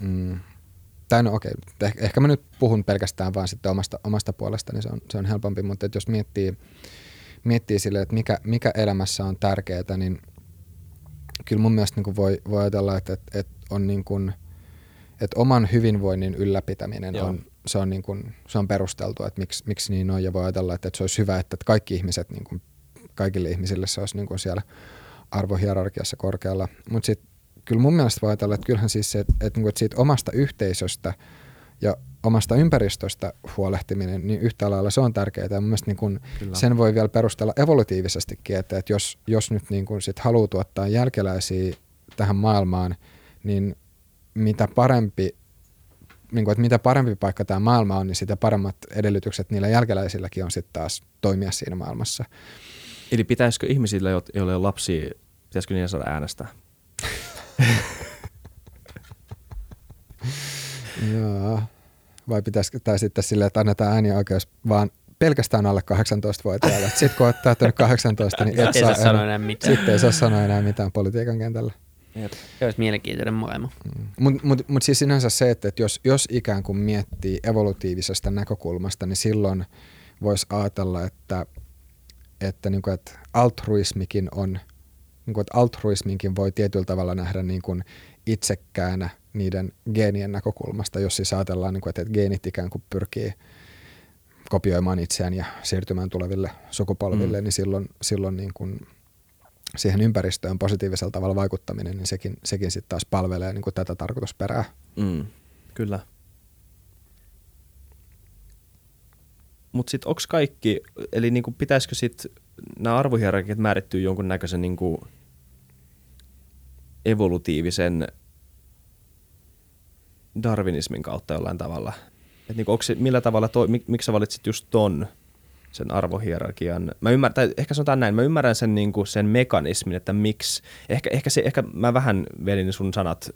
Mm. Tai no okei, okay. ehkä mä nyt puhun pelkästään vaan sitten omasta, omasta puolesta, niin se on, se on helpompi, mutta jos miettii, miettii sille, että mikä, mikä elämässä on tärkeää, niin kyllä mun mielestä niin voi, voi ajatella, että, että, että on niin kuin, että oman hyvinvoinnin ylläpitäminen on, se on, niin kuin, se on perusteltua, että miksi, miksi niin on, ja voi ajatella, että, että se olisi hyvä, että kaikki ihmiset niin kuin kaikille ihmisille se olisi niin kuin siellä arvohierarkiassa korkealla. Mutta sitten kyllä mun mielestä voi ajatella, että kyllähän siis se, että, että, niinku, että siitä omasta yhteisöstä ja omasta ympäristöstä huolehtiminen, niin yhtä lailla se on tärkeää. Ja mun mielestä niin kun sen voi vielä perustella evolutiivisestikin, että, että jos, jos nyt niin kun sit haluaa tuottaa jälkeläisiä tähän maailmaan, niin mitä parempi niin kuin, että mitä parempi paikka tämä maailma on, niin sitä paremmat edellytykset niillä jälkeläisilläkin on sitten taas toimia siinä maailmassa. Eli pitäisikö ihmisillä, joilla on lapsia, pitäisikö niiden saada äänestää? Joo. Vai pitäisikö tämä sitten silleen, että annetaan äänioikeus vaan pelkästään alle 18-vuotiaille. Sitten kun olet täyttänyt 18, niin et saa, sanoa enää mitään. Sitten ei saa sanoa enää mitään politiikan kentällä. Se olisi mielenkiintoinen maailma. Mm. Mutta mut, mut siis sinänsä se, että, että jos, jos ikään kuin miettii evolutiivisesta näkökulmasta, niin silloin voisi ajatella, että, että, niin kuin, että altruismikin on, niin kuin, että altruisminkin voi tietyllä tavalla nähdä niin kuin itsekkäänä niiden geenien näkökulmasta, jos siis ajatellaan, niin kuin, että, että geenit ikään kuin pyrkii kopioimaan itseään ja siirtymään tuleville sukupolville, mm. niin silloin, silloin niin kuin siihen ympäristöön positiivisella tavalla vaikuttaminen, niin sekin, sekin sitten taas palvelee niin kuin tätä tarkoitusperää. Mm, kyllä. Mutta sitten onko kaikki, eli niinku pitäisikö sitten nämä arvohierarkiat määrittyä jonkunnäköisen niinku evolutiivisen darwinismin kautta jollain tavalla? Et niinku onko se, millä tavalla, toi, mik, miksi sä valitsit just ton sen arvohierarkian. Mä ymmärrän, tai ehkä sanotaan näin, mä ymmärrän sen, niin kuin sen mekanismin, että miksi, ehkä, ehkä, se, ehkä mä vähän velin sun sanat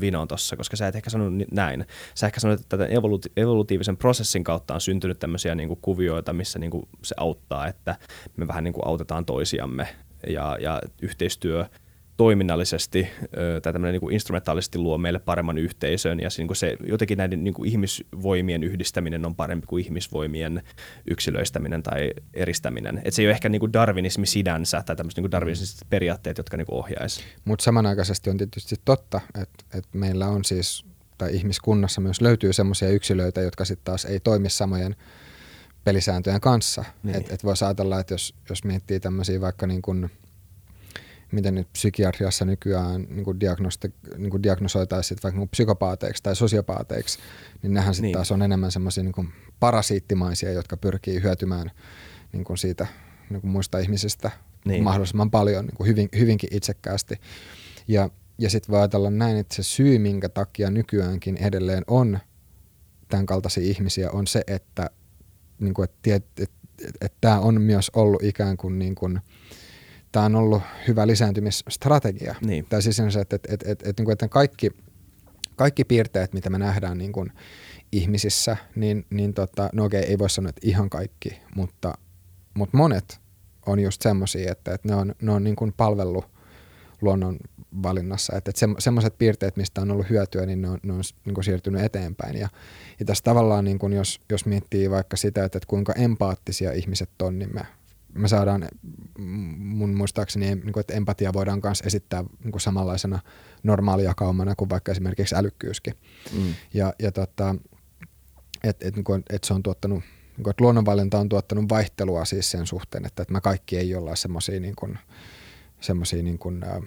vinoon tossa, koska sä et ehkä sanonut näin. Sä ehkä sanoit, että tämän evoluti- evolutiivisen prosessin kautta on syntynyt tämmöisiä niin kuin kuvioita, missä niin kuin se auttaa, että me vähän niin kuin autetaan toisiamme ja, ja yhteistyö toiminnallisesti tai tämmöinen niin kuin instrumentaalisesti luo meille paremman yhteisön ja se, niin kuin se jotenkin näiden niin kuin ihmisvoimien yhdistäminen on parempi kuin ihmisvoimien yksilöistäminen tai eristäminen. Et se ei ole ehkä niin kuin darwinismi sinänsä tai tämmöiset niin darwinistiset periaatteet, jotka niin ohjaisi. Mutta samanaikaisesti on tietysti totta, että, että meillä on siis, tai ihmiskunnassa myös löytyy semmoisia yksilöitä, jotka sitten taas ei toimi samojen pelisääntöjen kanssa. Niin. Että et voisi ajatella, että jos, jos miettii tämmöisiä vaikka niin kuin – miten nyt psykiatriassa nykyään niin kuin diagnosti, niin kuin diagnosoitaisiin vaikka niin psykopaateiksi tai sosiopaateiksi, niin nehän sitten niin. taas on enemmän semmoisia niin parasiittimaisia, jotka pyrkii hyötymään niin kuin siitä niin kuin muista ihmisistä niin. mahdollisimman paljon niin kuin hyvin, hyvinkin itsekkäästi. Ja, ja sitten voi ajatella näin, että se syy, minkä takia nykyäänkin edelleen on tämän kaltaisia ihmisiä, on se, että, niin kuin, että, tämä on myös ollut ikään kuin, niin kuin – tämä on ollut hyvä lisääntymisstrategia. Niin. Tai siis että, että, että, että, että, että kaikki, kaikki piirteet, mitä me nähdään niin kuin ihmisissä, niin, niin tota, no okei, ei voi sanoa, että ihan kaikki, mutta, mutta monet on just semmoisia, että, että ne on, ne on niin kuin palvellut luonnon valinnassa. Että, että se, semmoiset piirteet, mistä on ollut hyötyä, niin ne on, ne on niin kuin siirtynyt eteenpäin. Ja, ja tässä tavallaan, niin kuin jos, jos miettii vaikka sitä, että, että kuinka empaattisia ihmiset on, niin me me saadaan mun muistaakseni, niin kuin, että empatia voidaan myös esittää niin kuin samanlaisena normaalijakaumana kuin vaikka esimerkiksi älykkyyskin. Mm. Ja, ja tota, että et, niin et se on tuottanut, niin kuin, että luonnonvalinta on tuottanut vaihtelua siis sen suhteen, että, että me kaikki ei olla semmoisia niin kuin, semmosia, niin kuin, äh,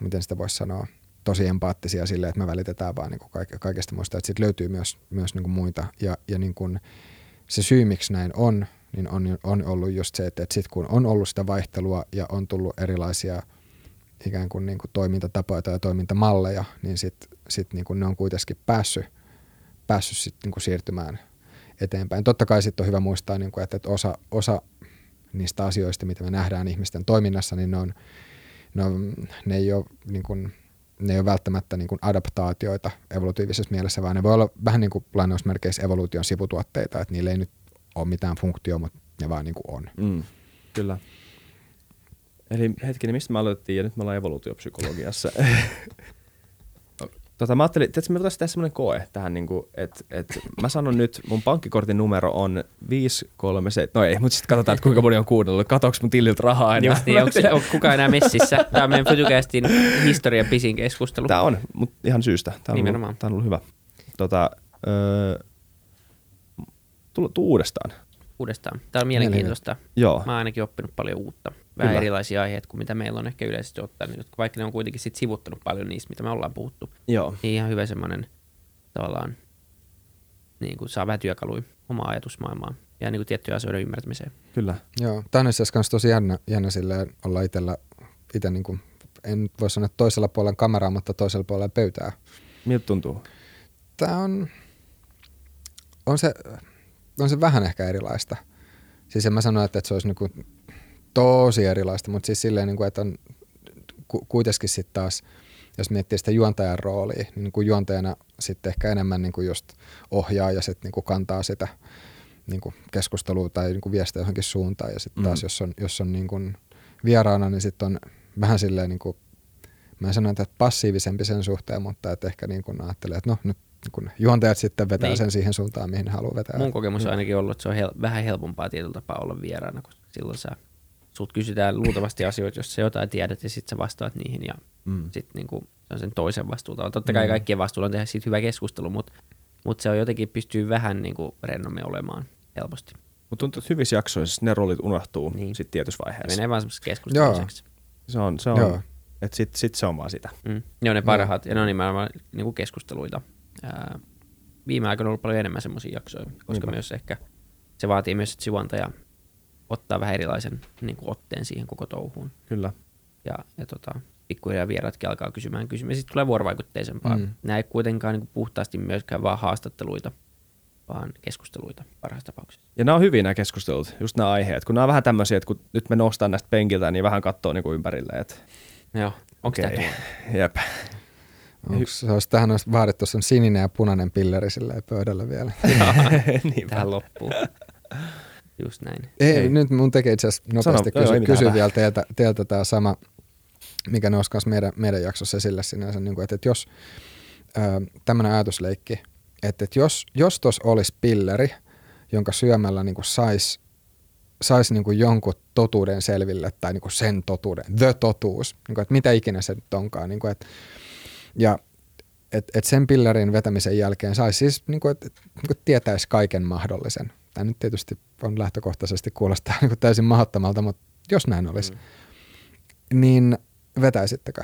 miten sitä voisi sanoa, tosi empaattisia sille, että me välitetään vaan niin kuin kaikesta muista, että sitten löytyy myös, myös niin kuin muita. Ja, ja niin kuin, se syy, miksi näin on, niin on, on ollut just se, että, että sitten kun on ollut sitä vaihtelua ja on tullut erilaisia ikään kuin, niin kuin toimintatapoja tai toimintamalleja, niin sitten sit niin ne on kuitenkin päässyt, päässyt sit niin kuin siirtymään eteenpäin. Totta kai sitten on hyvä muistaa, niin kuin, että, että osa, osa niistä asioista, mitä me nähdään ihmisten toiminnassa, niin ne, on, ne, on, ne ei ole niin kuin, ne ei ole välttämättä niin kuin adaptaatioita evolutiivisessa mielessä, vaan ne voi olla vähän niin kuin lainausmerkeissä evoluution sivutuotteita, että niillä ei nyt ole mitään funktio, mutta ne vaan niin kuin on. Mm, kyllä. Eli hetkinen, mistä me aloitettiin ja nyt me ollaan evoluutiopsykologiassa. tota, mä ajattelin, että me voitaisiin tehdä semmoinen koe tähän, niin että et, mä sanon nyt, mun pankkikortin numero on 537, no ei, mutta sitten katsotaan, että kuinka moni on kuunnellut, katoks mun tililtä rahaa enää. Just niin, onko, onko kukaan enää messissä? Tämä on meidän Fytycastin historian pisin keskustelu. Tämä on, mutta ihan syystä. Tämä on, Nimenomaan. Ollut, tämä on ollut hyvä. Tota, öö, tuu, tuu uudestaan. uudestaan. Tämä on mielenkiintoista. Joo. Mä oon ainakin oppinut paljon uutta. Vähän Kyllä. erilaisia aiheita kuin mitä meillä on ehkä yleisesti ottaen, jotka vaikka ne on kuitenkin sit sivuttanut paljon niistä, mitä me ollaan puhuttu. Joo. Niin ihan hyvä semmoinen tavallaan, niin kuin saa vähän työkaluja omaa ajatusmaailmaan ja niin kuin tiettyjä asioiden ymmärtämiseen. Kyllä. Joo, tämä on itse asiassa kans tosi jännä, jännä silleen olla itsellä, itse niin kuin, en voi sanoa toisella puolella kameraa, mutta toisella puolella pöytää. Miltä tuntuu? Tämä on, on se, on se vähän ehkä erilaista. Siis en mä sano, että, että se olisi niin kuin tosi erilaista, mutta siis silleen, niin kuin, että on ku, kuitenkin sitten taas, jos miettii sitä juontajan roolia, niin, niin juontajana sitten ehkä enemmän niin kuin just ohjaa ja sitten niin kantaa sitä niin kuin keskustelua tai niin kuin viestiä johonkin suuntaan. Ja sitten taas, Mm. jos on, jos on niin kuin vieraana, niin sitten on vähän silleen, niin kuin, mä en sano, että passiivisempi sen suhteen, mutta että ehkä niin kuin ajattelee, että no nyt niin kuin juontajat sitten vetää Niin. sen siihen suuntaan, mihin haluaa vetää. Mun kokemus on ainakin ollut, että se on hel- vähän helpompaa tietyllä tapaa olla vieraana, koska silloin sä, sut kysytään luultavasti asioita, jos sä jotain tiedät ja sitten sä vastaat niihin ja Mm. sitten niinku, se on sen toisen vastuulla. Totta kai Mm. kaikkien vastuulla on tehdä siitä hyvä keskustelu, mutta mut se on jotenkin pystyy vähän niinku rennommin olemaan helposti. Mutta tuntuu, että hyvissä jaksoissa ne roolit unohtuu Niin. sitten tietyssä vaiheessa. Menee vaan semmoisessa keskusteluseksi. Se on, se Joo. on, että sit, sit se on vaan sitä. Mm. Ne on ne parhaat, ja ne on nimenomaan niinku keskusteluita. Ää, viime aikoina on ollut paljon enemmän semmoisia jaksoja, koska Niinpä. myös ehkä se vaatii myös, että juontaja ottaa vähän erilaisen niin kuin otteen siihen koko touhuun. Kyllä. Ja, ja tota, pikkuhiljaa vieraatkin alkaa kysymään kysymyksiä. Sitten tulee vuorovaikutteisempaa. Mm. Nämä ei kuitenkaan niin kuin puhtaasti myöskään vaan haastatteluita, vaan keskusteluita parhaassa tapauksessa. Ja nämä on hyviä nämä keskustelut, just nämä aiheet. Kun nämä on vähän tämmöisiä, että kun nyt me nostaan näistä penkiltä, niin vähän katsoo niinku ympärille, että Joo, onko okay. tämä jep. Onks, se olisi, tähän olisi vaadittu sen sininen ja punainen pilleri silleen pöydällä vielä. Niinpä. tähän loppuun? Just näin. Ei, Ei. Nyt mun tekee itse asiassa nopeasti Sano, kysy, vielä teiltä, teiltä tämä sama, mikä nousi kanssa meidän, meidän jaksossa esille sinänsä, niin kuin, että, että jos tämmöinen ajatusleikki, että, että jos, jos tuossa olisi pilleri, jonka syömällä niin saisi sais niin kuin jonkun totuuden selville tai niin kuin sen totuuden, the totuus, niin kuin, että mitä ikinä se nyt onkaan. Niin kuin, että, ja että et sen pillerin vetämisen jälkeen saisi siis, niin kuin, että, niin kuin tietäisi kaiken mahdollisen. Tämä nyt tietysti on lähtökohtaisesti kuulostaa niin kuin täysin mahdottomalta, mutta jos näin olisi, mm. niin vetäisittekö?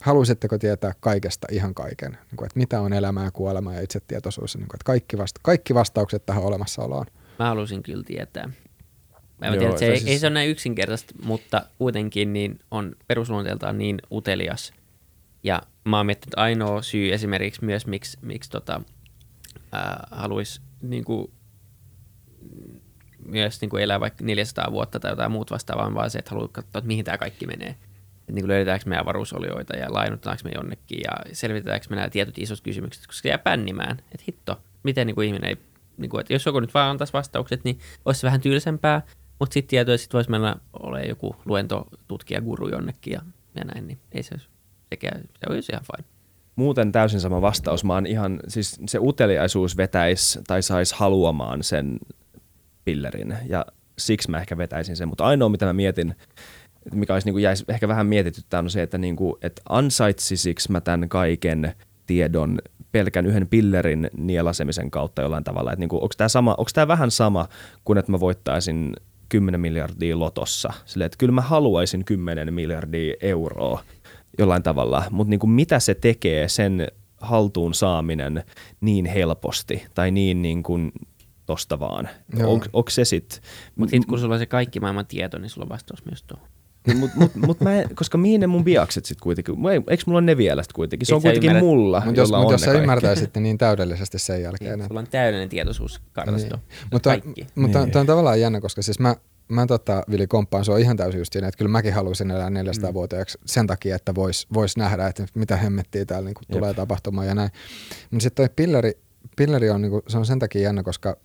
Haluaisitteko tietää kaikesta ihan kaiken? Niin kuin, että mitä on elämä ja kuolema ja itsetietoisuus? Niin kuin, että kaikki, vasta- kaikki vastaukset tähän olemassaoloon. Mä haluaisin kyllä tietää. Mä Joo, tiedän, että se, se ei, siis- ei se ole näin yksinkertaista, mutta kuitenkin niin on perusluonteeltaan niin utelias. Ja mä oon miettinyt ainoa syy esimerkiksi myös, miksi, miksi tota, haluaisi niin kuin, myös niin kuin elää vaikka 400 vuotta tai jotain muut vastaavaa, vaan se, että haluaa katsoa, että mihin tämä kaikki menee. Että niin löydetäänkö me avaruusolioita ja lainutetaanko me jonnekin ja selvitetäänkö me nämä tietyt isot kysymykset, koska se jää pännimään. Että hitto, miten niin kuin ihminen ei, niin kuin, että jos joku nyt vaan antaisi vastaukset, niin olisi se vähän tylsempää, mutta sitten tietoja sit voisi mennä ole joku luentotutkija guru jonnekin ja, ja näin, niin ei se, sekään, se olisi ihan fine. Muuten täysin sama vastaus. Mä oon ihan, siis se uteliaisuus vetäisi tai saisi haluamaan sen pillerin ja siksi mä ehkä vetäisin sen. Mutta ainoa mitä mä mietin, mikä olisi niin kuin jäisi ehkä vähän mietityttää on se, että, niin kuin, että ansaitsisiksi mä tämän kaiken tiedon pelkän yhden pillerin nielasemisen kautta jollain tavalla. Niin kuin, onko tämä sama, tämä vähän sama kuin että mä voittaisin 10 miljardia lotossa. Silleen, että kyllä mä haluaisin 10 miljardia euroa jollain tavalla, mutta niin kuin mitä se tekee sen haltuun saaminen niin helposti tai niin, niin kuin tosta vaan. Onko, se sitten? Mutta sitten kun sulla on se kaikki maailman tieto, niin sulla on vastaus myös tuohon. mut, mut, mut mä en, koska mihin ne mun biakset sitten kuitenkin, eikö mulla ole ne vielä sit kuitenkin? Se Et on kuitenkin ymmärrä- mulla, Mutta jos, jolla mut on jos ne sä ymmärtäisit niin täydellisesti sen jälkeen, Niin, että sulla on täydellinen tietoisuuskartasto. Niin. Mutta, mutta Niin. niin. on tavallaan jännä, koska siis mä, mä tota, Vili komppaan sua ihan täysin just siinä, että kyllä mäkin haluaisin elää 400-vuotiaaksi sen takia, että vois, vois nähdä, että mitä hemmettiä täällä niin Jep. tulee tapahtumaan ja näin. Mutta sitten toi pilleri, pilleri on, niin kuin, se on sen takia jännä, koska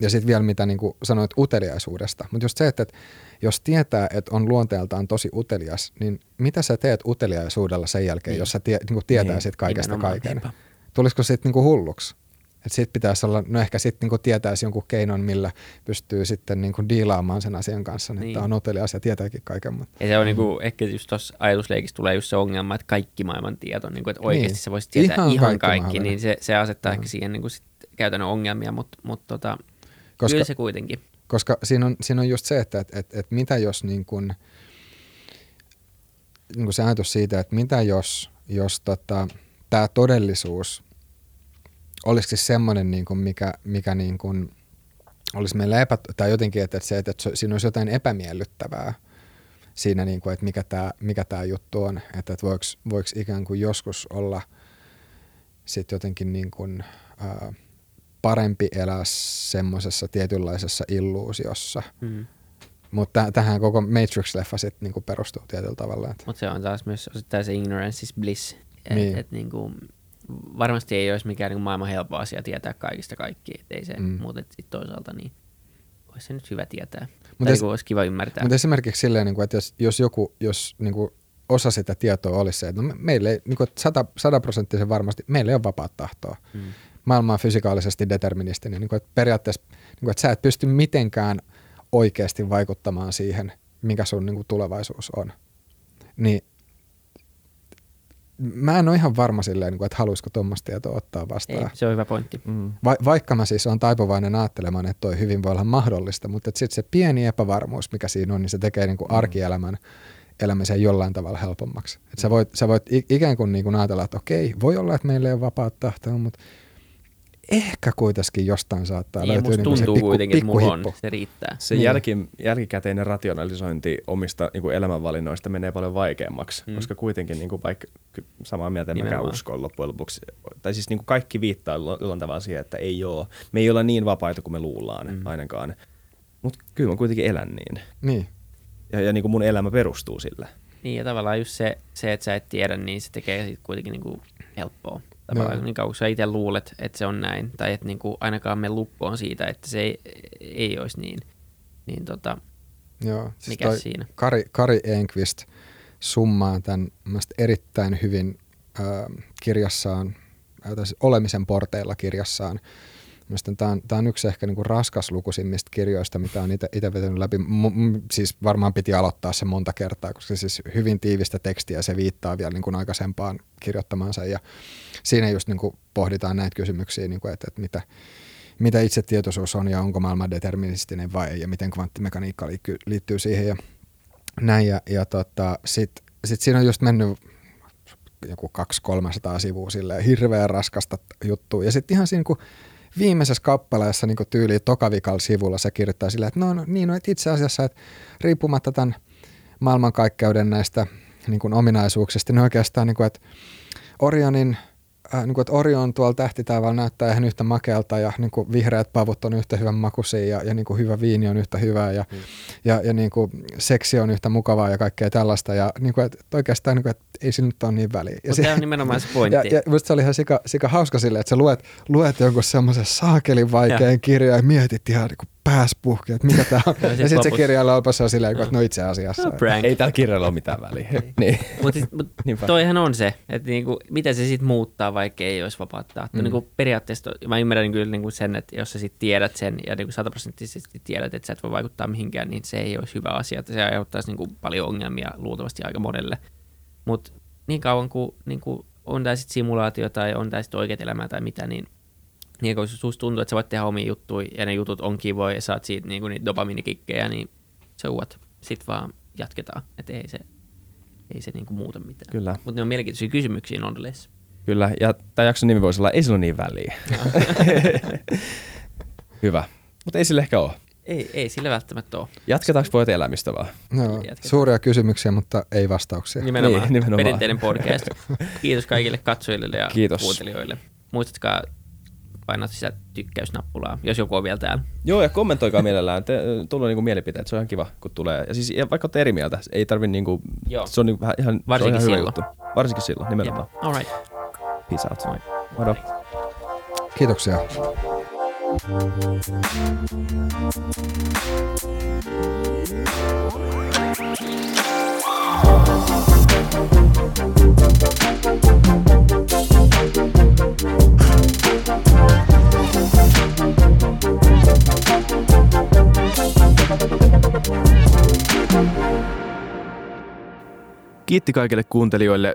ja sitten vielä mitä niin kuin sanoit uteliaisuudesta. Mutta just se, että, että jos tietää, että on luonteeltaan tosi utelias, niin mitä sä teet uteliaisuudella sen jälkeen, Niin. jos sä tie, niin kuin tietää Niin, sit kaikesta nimenomaan. kaiken? Niinpä. Tulisiko siitä niinku hulluksi? Että sit pitäisi olla, no ehkä sitten niinku tietäisi jonkun keinon, millä pystyy sitten niinku diilaamaan sen asian kanssa, niin. Niin. että on utelias ja tietääkin kaiken. Mutta Ja se on niinku, ehkä just tuossa ajatusleikissä tulee just se ongelma, että kaikki maailman tieto, niinku, että oikeasti Niin. sä voisit tietää Ihan ihan, kaikki kaikki, niin se, se asettaa Joo. ehkä siihen niinku sit käytännön ongelmia, mutta mut tota, koska, kyllä se kuitenkin. Koska siinä on, siinä on just se, että et, et, et mitä jos niin kun, niin kun se ajatus siitä, että mitä jos, jos tota, tämä todellisuus olisi siis semmoinen, niin kuin mikä, mikä niin kuin olisi meillä epä, tai jotenkin, että, se, että, että siinä olisi jotain epämiellyttävää siinä, niin kuin, että mikä tämä, mikä tämä juttu on, että, että voiko, voiko ikään kuin joskus olla sitten jotenkin niin kuin, ää, parempi elää semmoisessa tietynlaisessa illuusiossa. Mm. Mutta tähän koko Matrix-leffa sitten niinku perustuu tietyllä tavalla. Mutta se on taas myös osittain se ignorance is bliss. Et, niin. et niinku, varmasti ei olisi mikään niin maailman helppo asia tietää kaikista kaikki, ei se, mm. mutta sitten toisaalta niin olisi se nyt hyvä tietää. Mutta es, olisi kiva ymmärtää. Mutta esimerkiksi silleen, niin kuin, että jos, jos joku, jos niin kuin osa sitä tietoa olisi se, että no meille ei, niin kuin sataprosenttisen varmasti, meillä ei ole vapaat tahtoa. Mm. Maailma on fysikaalisesti deterministinen. Niin kuin, että periaatteessa, niin kuin, että sä et pysty mitenkään oikeasti vaikuttamaan siihen, mikä sun niin kuin tulevaisuus on. Niin mä en ole ihan varma silleen, niin että haluaisiko tuommoista tietoa ottaa vastaan. Ei, se on hyvä pointti. Mm. Va- vaikka mä siis on taipuvainen ajattelemaan, että toi hyvin voi olla mahdollista, mutta sitten se pieni epävarmuus, mikä siinä on, niin se tekee niin kuin mm. arkielämän elämisen jollain tavalla helpommaksi. Et sä voit, sä voit ikään kuin, niin kuin ajatella, että okei, voi olla, että meillä ei ole vapaat tahtoa, mutta ehkä kuitenkin jostain saattaa niin, löytyä niin se pikku, kuitenkin, pikku että on, se riittää. Se niin. jälki, jälkikäteinen rationalisointi omista niin kuin elämänvalinnoista menee paljon vaikeammaksi, mm. koska kuitenkin niin kuin vaikka samaa mieltä en mäkään usko loppujen lopuksi. Tai siis niin kuin kaikki viittaa jollain tavalla siihen, että ei ole. Me ei olla niin vapaita kuin me luullaan mm. ainakaan. Mutta kyllä mä kuitenkin elän niin. Niin. Ja, ja niin kuin mun elämä perustuu sille. Niin ja tavallaan just se, se että sä et tiedä, niin se tekee siitä kuitenkin niin kuin helppoa. Tavallaan no. niin kauan kun sä itse luulet, että se on näin, tai että niin kuin ainakaan me lukkoon siitä, että se ei, ei olisi niin, niin tota, Joo, siis mikä siinä? Kari, Kari Enqvist summaa tämän erittäin hyvin äh, kirjassaan, äh, Olemisen porteilla kirjassaan, Mielestäni tämä on, tämä on yksi ehkä niin kuin raskaslukuisimmista kirjoista, mitä on itse vetänyt läpi. M- siis varmaan piti aloittaa se monta kertaa, koska siis hyvin tiivistä tekstiä se viittaa vielä niin kuin aikaisempaan kirjoittamaansa. Ja siinä just niin kuin pohditaan näitä kysymyksiä, niin kuin, että, että mitä, mitä itsetietoisuus on ja onko maailma deterministinen vai ei ja miten kvanttimekaniikka liittyy, liittyy siihen ja näin. Ja, ja tota, sitten sit siinä on just mennyt joku 200-300 sivua silleen hirveän raskasta juttua. Ja sitten ihan siinä, kun viimeisessä kappaleessa niin tyyli tokavikal sivulla se kirjoittaa silleen, että no, no niin, no, että itse asiassa, että riippumatta tämän maailmankaikkeuden näistä niin kuin ominaisuuksista, niin oikeastaan, niin kuin, että Orionin äh, niin kuin, että Orion tuolla tähtitaivaalla näyttää ihan yhtä makealta ja niin kuin vihreät pavut on yhtä hyvän makuisia ja, ja niin kuin hyvä viini on yhtä hyvää ja, mm. ja, ja niin kuin seksi on yhtä mukavaa ja kaikkea tällaista. Ja niin kuin, että oikeastaan niin kuin, että ei sillä nyt ole niin väliä. Mutta se on nimenomaan se pointti. Ja, ja se oli ihan sika, sika hauska silleen, että sä luet, luet jonkun semmoisen saakelin vaikean kirjan ja mietit ihan niin kuin pääs puhki, että mikä tämä on. ja, ja sitten se kirjalla lopussa on silleen, että no itse asiassa. No, ei tällä kirjalla ole mitään väliä. niin. Mutta mut, toihan on se, että niinku, miten se sitten muuttaa, vaikka ei olisi vapaata tahtoa. Mm. Niinku, periaatteessa mä ymmärrän kyllä niinku sen, että jos sä sitten tiedät sen ja niinku sataprosenttisesti tiedät, että sä et voi vaikuttaa mihinkään, niin se ei olisi hyvä asia. Että se aiheuttaisi niinku paljon ongelmia luultavasti aika monelle. Mutta niin kauan kuin niinku, on tämä sitten simulaatio tai on tämä sitten oikeat elämää tai mitä, niin niin kun susta tuntuu, että sä voit tehdä omia juttuja ja ne jutut on kivoja ja saat siitä niin niitä dopaminikikkejä, niin se what. Sitten vaan jatketaan. Että ei se, ei se niinku muuta mitään. Kyllä. Mutta ne on mielenkiintoisia kysymyksiä nonetheless. Kyllä, ja tämä jakson nimi voisi olla Ei sillä ole niin väliä. Hyvä. Mutta ei sille ehkä ole. Ei, ei sille välttämättä ole. Jatketaanko pojat elämistä vaan? No, suuria kysymyksiä, mutta ei vastauksia. Nimenomaan. Niin, nimenomaan. Perinteinen podcast. Kiitos kaikille katsojille ja Kiitos. kuuntelijoille. Muistatkaa painat sitä tykkäysnappulaa, jos joku on vielä täällä. Joo, ja kommentoikaa mielellään. Te, tulee niinku mielipiteet, se on ihan kiva, kun tulee. Ja siis ja vaikka olette eri mieltä, ei tarvi niinku, Joo. se on niinku vähän ihan, Varsinkin se on ihan silloin. Hyvä juttu. Varsinkin silloin, nimenomaan. Yeah. All right. Peace out. Moi. Moro. Kiitoksia. Kiitti kaikille kuuntelijoille,